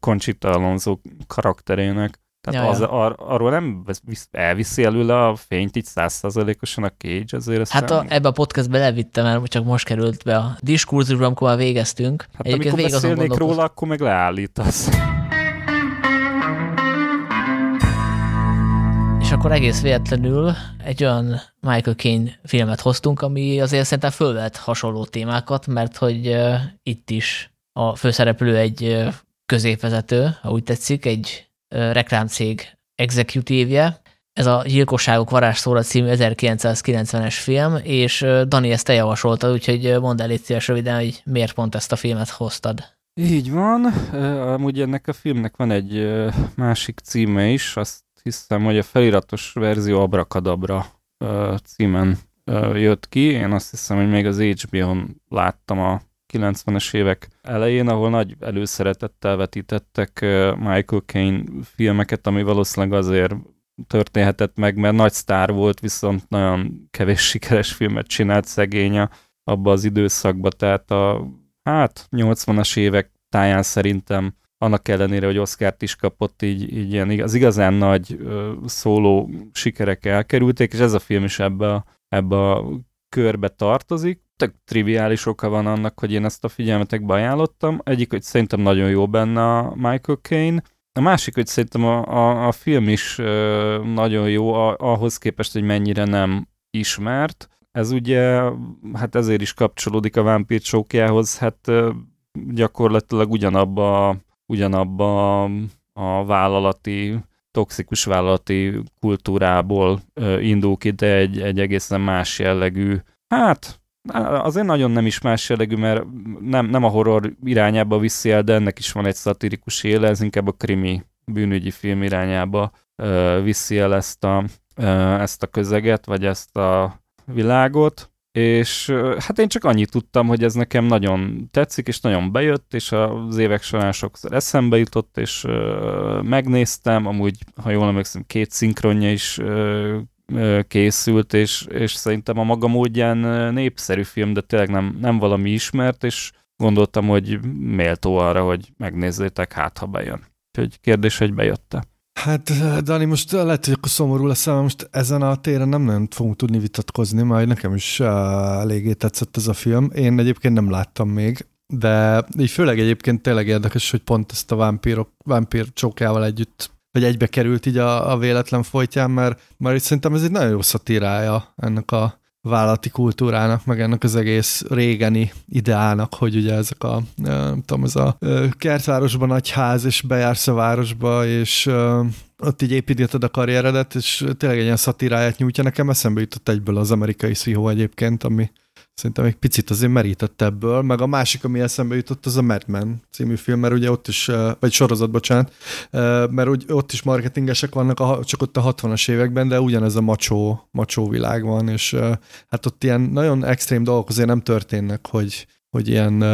Conchita Alonso karakterének. Tehát ja, az, ja. Ar, arról nem elviszi előle a fényt így százszerzalékosan a Cage, azért ezt Hát a, ebbe a podcastbe levittem, mert csak most került be a diskurzusba, amikor már végeztünk. Hát Egyébként amikor beszélnék róla, akkor meg leállítasz. Akkor egész véletlenül egy olyan Michael Caine filmet hoztunk, ami azért szerintem fölvet hasonló témákat, mert hogy itt is a főszereplő egy középvezető, ha úgy tetszik, egy reklámcég executívje. Ez a Gyilkosságok varázsszóra című 1990-es film, és Dani ezt te javasoltad, úgyhogy mondd el itt röviden, hogy miért pont ezt a filmet hoztad. Így van. Amúgy ennek a filmnek van egy másik címe is, azt hiszem, hogy a feliratos verzió Abrakadabra címen jött ki. Én azt hiszem, hogy még az HBO-n láttam a 90-es évek elején, ahol nagy előszeretettel vetítettek Michael Caine filmeket, ami valószínűleg azért történhetett meg, mert nagy sztár volt, viszont nagyon kevés sikeres filmet csinált szegénye abba az időszakba, tehát a hát 80-as évek táján szerintem annak ellenére, hogy Oscárt is kapott, így, így ilyen, az igazán nagy ö, szóló sikerek elkerülték, és ez a film is ebbe a, ebbe a körbe tartozik. Tök triviális oka van annak, hogy én ezt a figyelmetekbe ajánlottam. Egyik, hogy szerintem nagyon jó benne a Michael Caine, a másik, hogy szerintem a, a, a film is ö, nagyon jó a, ahhoz képest, hogy mennyire nem ismert. Ez ugye, hát ezért is kapcsolódik a vámpír csókjához, hát ö, gyakorlatilag ugyanabba, ugyanabba a vállalati, toxikus vállalati kultúrából ö, indul ki, de egy, egy egészen más jellegű, hát azért nagyon nem is más jellegű, mert nem, nem a horror irányába viszi el, de ennek is van egy szatirikus éle, ez inkább a krimi bűnügyi film irányába ö, viszi el ezt a, ö, ezt a közeget, vagy ezt a világot, és hát én csak annyit tudtam, hogy ez nekem nagyon tetszik, és nagyon bejött, és az évek során sokszor eszembe jutott, és megnéztem, amúgy, ha jól emlékszem, két szinkronja is készült, és, és szerintem a maga módján népszerű film, de tényleg nem, nem valami ismert, és gondoltam, hogy méltó arra, hogy megnézzétek, hát ha bejön. Úgyhogy kérdés, hogy bejött-e. Hát, Dani, most lehet, hogy akkor szomorú lesz, most ezen a téren nem nagyon fogunk tudni vitatkozni, majd nekem is uh, eléggé tetszett ez a film. Én egyébként nem láttam még, de így főleg egyébként tényleg érdekes, hogy pont ezt a vámpírok, vámpír csókjával együtt vagy egybe került így a, a véletlen folytján, mert, mert szerintem ez egy nagyon jó szatírája ennek a vállalati kultúrának, meg ennek az egész régeni ideának, hogy ugye ezek a, nem tudom, ez a kertvárosban nagy ház, és bejársz a városba, és ott így építetted a karrieredet, és tényleg egy ilyen szatíráját nyújtja. Nekem eszembe jutott egyből az amerikai szihó egyébként, ami Szerintem egy picit azért merített ebből, meg a másik, ami eszembe jutott, az a Mad Men című film, mert ugye ott is, vagy sorozat, bocsánat, mert úgy, ott is marketingesek vannak, a, csak ott a 60-as években, de ugyanez a macsó, macsó világ van, és hát ott ilyen nagyon extrém dolgok azért nem történnek, hogy, hogy ilyen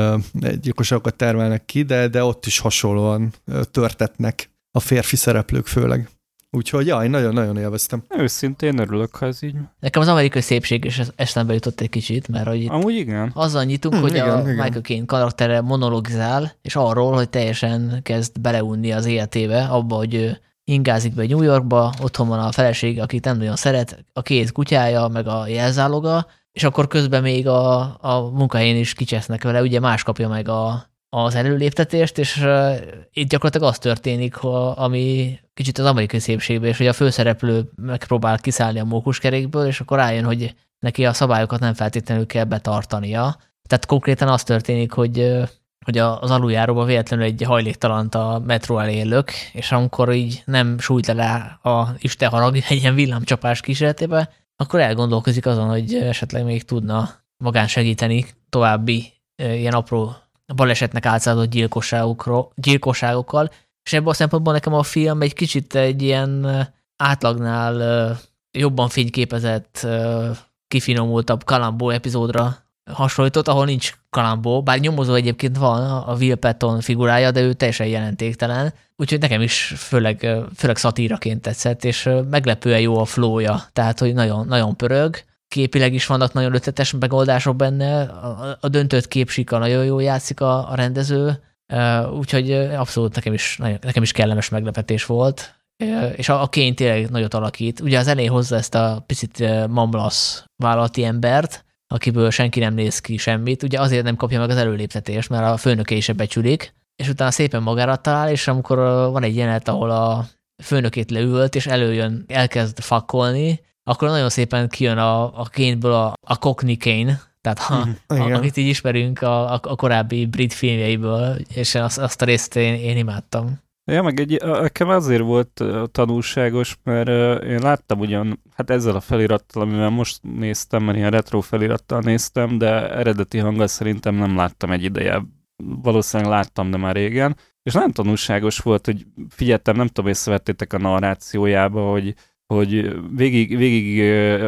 gyilkosságokat termelnek ki, de, de ott is hasonlóan törtetnek a férfi szereplők főleg. Úgyhogy jaj, nagyon-nagyon élveztem. Őszintén örülök, ha ez így. Nekem az amerikai szépség is eszembe jutott egy kicsit, mert hogy itt Amúgy igen. azzal nyitunk, hmm, hogy igen, a igen. Michael Caine karaktere monologizál, és arról, hogy teljesen kezd beleunni az életébe, abba, hogy ingázik be New Yorkba, otthon van a feleség, akit nem nagyon szeret, a két kutyája, meg a jelzáloga, és akkor közben még a, a munkahelyén is kicsesznek vele, ugye más kapja meg a, az előléptetést, és itt gyakorlatilag az történik, ha, ami kicsit az amerikai szépségben, és hogy a főszereplő megpróbál kiszállni a mókuskerékből, és akkor rájön, hogy neki a szabályokat nem feltétlenül kell betartania. Tehát konkrétan az történik, hogy hogy az aluljáróba véletlenül egy hajléktalant a metró elé lök, és amikor így nem sújt le a Isten harag egy ilyen villámcsapás kísérletébe, akkor elgondolkozik azon, hogy esetleg még tudna magán segíteni további ilyen apró balesetnek álcázott gyilkosságokkal, és ebből a szempontból nekem a film egy kicsit egy ilyen átlagnál jobban fényképezett, kifinomultabb Kalambó epizódra hasonlított, ahol nincs Kalambó, bár nyomozó egyébként van, a Will Patton figurája, de ő teljesen jelentéktelen, úgyhogy nekem is főleg, főleg szatíraként tetszett, és meglepően jó a flója, tehát hogy nagyon, nagyon pörög, képileg is vannak nagyon ötletes megoldások benne, a, a döntött képsika nagyon jól játszik a, a rendező, úgyhogy abszolút nekem is, nekem is kellemes meglepetés volt, és a, a kény tényleg nagyot alakít. Ugye az elején hozza ezt a picit mamlasz vállalati embert, akiből senki nem néz ki semmit, ugye azért nem kapja meg az előléptetést, mert a főnöke is becsülik, és utána szépen magára talál, és amikor van egy jelenet, ahol a főnökét leült, és előjön, elkezd fakkolni, akkor nagyon szépen kijön a, a kénből a, a Cockney Kane, tehát a, mhm. a, amit így ismerünk a, a, a korábbi brit filmjeiből, és azt, azt a részt én, én imádtam. Ja, meg egy, nekem azért volt tanulságos, mert én láttam ugyan, hát ezzel a felirattal, amivel most néztem, mert ilyen retro felirattal néztem, de eredeti hanggal szerintem nem láttam egy ideje valószínűleg láttam, de már régen, és nagyon tanulságos volt, hogy figyeltem, nem tudom, észrevettétek a narrációjába, hogy hogy végig, végig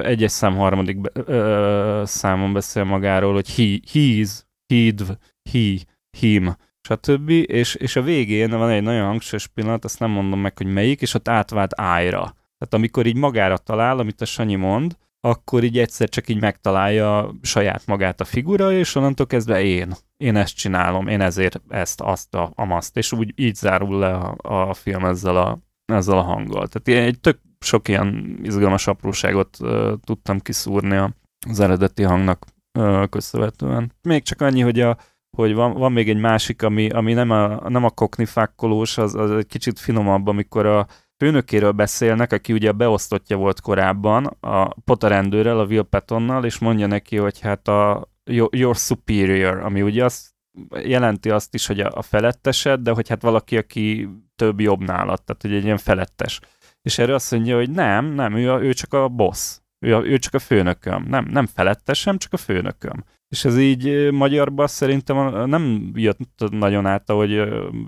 egyes szám harmadik ö, számon beszél magáról, hogy he, he's, he'd, he, him, stb. És, és a végén van egy nagyon hangsúlyos pillanat, azt nem mondom meg, hogy melyik, és ott átvált I-ra. Tehát amikor így magára talál, amit a Sanyi mond, akkor így egyszer csak így megtalálja saját magát a figura, és onnantól kezdve én. Én ezt csinálom, én ezért ezt, azt, a, amaszt, és úgy így zárul le a, a film ezzel a, ezzel a hanggal. Tehát egy tök sok ilyen izgalmas apróságot uh, tudtam kiszúrni az eredeti hangnak uh, köszönhetően. Még csak annyi, hogy a, hogy van, van még egy másik, ami, ami nem a, nem a koknifákkolós, az, az egy kicsit finomabb, amikor a főnökéről beszélnek, aki ugye beosztottja volt korábban, a potarendőrrel, a Will Pattonnal, és mondja neki, hogy hát a your superior, ami ugye azt jelenti azt is, hogy a felettesed, de hogy hát valaki, aki több jobb nálad, tehát hogy egy ilyen felettes. És erre azt mondja, hogy nem, nem, ő, a, ő csak a boss, ő, a, ő csak a főnököm, nem, nem felettesem, csak a főnököm. És ez így magyarban szerintem nem jött nagyon át, hogy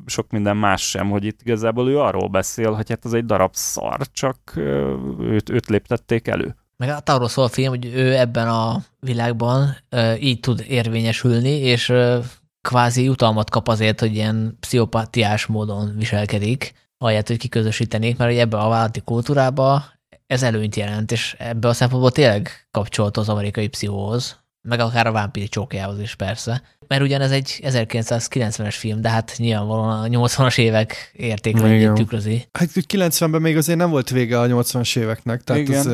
sok minden más sem, hogy itt igazából ő arról beszél, hogy hát ez egy darab szar, csak őt, őt léptették elő. Meg hát arról szól a film, hogy ő ebben a világban így tud érvényesülni, és kvázi jutalmat kap azért, hogy ilyen pszichopatiás módon viselkedik, ahelyett, hogy kiközösítenék, mert hogy ebbe a vállalati kultúrába ez előnyt jelent, és ebbe a szempontból tényleg kapcsolt az amerikai pszichóhoz meg akár a vámpír csókjához is persze. Mert ugyan ez egy 1990-es film, de hát nyilvánvalóan a 80-as évek értékrendjét tükrözi. Hát 90-ben még azért nem volt vége a 80-as éveknek. Tehát Igen. Ez,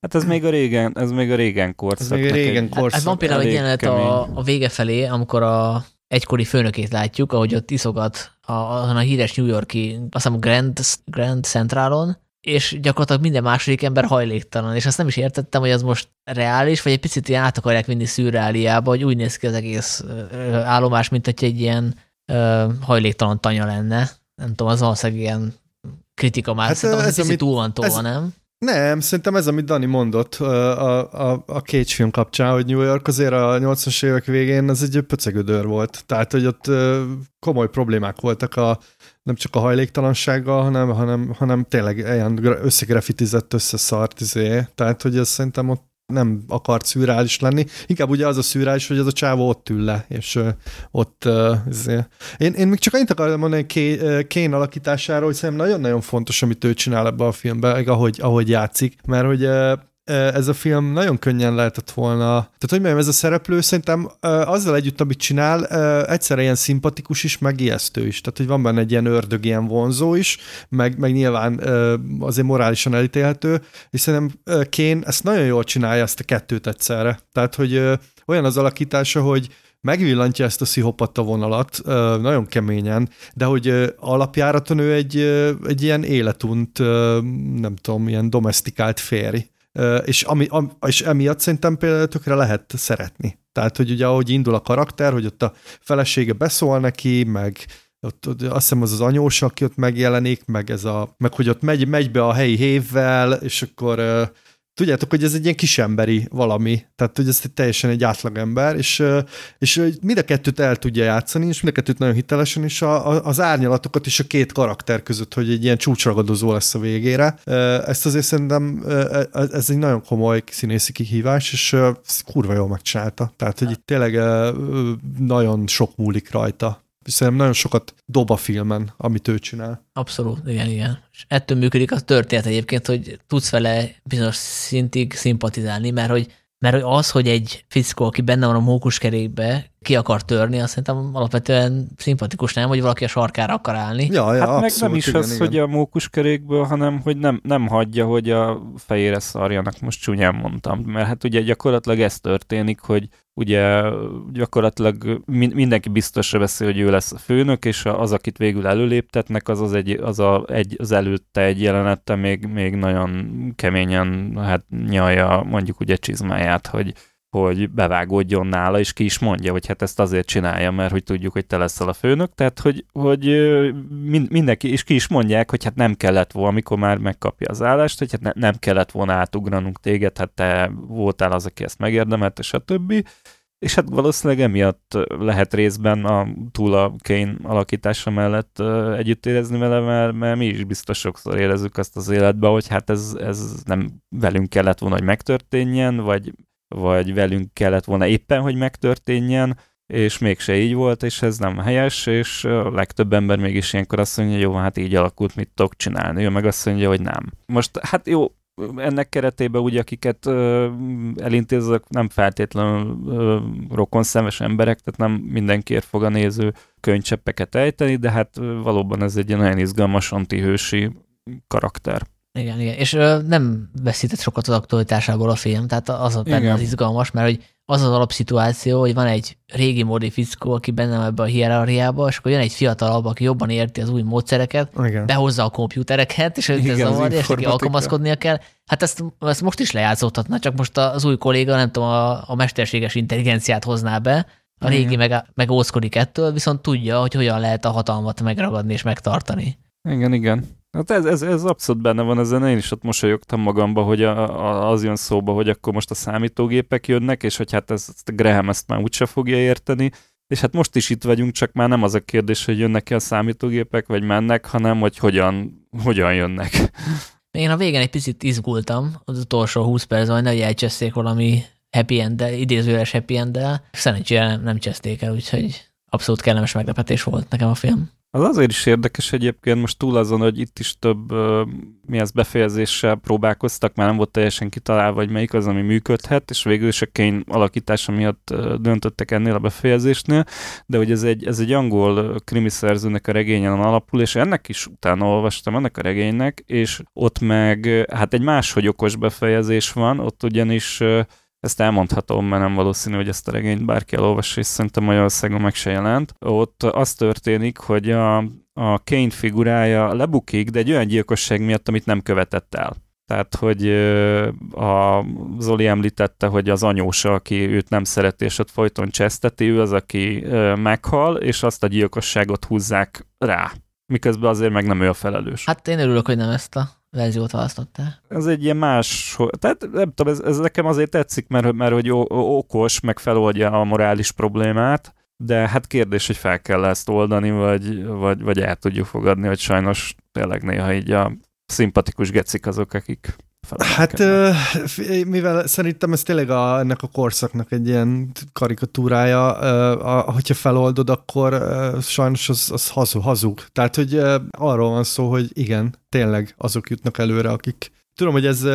hát ez még a régen, ez még a régen korszak. Ez még a régen korszak. Hát, hát van például egy jelenet a, a vége felé, amikor a egykori főnökét látjuk, ahogy ott iszogat a, a, a híres New Yorki, azt hiszem Grand, Grand Centralon, és gyakorlatilag minden második ember hajléktalan, és azt nem is értettem, hogy az most reális, vagy egy picit ilyen át akarják vinni szürreáliába, hogy úgy néz ki az egész állomás, mint hogy egy ilyen uh, hajléktalan tanya lenne. Nem tudom, az valószínűleg ilyen kritika már, hát szerintem ez, az amit, túl van tolva, ez, nem? Nem, szerintem ez, amit Dani mondott a, a, a Cage film kapcsán, hogy New York azért a 80-as évek végén az egy pöcegödör volt. Tehát, hogy ott komoly problémák voltak a, nem csak a hajléktalansággal, hanem, hanem, hanem tényleg ilyen összegrafitizett, összeszart izé. Tehát, hogy ez szerintem ott nem akart szűrális lenni. Inkább ugye az a szűrális, hogy az a csávó ott ül le, és ott uh, izé. én, én még csak annyit akartam mondani Kén alakításáról, hogy szerintem nagyon-nagyon fontos, amit ő csinál ebbe a filmbe, ahogy, ahogy játszik, mert hogy ez a film nagyon könnyen lehetett volna, tehát hogy mondjam, ez a szereplő szerintem azzal együtt, amit csinál, egyszerre ilyen szimpatikus is, meg ijesztő is. Tehát, hogy van benne egy ilyen ördög, ilyen vonzó is, meg, meg nyilván azért morálisan elítélhető, és szerintem Kén ezt nagyon jól csinálja, ezt a kettőt egyszerre. Tehát, hogy olyan az alakítása, hogy megvillantja ezt a szihopata vonalat nagyon keményen, de hogy alapjáraton ő egy, egy ilyen életunt, nem tudom, ilyen domestikált férj és, ami, am, és emiatt szerintem például tökre lehet szeretni. Tehát, hogy ugye ahogy indul a karakter, hogy ott a felesége beszól neki, meg ott, ott azt hiszem az az anyós, aki ott megjelenik, meg, ez a, meg hogy ott megy, megy be a helyi hévvel, és akkor tudjátok, hogy ez egy ilyen kisemberi valami, tehát hogy ez egy teljesen egy átlagember, és, és mind a kettőt el tudja játszani, és mind a kettőt nagyon hitelesen, és a, a, az árnyalatokat is a két karakter között, hogy egy ilyen csúcsragadozó lesz a végére. Ezt azért szerintem ez egy nagyon komoly színészi kihívás, és kurva jól megcsinálta. Tehát, hogy itt tényleg nagyon sok múlik rajta. Szerintem nagyon sokat dob a filmen, amit ő csinál. Abszolút, igen, igen. És ettől működik a történet egyébként, hogy tudsz vele bizonyos szintig szimpatizálni, mert hogy mert az, hogy egy fickó, aki benne van a mókuskerékbe, ki akar törni, azt szerintem alapvetően szimpatikus, nem? Hogy valaki a sarkára akar állni. Ja, ja, hát meg nem is igen, az, igen. hogy a mókuskerékből, hanem hogy nem, nem hagyja, hogy a fejére szarjanak, most csúnyán mondtam. Mert hát ugye gyakorlatilag ez történik, hogy ugye gyakorlatilag mindenki biztosra veszi, hogy ő lesz a főnök, és az, akit végül előléptetnek, az az, egy, az, a, egy, az előtte egy jelenette még, még nagyon keményen hát nyalja mondjuk ugye csizmáját, hogy, hogy bevágódjon nála, és ki is mondja, hogy hát ezt azért csinálja, mert hogy tudjuk, hogy te leszel a főnök, tehát hogy, hogy mindenki, és ki is mondják, hogy hát nem kellett volna, amikor már megkapja az állást, hogy hát ne, nem kellett volna átugranunk téged, hát te voltál az, aki ezt megérdemelte, stb. és hát valószínűleg emiatt lehet részben a túl a Kane alakítása mellett együtt érezni vele, mert, mert mi is biztos sokszor érezzük azt az életbe, hogy hát ez, ez nem velünk kellett volna, hogy megtörténjen, vagy, vagy velünk kellett volna éppen, hogy megtörténjen, és mégse így volt, és ez nem helyes, és a legtöbb ember mégis ilyenkor azt mondja, jó, hát így alakult, mit tudok csinálni. Ő meg azt mondja, hogy nem. Most hát jó, ennek keretében ugye, akiket ö, elintézek, nem feltétlenül ö, rokonszemes emberek, tehát nem mindenkiért fog a néző könycseppeket ejteni, de hát valóban ez egy nagyon izgalmas antihősi karakter. Igen, igen. És ö, nem veszített sokat az aktualitásából a film, tehát az a benne az izgalmas, mert hogy az az alapszituáció, hogy van egy régi módi fickó, aki benne van ebbe a hierarchiába, és akkor jön egy fiatalabb, aki jobban érti az új módszereket, Igen. behozza a komputereket, és őt ez zavarja, és neki alkalmazkodnia kell. Hát ezt, ezt most is lejátszódhatna, csak most az új kolléga, nem tudom, a, a mesterséges intelligenciát hozná be, a régi meg, meg ózkodik ettől, viszont tudja, hogy hogyan lehet a hatalmat megragadni és megtartani. Igen, igen. Hát ez, ez, ez abszolút benne van, ezen én is ott mosolyogtam magamba, hogy a, a, az jön szóba, hogy akkor most a számítógépek jönnek, és hogy hát ez, ezt Graham ezt már úgyse fogja érteni, és hát most is itt vagyunk, csak már nem az a kérdés, hogy jönnek-e a számítógépek, vagy mennek, hanem hogy hogyan, hogyan jönnek. Én a végén egy picit izgultam, az utolsó 20 percben, hogy ne elcseszték valami happy end idézőjeles happy end Szerencsére nem cseszték el, úgyhogy abszolút kellemes meglepetés volt nekem a film. Az azért is érdekes egyébként, most túl azon, hogy itt is több uh, mi az befejezéssel próbálkoztak, már nem volt teljesen kitalálva, hogy melyik az, ami működhet, és végül is a Kane alakítása miatt uh, döntöttek ennél a befejezésnél, de hogy ez egy, ez egy angol krimi szerzőnek a regényen alapul, és ennek is utána olvastam, ennek a regénynek, és ott meg hát egy máshogy okos befejezés van, ott ugyanis uh, ezt elmondhatom, mert nem valószínű, hogy ezt a regényt bárki elolvassa, és szerintem Magyarországon meg se jelent. Ott az történik, hogy a, a Kane figurája lebukik, de egy olyan gyilkosság miatt, amit nem követett el. Tehát, hogy a Zoli említette, hogy az anyósa, aki őt nem szereti, és ott folyton cseszteti, ő az, aki meghal, és azt a gyilkosságot húzzák rá. Miközben azért meg nem ő a felelős. Hát én örülök, hogy nem ezt a verziót választottál. Ez egy ilyen más, tehát nem tudom, ez, ez nekem azért tetszik, mert, mert hogy okos, meg feloldja a morális problémát, de hát kérdés, hogy fel kell ezt oldani, vagy, vagy, vagy el tudjuk fogadni, hogy sajnos tényleg néha így a szimpatikus gecik azok, akik Hát, mivel szerintem ez tényleg a, ennek a korszaknak egy ilyen karikatúrája, a, hogyha feloldod, akkor sajnos az, az hazug, hazug. Tehát, hogy arról van szó, hogy igen, tényleg azok jutnak előre, akik... Tudom, hogy ez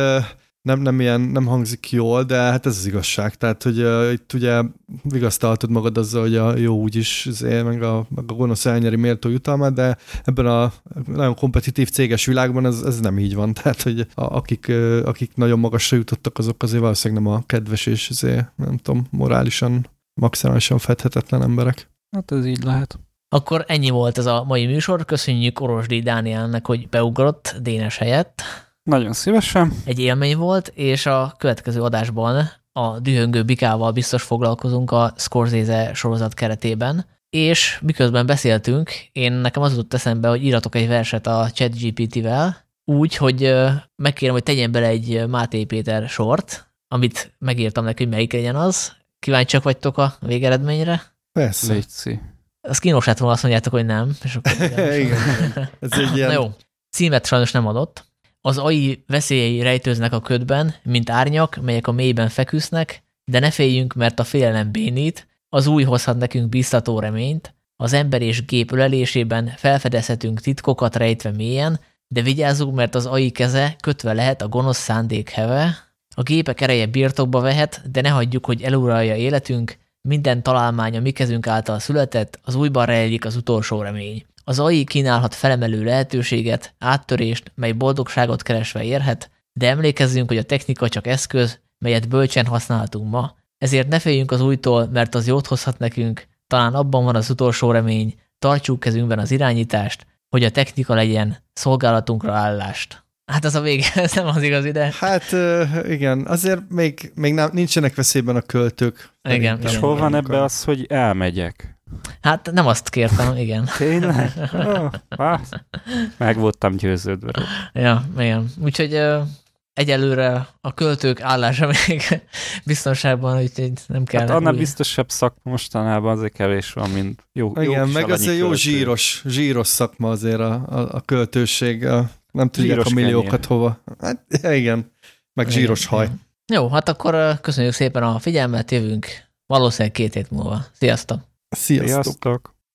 nem, nem, ilyen, nem hangzik jól, de hát ez az igazság. Tehát, hogy uh, itt ugye vigasztaltad magad azzal, hogy a jó úgyis azért, meg a, meg a gonosz elnyeri méltó jutalmát, de ebben a nagyon kompetitív céges világban ez, ez nem így van. Tehát, hogy a, akik, uh, akik nagyon magasra jutottak, azok azért valószínűleg nem a kedves és azért, nem tudom, morálisan, maximálisan fedhetetlen emberek. Hát ez így lehet. Akkor ennyi volt ez a mai műsor. Köszönjük Orosdi Dánielnek, hogy beugrott Dénes helyett. Nagyon szívesen. Egy élmény volt, és a következő adásban a dühöngő bikával biztos foglalkozunk a Scorsese sorozat keretében, és miközben beszéltünk, én nekem az jutott eszembe, hogy íratok egy verset a ChatGPT-vel, úgy, hogy megkérem, hogy tegyen bele egy Máté Péter sort, amit megírtam neki, hogy melyik legyen az. Kíváncsiak vagytok a végeredményre? Persze. Légy Az kínos lett volna, azt mondjátok, hogy nem. És akkor Igen. Ez egy ilyen... Na jó, címet sajnos nem adott. Az AI veszélyei rejtőznek a ködben, mint árnyak, melyek a mélyben feküsznek, de ne féljünk, mert a félelem bénít, az új hozhat nekünk biztató reményt, az ember és gép ölelésében felfedezhetünk titkokat rejtve mélyen, de vigyázzunk, mert az AI keze kötve lehet a gonosz szándék heve, a gépek ereje birtokba vehet, de ne hagyjuk, hogy eluralja életünk, minden találmány a mi kezünk által született, az újban rejlik az utolsó remény. Az AI kínálhat felemelő lehetőséget, áttörést, mely boldogságot keresve érhet, de emlékezzünk, hogy a technika csak eszköz, melyet bölcsen használhatunk ma, ezért ne féljünk az újtól, mert az jót hozhat nekünk, talán abban van az utolsó remény, tartsuk kezünkben az irányítást, hogy a technika legyen szolgálatunkra állást. Hát az a vége, ez nem az igaz ide. Hát igen, azért még, még nem, nincsenek veszélyben a költők. Igen. És hol van ebbe az, hogy elmegyek? Hát nem azt kértem, igen. Tényleg? Oh, meg voltam győződve. Ja, igen. Úgyhogy egyelőre a költők állása még biztonságban, úgyhogy nem kell. Hát annál biztosabb szakma mostanában azért kevés van, mint jó Igen, jó meg azért jó költő. zsíros, zsíros szakma azért a, a, a költőség. A, nem tudják Zsíros a milliókat kenyér. hova. Hát igen, meg Igen, zsíros haj. igen. Jó, hát akkor köszönjük szépen a figyelmet, jövünk valószínűleg két hét múlva. Sziasztok! Sziasztok! Sziasztok!